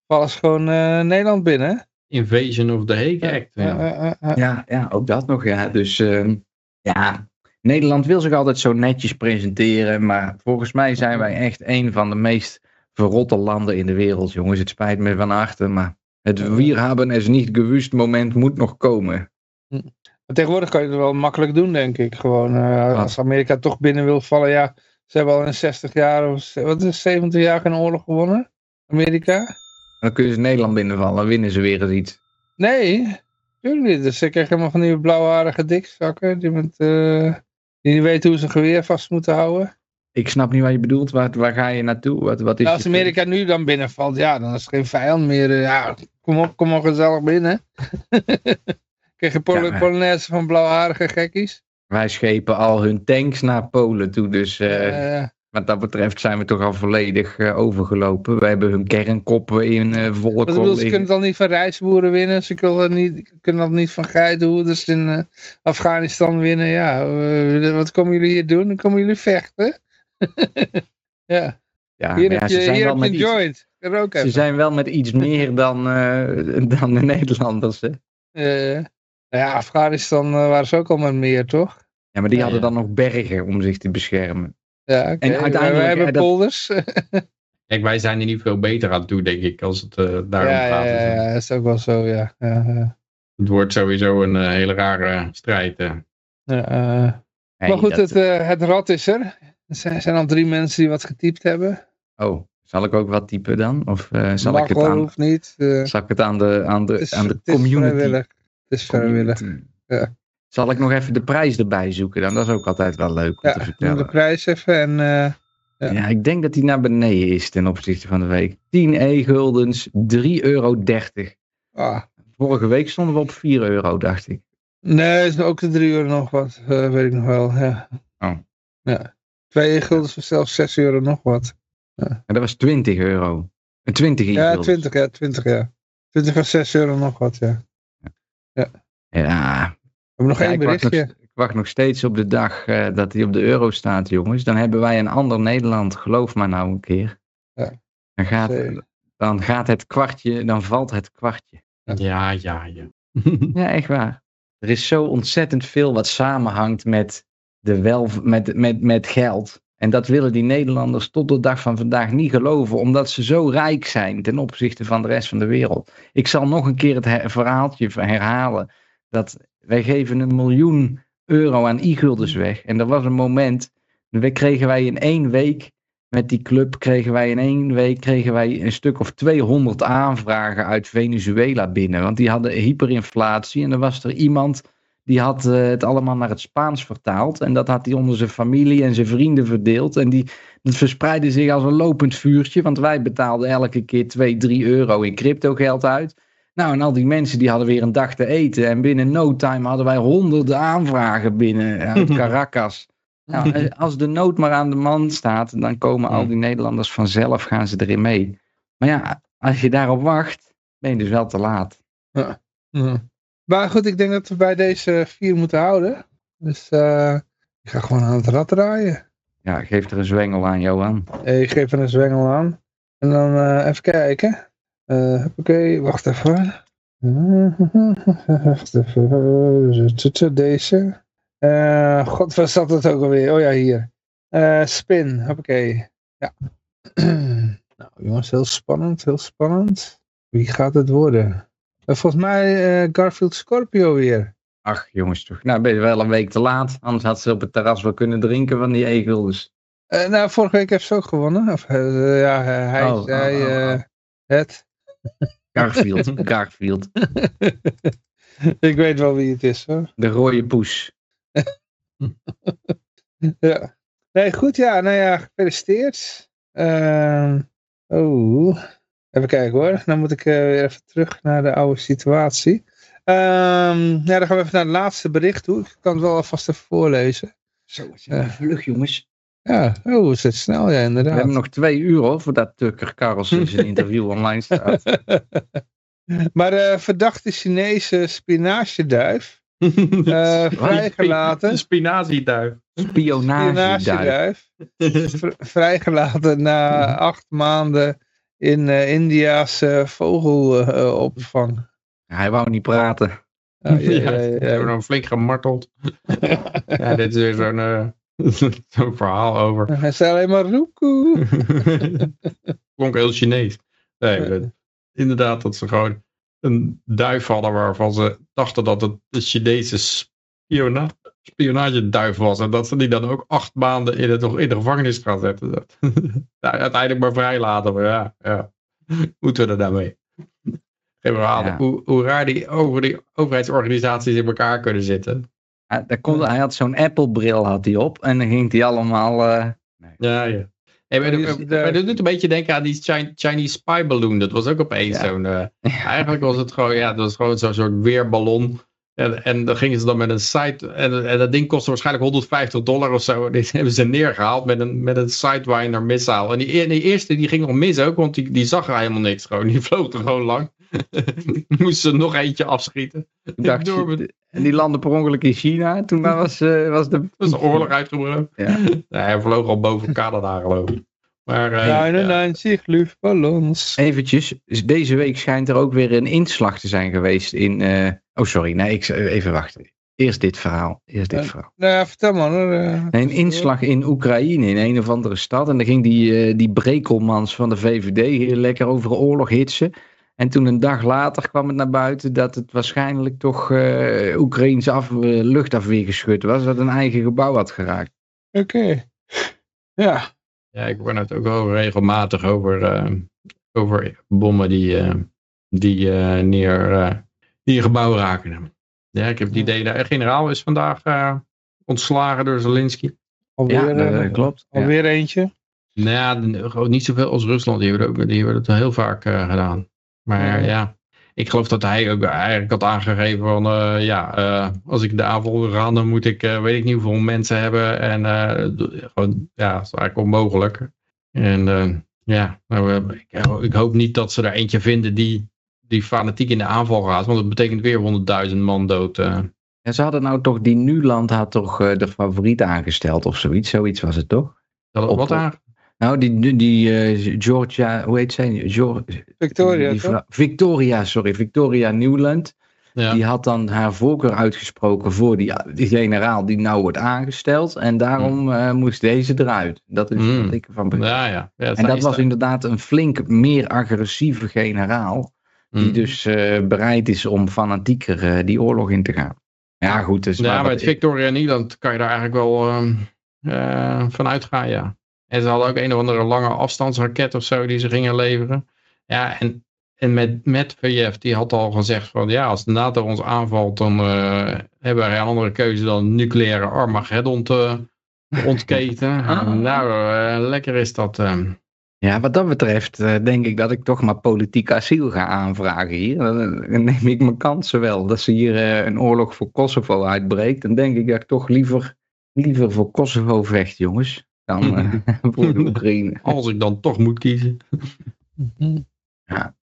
vallen ze gewoon eh, Nederland binnen. Invasion of the Hague Act. Ja. Ja, ja ook dat nog, ja. Dus ehm, ja, Nederland wil zich altijd zo netjes presenteren, maar volgens mij zijn wij echt een van de meest verrotte landen in de wereld, jongens. Het spijt me van harte, maar het wir hebben is niet gewust moment moet nog komen. Maar tegenwoordig kan je het wel makkelijk doen, denk ik. Gewoon, eh, als Amerika toch binnen wil vallen, ja, ze hebben al in 60 jaar of wat is het, 70 jaar geen oorlog gewonnen. Amerika? Dan kunnen ze Nederland binnenvallen, winnen ze weer eens iets. Nee, natuurlijk niet. Dus ik krijg helemaal van die blauwharige dikzakken die, met, eh, die niet weten hoe ze een geweer vast moeten houden. Ik snap niet wat je bedoelt, waar, waar ga je naartoe? Wat, wat is Nou, als punt? Amerika nu dan binnenvalt, ja, dan is het geen vijand meer. eh, ja, kom op, kom maar gezellig binnen. krijg je Pol Ja, Polonaise van blauwharige gekkies. Wij schepen al hun tanks naar Polen toe, dus Eh, wat dat betreft zijn we toch al volledig overgelopen. We hebben hun kernkoppen in eh volle bedoel, kol ze kunnen al niet van rijstboeren winnen. Ze kunnen niet, kunnen het niet van geitenhoeders in eh, Afghanistan winnen. Ja, wat komen jullie hier doen? Dan komen jullie vechten. ja, Ja, hier ja, heb ze je, zijn hier wel met een iets, joint. Rook ze zijn wel met iets meer dan, eh, dan de Nederlanders. Hè? Eh, nou ja, Afghanistan eh, waren ze ook al met meer, toch? Ja, maar die Ja, hadden ja. dan nog bergen om zich te beschermen. Ja, oké. En Wij- uiteindelijk, Wij hebben dat- polders. Kijk, wij zijn er niet veel beter aan toe, denk ik, als het eh, daarom ja, ja, gaat. ja, ja, dat is ook wel zo, ja. ja, ja. Het wordt sowieso een hele rare strijd. maar goed, dat- het, eh, het rad is er. Er zijn, zijn al drie mensen die wat getypt hebben. Oh, zal ik ook wat typen dan? Of eh, zal, Mag ik het aan, hoeft niet. eh. zal ik het aan de, aan de, is, aan de het is community... Het is vrijwillig. Ja. Zal ik nog even de prijs erbij zoeken dan? Dat is ook altijd wel leuk om Ja, te vertellen. de prijs even. En, eh, ja. Ja. ik denk dat die naar beneden is ten opzichte van de week. 10 e-guldens, 3,30 euro. ah. Vorige week stonden we op 4 euro, dacht ik. Nee, is ook de drie euro nog wat. weet ik nog wel. Ja. Oh. ja. Twee guldens voor zelfs 6 euro nog wat. En dat was 20 euro. Een 20 Ja, e-guldens. 20, ja, 20, ja. 20 voor 6 euro nog wat, ja. Ja, We hebben nog Ja, één ik, wacht nog, berichtje. ik wacht nog steeds op de dag eh, dat hij op de euro staat, jongens. Dan hebben wij een ander Nederland, geloof maar nou een keer. Ja. Dan, gaat, Zeker. dan gaat het kwartje, dan valt het kwartje. Ja, ja, ja. Ja, echt waar. Er is zo ontzettend veel wat samenhangt met, de wel, met, met, met geld. En dat willen die Nederlanders tot de dag van vandaag niet geloven, omdat ze zo rijk zijn ten opzichte van de rest van de wereld. Ik zal nog een keer het verhaaltje herhalen. Dat wij geven een miljoen euro aan e-guldens weg. En er was een moment, we kregen wij in één week met die club kregen wij in één week kregen wij een stuk of 200 aanvragen uit Venezuela binnen. Want die hadden hyperinflatie en er was er iemand die had eh, het allemaal naar het Spaans vertaald. En dat had hij onder zijn familie en zijn vrienden verdeeld. En die, dat verspreidde zich als een lopend vuurtje. Want wij betaalden elke keer 2, 3 euro in crypto geld uit. Nou, en al die mensen die hadden weer een dag te eten. En binnen no time hadden wij honderden aanvragen binnen uit Caracas. Nou, eh, als de nood maar aan de man staat, dan komen al die Nederlanders vanzelf, gaan ze erin mee. Maar ja, als je daarop wacht, ben je dus wel te laat. Ja. Maar goed, ik denk dat we bij deze vier moeten houden. Dus eh, ik ga gewoon aan het rad draaien. Ja, geef er een zwengel aan, Johan. Ik geef er een zwengel aan. En dan eh, even kijken. Eh Oké, wacht even. Wacht even. Deze. God, waar zat het ook alweer? Oh ja, hier. Spin, hoppakee. Ja. nou jongens, heel spannend, heel spannend. Wie gaat het worden? Eh, volgens mij eh, Garfield Scorpio weer. Ach jongens toch. Nou ben je wel een week te laat. Anders had ze op het terras wel kunnen drinken van die e-guldens. Eh, nou, vorige week heeft ze ook gewonnen. Of, ja, hij, hij Oh, zei oh, oh, oh. het. Garfield. Garfield. Ik weet wel wie het is hoor. De rode poes. Ja. Nee, goed, ja, nou ja, gefeliciteerd. Ehm, oh, even kijken hoor. Dan moet ik eh, weer even terug naar de oude situatie. Ehm, ja, dan gaan we even naar het laatste bericht toe. Ik kan het wel alvast even voorlezen. Zo, het Eh. vlug jongens. Ja, oh, is het snel, ja, We inderdaad. hebben nog twee uur hoor, voordat Tucker Carlson zijn interview online staat. maar de verdachte Chinese spinazie-duif, eh, vrijgelaten, Spinazieduif. Spionageduif. spinazie-duif, Vr- vrijgelaten na acht maanden in eh, India's eh, vogelopvang. Hij wou niet praten. Ja, Ja, ja, ja, Ze hebben ja. hem flink gemarteld. ja, dit is weer zo'n eh, zo'n verhaal over. Hij zei alleen maar roekoe. Klonk heel Chinees. Nee, dat- inderdaad dat ze gewoon een duif hadden waarvan ze dachten dat het de Chinese spiona spionageduif was. En dat ze die dan ook acht maanden in, het, nog in de gevangenis gaan zetten. Dat- nou, uiteindelijk maar vrijlaten. Maar ja, ja. moeten we er nou mee? Geen verhaal. Ja. Hoe, hoe raar die, over die overheidsorganisaties in elkaar kunnen zitten. Hij, daar kon, hij had zo'n Apple-bril had hij op en dan ging hij allemaal... eh, Ja, ja. Hey, maar, Dat is maar- dat doet een beetje denken aan die Chi- Chinese spy balloon. Dat was ook opeens Ja. zo'n... eh, Eigenlijk was het gewoon, ja, dat was gewoon zo'n soort weerballon. En, en dan gingen ze dan met een site... En, en dat ding kostte waarschijnlijk 150 dollar of zo. Die hebben ze neergehaald met een, met een Sidewinder missile. En die, die eerste die ging nog mis ook, want die, die zag er helemaal niks gewoon. Die vloog er gewoon lang. Moesten ze nog eentje afschieten. dacht, en die landde per ongeluk in China. Toen was, eh, was de... was de oorlog uitgebroken. Ja. Nee, hij vloog al boven Canada geloof ik. Maar, eh, ja. 99 luchtballons. Eventjes, dus deze week schijnt er ook weer een inslag te zijn geweest in... eh, Oh, sorry. Nee, ik, even wachten. Eerst dit verhaal. Eerst dit Ja. verhaal. Nou ja, vertel man. hoor, eh. Nee, een inslag in Oekraïne, in een of andere stad. En dan ging die, die brekelmans van de VVD hier lekker over de oorlog hitsen. En toen een dag later kwam het naar buiten dat het waarschijnlijk toch eh Oekraïns af, eh, luchtafweergeschut was. Dat een eigen gebouw had geraakt. Oké. Ja. Ja, ik hoor het ook wel regelmatig over, eh, over bommen die, eh, die eh, neer, die een gebouw raken. Ja, ik heb het idee dat generaal is vandaag ontslagen door Zelensky. Alweer, Ja, dat klopt. Ja. alweer eentje. Nou ja, niet zoveel als Rusland. Die hebben, ook, die hebben het heel vaak gedaan. Maar Ja. ja. Ik geloof dat hij ook eigenlijk had aangegeven van... eh, ja, eh, als ik de aanval wil gaan, dan moet ik eh, weet ik niet hoeveel mensen hebben. En gewoon, ja, dat is eigenlijk onmogelijk. En ja, nou, ik, ik hoop niet dat ze er eentje vinden die, die fanatiek in de aanval gaat. Want dat betekent weer 100.000 man dood. Ja, ze hadden nou toch, die Nuland had toch de favoriet aangesteld of zoiets. Zoiets was het toch? Dat, Op- wat aan? Nou, die, die eh, Georgia, hoe heet zij? Victoria, die Victoria, sorry, Victoria Newland. Ja. Die had dan haar voorkeur uitgesproken voor die, die generaal die nou wordt aangesteld. En daarom eh, moest deze eruit. Dat is Hmm. wat ik ervan begreep. ja, ja. en dat was inderdaad een flink meer agressieve generaal. Die Mm. dus eh, bereid is om fanatieker die oorlog in te gaan. Ja, goed. Dus Ja, maar met Victoria Nederland kan je daar eigenlijk wel ehm, eh, van uitgaan, ja. En ze hadden ook een of andere lange afstandsraket of zo die ze gingen leveren. Ja, en, en met Medvedev, die had al gezegd van ja, als de NATO ons aanvalt, dan eh, hebben wij een andere keuze dan nucleaire Armageddon te ontketen. Ah. Nou, eh, lekker is dat. ehm. Ja, wat dat betreft eh, denk ik dat ik toch maar politiek asiel ga aanvragen hier. Dan, neem ik mijn kansen wel. Dat ze hier eh, een oorlog voor Kosovo uitbreekt. Dan denk ik dat ik toch liever, liever voor Kosovo vecht, jongens. Dan eh, voor de Oekraïne. als ik dan toch moet kiezen.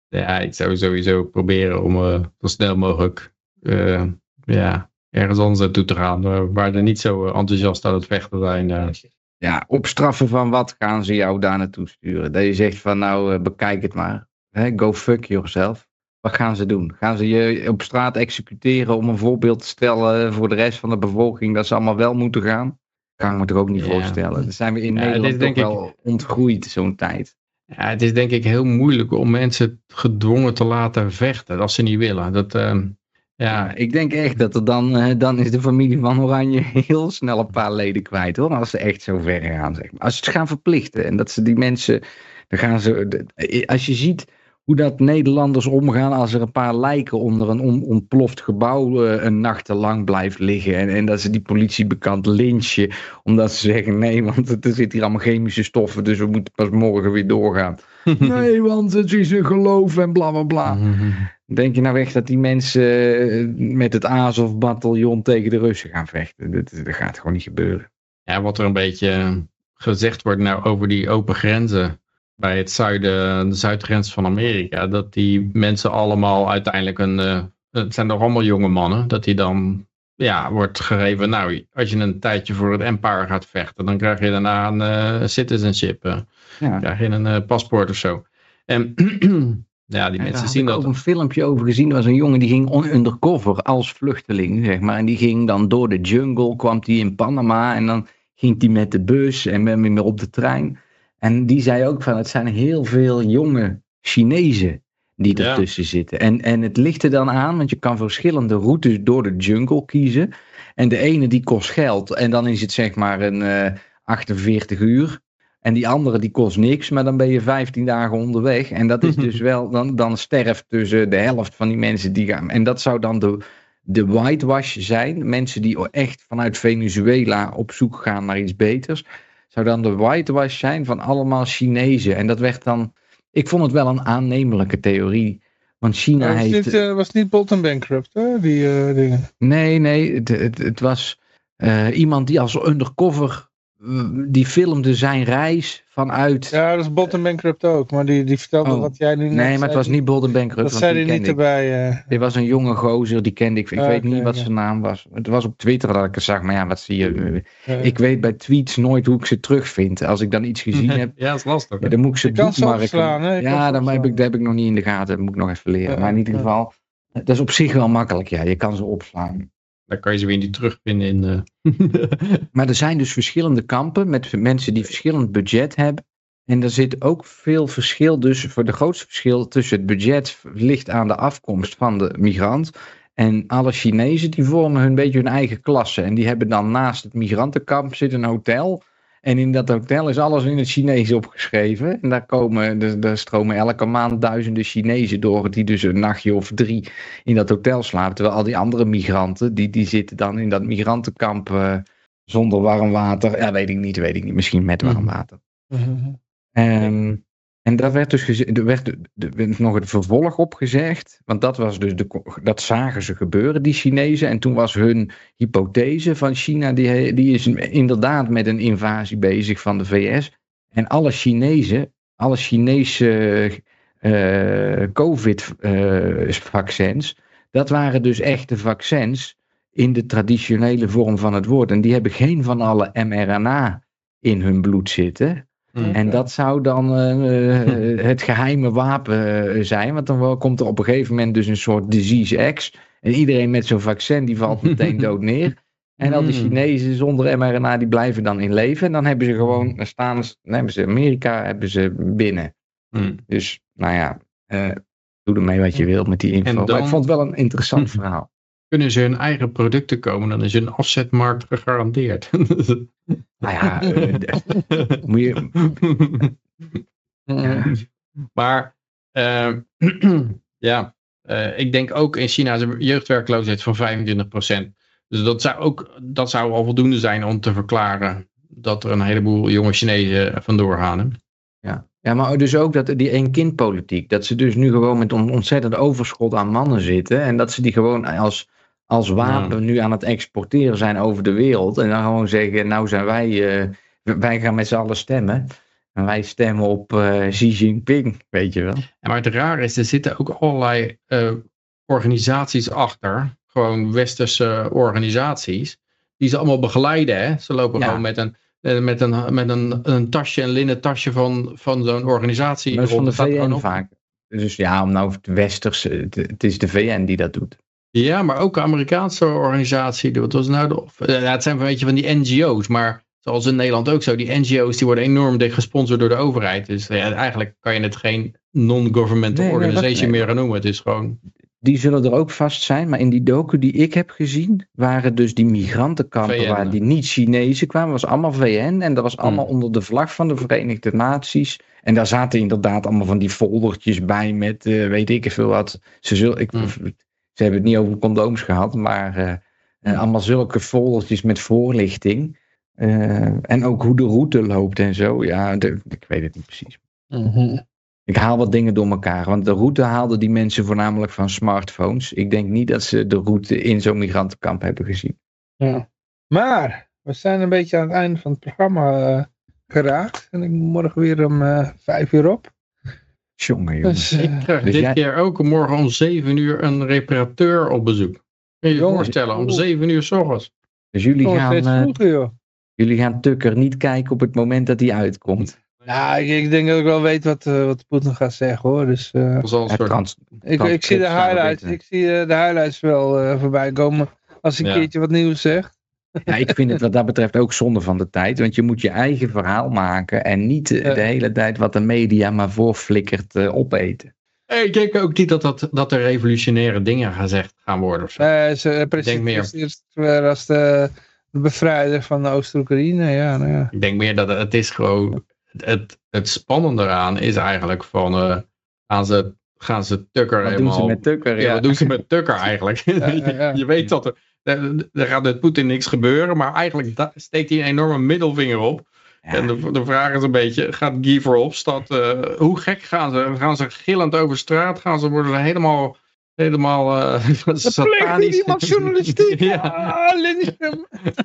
Ja, ik zou sowieso proberen om eh, zo snel mogelijk eh, ja, ergens anders naartoe te gaan. waar ze niet zo enthousiast aan het vechten zijn. Ja, op straffen van wat gaan ze jou daar naartoe sturen? Dat je zegt van nou, bekijk het maar. Go fuck yourself. Wat gaan ze doen? Gaan ze je op straat executeren om een voorbeeld te stellen voor de rest van de bevolking dat ze allemaal wel moeten gaan? Kan ik me toch ook niet Ja. voorstellen. Dan zijn we in Ja, Nederland denk ik- wel ontgroeid zo'n tijd. Ja, het is denk ik heel moeilijk om mensen gedwongen te laten vechten als ze niet willen. Dat, ehm, ja, ik denk echt dat er dan, eh, dan is de familie van Oranje heel snel een paar leden kwijt hoor. Als ze echt zo ver gaan. Zeg maar. Als ze het gaan verplichten en dat ze die mensen, dan gaan ze, als je ziet hoe dat Nederlanders omgaan als er een paar lijken onder een on- ontploft gebouw eh, een nachtenlang blijft liggen. En, en dat ze die politiebekant lynchen omdat ze zeggen nee, want er zitten hier allemaal chemische stoffen, dus we moeten pas morgen weer doorgaan. nee, want het is een geloof en bla bla bla. Denk je nou echt dat die mensen eh, met het Azov-bataljon tegen de Russen gaan vechten? Dat, dat gaat gewoon niet gebeuren. ja, wat er een beetje gezegd wordt nou over die open grenzen bij het zuiden, de zuidgrens van Amerika, dat die mensen allemaal uiteindelijk een, eh, het zijn toch allemaal jonge mannen, dat die dan ja, wordt gegeven, nou, als je een tijdje voor het empire gaat vechten, dan krijg je daarna een eh, citizenship, eh, Ja. krijg je een paspoort of zo. En ja, die mensen zien ik dat. ook een filmpje over gezien. Er was een jongen die ging undercover als vluchteling, zeg maar. En die ging dan door de jungle, kwam die in Panama. En dan ging die met de bus en met me op de trein. En die zei ook van, het zijn heel veel jonge Chinezen die Ja. ertussen zitten. En, en het ligt er dan aan, want je kan verschillende routes door de jungle kiezen. En de ene die kost geld. En dan is het zeg maar een eh 48 uur. En die andere die kost niks, maar dan ben je 15 dagen onderweg. En dat is dus wel, dan, dan sterft tussen de helft van die mensen die gaan. En dat zou dan de, de whitewash zijn. Mensen die echt vanuit Venezuela op zoek gaan naar iets beters. Zou dan de whitewash zijn van allemaal Chinezen. En dat werd dan, ik vond het wel een aannemelijke theorie. Want China was, heeft... niet, eh, was niet Bolton Bankrupt, hè? Die eh, dingen. Nee, nee, het, het, het was eh, iemand die als undercover, die filmde zijn reis vanuit... Ja, dat is Bolton Bankrupt ook. Maar die, die vertelde Oh. wat jij nu nee, maar het was niet Bolden Bankrupt, Dat zei die hij niet erbij. eh. Dit was een jonge gozer, die kende ik. Ik Ah, weet niet wat ja. zijn naam was. Het was op Twitter dat ik het zag, maar ja, wat zie je? Ik weet bij tweets nooit hoe ik ze terugvind. Als ik dan iets gezien heb, Ja, dat is lastig. ja, dan moet ik ze boekmarken. Ja, dat heb, ik, dat heb ik nog niet in de gaten. Dat moet ik nog even leren. Ja, maar in ieder ja. geval, dat is op zich wel makkelijk. Ja, je kan ze opslaan. Dan kan je ze weer niet terugvinden in... eh, Maar er zijn dus verschillende kampen met mensen die verschillend budget hebben. En er zit ook veel verschil, dus voor de grootste verschil tussen het budget ligt aan de afkomst van de migrant. En alle Chinezen die vormen hun beetje hun eigen klasse. En die hebben dan naast het migrantenkamp zit een hotel. En in dat hotel is alles in het Chinees opgeschreven. En daar, komen, daar, daar stromen elke maand duizenden Chinezen door. Die dus een nachtje of drie in dat hotel slapen. Terwijl al die andere migranten, die, die zitten dan in dat migrantenkamp eh, zonder warm water. Ja, weet ik niet, weet ik niet. Misschien met warm Mhm. water. Ehm, en daar werd dus er werd, er nog het vervolg op gezegd. Want dat, was dus de, dat zagen ze gebeuren, die Chinezen. En toen was hun hypothese van China, die, die is inderdaad met een invasie bezig van de VS. En alle Chinezen, alle Chinese eh, COVID-vaccins, dat waren dus echte vaccins in de traditionele vorm van het woord. En die hebben geen van alle mRNA in hun bloed zitten. Mm. En dat zou dan eh, eh, het geheime wapen eh, zijn. Want dan wel- komt er op een gegeven moment dus een soort disease X. En iedereen met zo'n vaccin die valt meteen dood neer. En al die Mm. Chinezen zonder mRNA die blijven dan in leven. En dan hebben ze gewoon, dan staan ze, dan hebben ze Amerika hebben ze binnen. Mm. Dus nou ja, eh, doe ermee wat je wilt met die info. Maar ik vond het wel een interessant verhaal. Kunnen ze hun eigen producten komen, dan is een afzetmarkt gegarandeerd. Nou ja, eh, moet je. Maar eh, ja, eh, ik denk ook in China is een jeugdwerkloosheid van 25%. Dus dat zou, ook, dat zou al voldoende zijn om te verklaren dat er een heleboel jonge Chinezen vandoor gaan. hè. Ja. ja, maar dus ook dat die één-kind-politiek. Dat ze dus nu gewoon met een ontzettend overschot aan mannen zitten. En dat ze die gewoon als, als wapen nu aan het exporteren zijn over de wereld. En dan gewoon zeggen, nou zijn wij, eh, wij gaan met z'n allen stemmen. En wij stemmen op eh, Xi Jinping, weet je wel. En maar het rare is, er zitten ook allerlei eh, organisaties achter. Gewoon westerse organisaties. Die ze allemaal begeleiden. Hè? Ze lopen Ja. gewoon met een, met een, met een, een tasje, een linnen tasje van, van zo'n organisatie. Dat is van de VN vaak. Dus ja, om nou het westerse, het, het is de VN die dat doet. Ja, maar ook Amerikaanse organisatie. Wat was nou de, eh, ja, het zijn een beetje van die NGO's, maar zoals in Nederland ook zo. Die NGO's die worden enorm dik gesponsord door de overheid. Dus ja, eigenlijk kan je het geen non-governmental Nee, organization nee. meer gaan noemen. Het is gewoon... Die zullen er ook vast zijn, maar in die docu die ik heb gezien, waren dus die migrantenkampen VN, waar die niet-Chinezen kwamen, was allemaal VN en dat was allemaal Hmm. onder de vlag van de Verenigde Naties. En daar zaten inderdaad allemaal van die foldertjes bij met eh, weet ik veel wat. Ze, zullen, ik, Hmm. Ze hebben het niet over condooms gehad, maar eh, eh, allemaal zulke foldertjes met voorlichting. Eh, en ook hoe de route loopt en zo. Ja, de- ik weet het niet precies. Mhm. Ik haal wat dingen door elkaar. Want de route haalden die mensen voornamelijk van smartphones. Ik denk niet dat ze de route in zo'n migrantenkamp hebben gezien. Ja. Maar, we zijn een beetje aan het einde van het programma geraakt. En ik moet morgen weer om vijf uur op. Jongen, jongen. Dus, eh, Ik krijg Dus dit jij- keer ook morgen om 7 uur een reparateur op bezoek. Kun je je voorstellen, om oeh. 7 uur s ochtends. Dus jullie nog gaan, steeds eh, jullie gaan Tucker niet kijken op het moment dat hij uitkomt. Nou, ik, ik denk dat ik wel weet wat, eh wat Poetin gaat zeggen hoor. Dus eh, soort... trans- ik, ik zie de highlights, ik zie de highlights wel eh, voorbij komen. Als ik een Ja. keertje wat nieuws zeg. Ja, ik vind het wat dat betreft ook zonde van de tijd. Want je moet je eigen verhaal maken. En niet eh, de hele tijd wat de media maar voorflikkert eh, opeten. Ik denk ook niet dat, dat, dat er revolutionaire dingen gezegd gaan worden of zo. Eh ze precies meer. eerst weer als de, de bevrijder van Oost-Oekraïne. Ja, nou ja. Ik denk meer dat het, is gewoon... Het, het spannende eraan is eigenlijk van... eh, gaan, ze, gaan ze Tucker Wat doen helemaal... ze met Tucker? Ja, Ja. wat doen ze met Tucker eigenlijk? Ja, ja, ja. je weet dat er... Er er gaat met Poetin niks gebeuren, maar eigenlijk steekt hij een enorme middelvinger op. Ja. En de, de vraag is een beetje, gaat Guy Verhofstadt, eh hoe gek gaan ze? Gaan ze gillend over straat? Gaan ze worden ze helemaal, helemaal eh satanisch? iemand journalistiek. ja, Ah,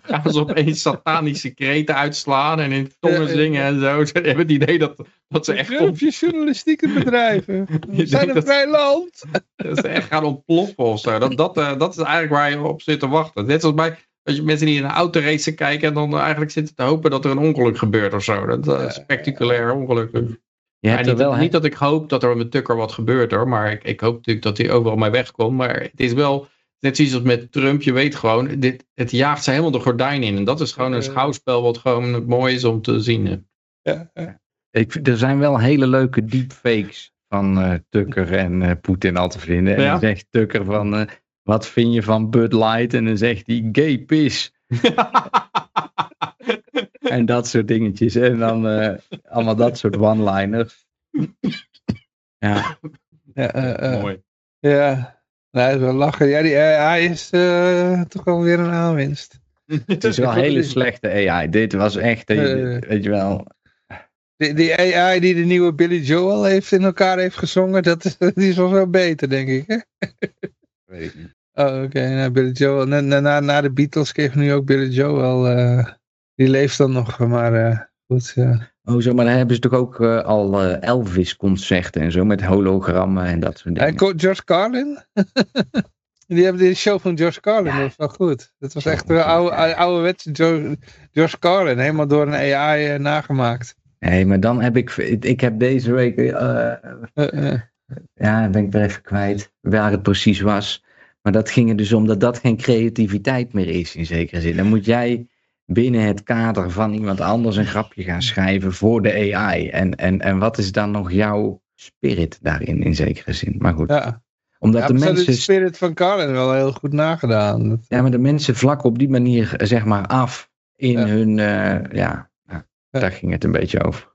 gaan ze opeens satanische kreten uitslaan en in tongen zingen en zo. Ze hebben het idee dat, dat ze echt op, Filmpje journalistieke bedrijven. We zijn een dat- vrij land. dat ze echt gaan ontploffen of zo. Dat, dat, eh, dat is eigenlijk waar je op zit te wachten. Net zoals bij als je mensen die in een autoracen kijken en dan eigenlijk zitten te hopen dat er een ongeluk gebeurt of zo. Dat is spectaculair ongeluk. Je hebt niet, wel, niet dat ik hoop dat er met Tucker wat gebeurt hoor, maar ik, ik hoop natuurlijk dat hij overal mee wegkomt. Maar het is wel, net zoals als met Trump, je weet gewoon, dit, het jaagt ze helemaal de gordijn in. En dat is gewoon een schouwspel wat gewoon mooi is om te zien. Ja, ja. Ik, er zijn wel hele leuke deepfakes van eh, Tucker en eh, Poetin al te vinden. En Ja? dan zegt Tucker van, eh, wat vind je van Bud Light? En dan zegt hij, gay piss. En dat soort dingetjes. En dan eh, allemaal dat soort one-liners. Ja, Ja, eh, eh, mooi. ja. Nee, dat is wel lachen. Ja, die AI is toch wel weer een aanwinst. het is wel hele slechte AI. Dit was echt, weet je wel. Die, die AI die de nieuwe Billy Joel heeft in elkaar heeft gezongen, dat is, die is wel veel beter, denk ik. Hè? Weet ik niet. Oh, oké. Nou, Billy Joel. Na, na, na- de Beatles kreeg nu ook Billy Joel. Die leeft dan nog, maar eh, goed. ja. Oh zo, maar dan hebben ze toch ook eh, al eh, Elvis-concerten en zo met hologrammen en dat soort En dingen. ko- George Carlin? die hebben die show van George Carlin, Ja. dat was wel goed. Dat was echt een oude, ouderwetse George, Carlin, helemaal door een AI nagemaakt. Nee, maar dan heb ik, ik heb deze week, ja, ben ik er even kwijt waar het precies was. Maar dat ging er dus om dat dat geen creativiteit meer is in zekere zin. Dan moet jij binnen het kader van iemand anders een grapje gaan schrijven voor de AI. En, en, en wat is dan nog jouw spirit daarin in zekere zin? Maar goed, ja. omdat Ja, de mensen... de spirit van Carlin wel heel goed nagedaan. Dat, Ja, maar de mensen vlakken op die manier eh, zeg maar af in Ja. hun, eh, ja, nou, daar ging het een beetje over.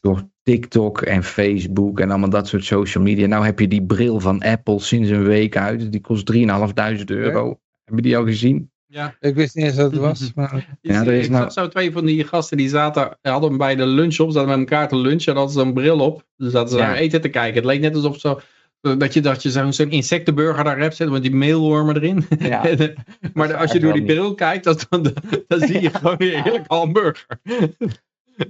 Door TikTok en Facebook en allemaal dat soort social media. Nou heb je die bril van Apple sinds een week uit. Die kost 3.500 euro. Heb je die al gezien? Ja. ik wist niet eens wat het was. Maar, Ja, er is ik nou- zag zo twee van die gasten die zaten, hadden hem bij de lunch op, zaten met elkaar te lunchen en hadden ze een bril op. Dus zaten ze Ja. naar eten te kijken. Het leek net alsof zo, dat je, dat je zo'n insectenburger daar hebt zitten met die meelwormen erin. Ja. maar de- als je door die bril kijkt, dan, dan, dan zie je gewoon een heerlijke hamburger.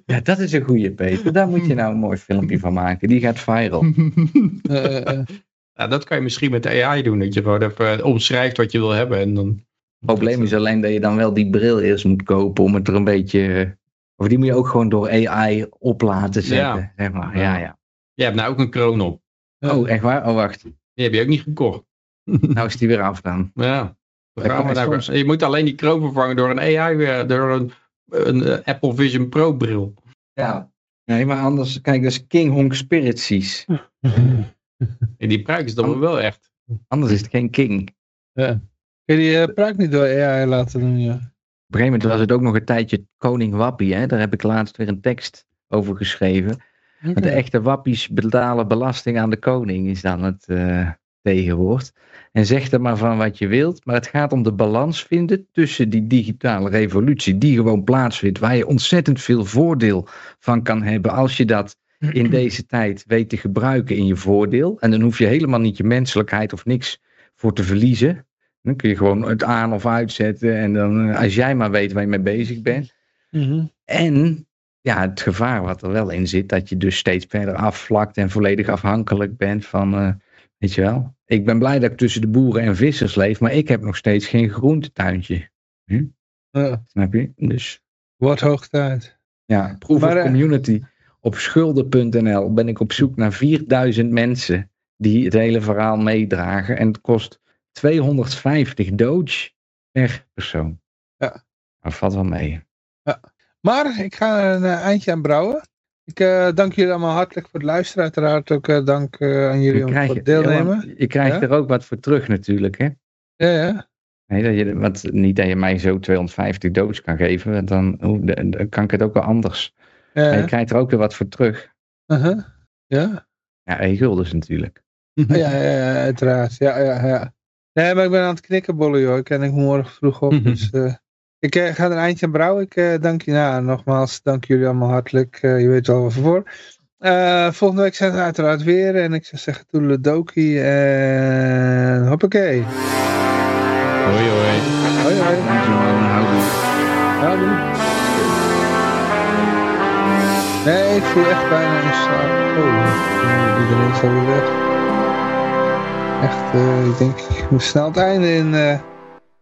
Ja, dat is een goede Peter. Daar moet je nou een mooi filmpje van maken. Die gaat viral. eh, eh, eh. Ja, dat kan je misschien met de AI doen, dat je gewoon even omschrijft wat je wil hebben. En dan... Het probleem is alleen dat je dan wel die bril eerst moet kopen om het er een beetje... Of die moet je ook gewoon door AI op laten zetten. Ja. Zeg maar. ja, ja. Je hebt nou ook een kroon op. Oh, echt waar? Oh, wacht. Die heb je ook niet gekocht. Nou is die weer af dan. Ja. Gaan we soms. Je moet alleen die kroon vervangen door een AI, weer, door een, een eh, Apple Vision Pro bril. Ja. Nee, maar anders, kijk, dat is King Hong Spiritsies. En die pruik is dan wel echt. Anders is het geen King. Kun je die eh, pruik niet door AI laten doen, ja? Op een gegeven moment was het ook nog een tijdje Koning Wappie. Hè? Daar heb ik laatst weer een tekst over geschreven. Want de echte wappies betalen belasting aan de koning, is dan het eh, tegenwoord. En zeg er maar van wat je wilt, maar het gaat om de balans vinden tussen die digitale revolutie, die gewoon plaatsvindt, waar je ontzettend veel voordeel van kan hebben als je dat in deze tijd weet te gebruiken in je voordeel. En dan hoef je helemaal niet je menselijkheid of niks voor te verliezen. Dan kun je gewoon het aan of uitzetten en dan, eh, als jij maar weet waar je mee bezig bent. Mhm. En ja, het gevaar wat er wel in zit, dat je dus steeds verder afvlakt en volledig afhankelijk bent van, eh, weet je wel. Ik ben blij dat ik tussen de boeren en vissers leef, maar ik heb nog steeds geen groentetuintje. Ja, Snap je? Dus wordt hoog tijd. ja, Maar, of eh, community. Op schulden.nl ben ik op zoek naar 4000 mensen die het hele verhaal meedragen. En het kost 250 doge per persoon. Ja. Dat valt wel mee. Maar ik ga er een eh, eindje aan brouwen. Ik eh, dank jullie allemaal hartelijk voor het luisteren. Uiteraard ook eh, dank aan jullie om voor het deelnemen. ja, je krijgt Ja? er ook wat voor terug natuurlijk. Hè? Ja, ja. Nee, dat je, want niet dat je mij zo 250 doods kan geven, want dan, kan ik het ook wel anders. ja, je ja. krijgt er ook weer wat voor terug. Uh-huh. ja. Ja, en guldens natuurlijk. Ja, ja, ja, uiteraard. Ja, ja, ja. Nee, maar ik ben aan het knikkenbollen, joh. Ik ken ik morgen vroeg op. Mhm. Dus, eh, ik eh, ga er een eindje aan brouwen. Ik eh, dank je, nou, nogmaals, dank jullie allemaal hartelijk. Je weet wel waarvoor. Eh volgende week zijn we uiteraard weer. En ik zou zeggen, toedeledokie. En hoppakee. Hoi hoi. Hoi, hoi. Dankjewel, houdoe. Houdoe. Nee, ik voel echt bijna een slaap. Oh, iedereen is alweer weg. Echt, eh, ik denk, ik moet snel het einde in. eh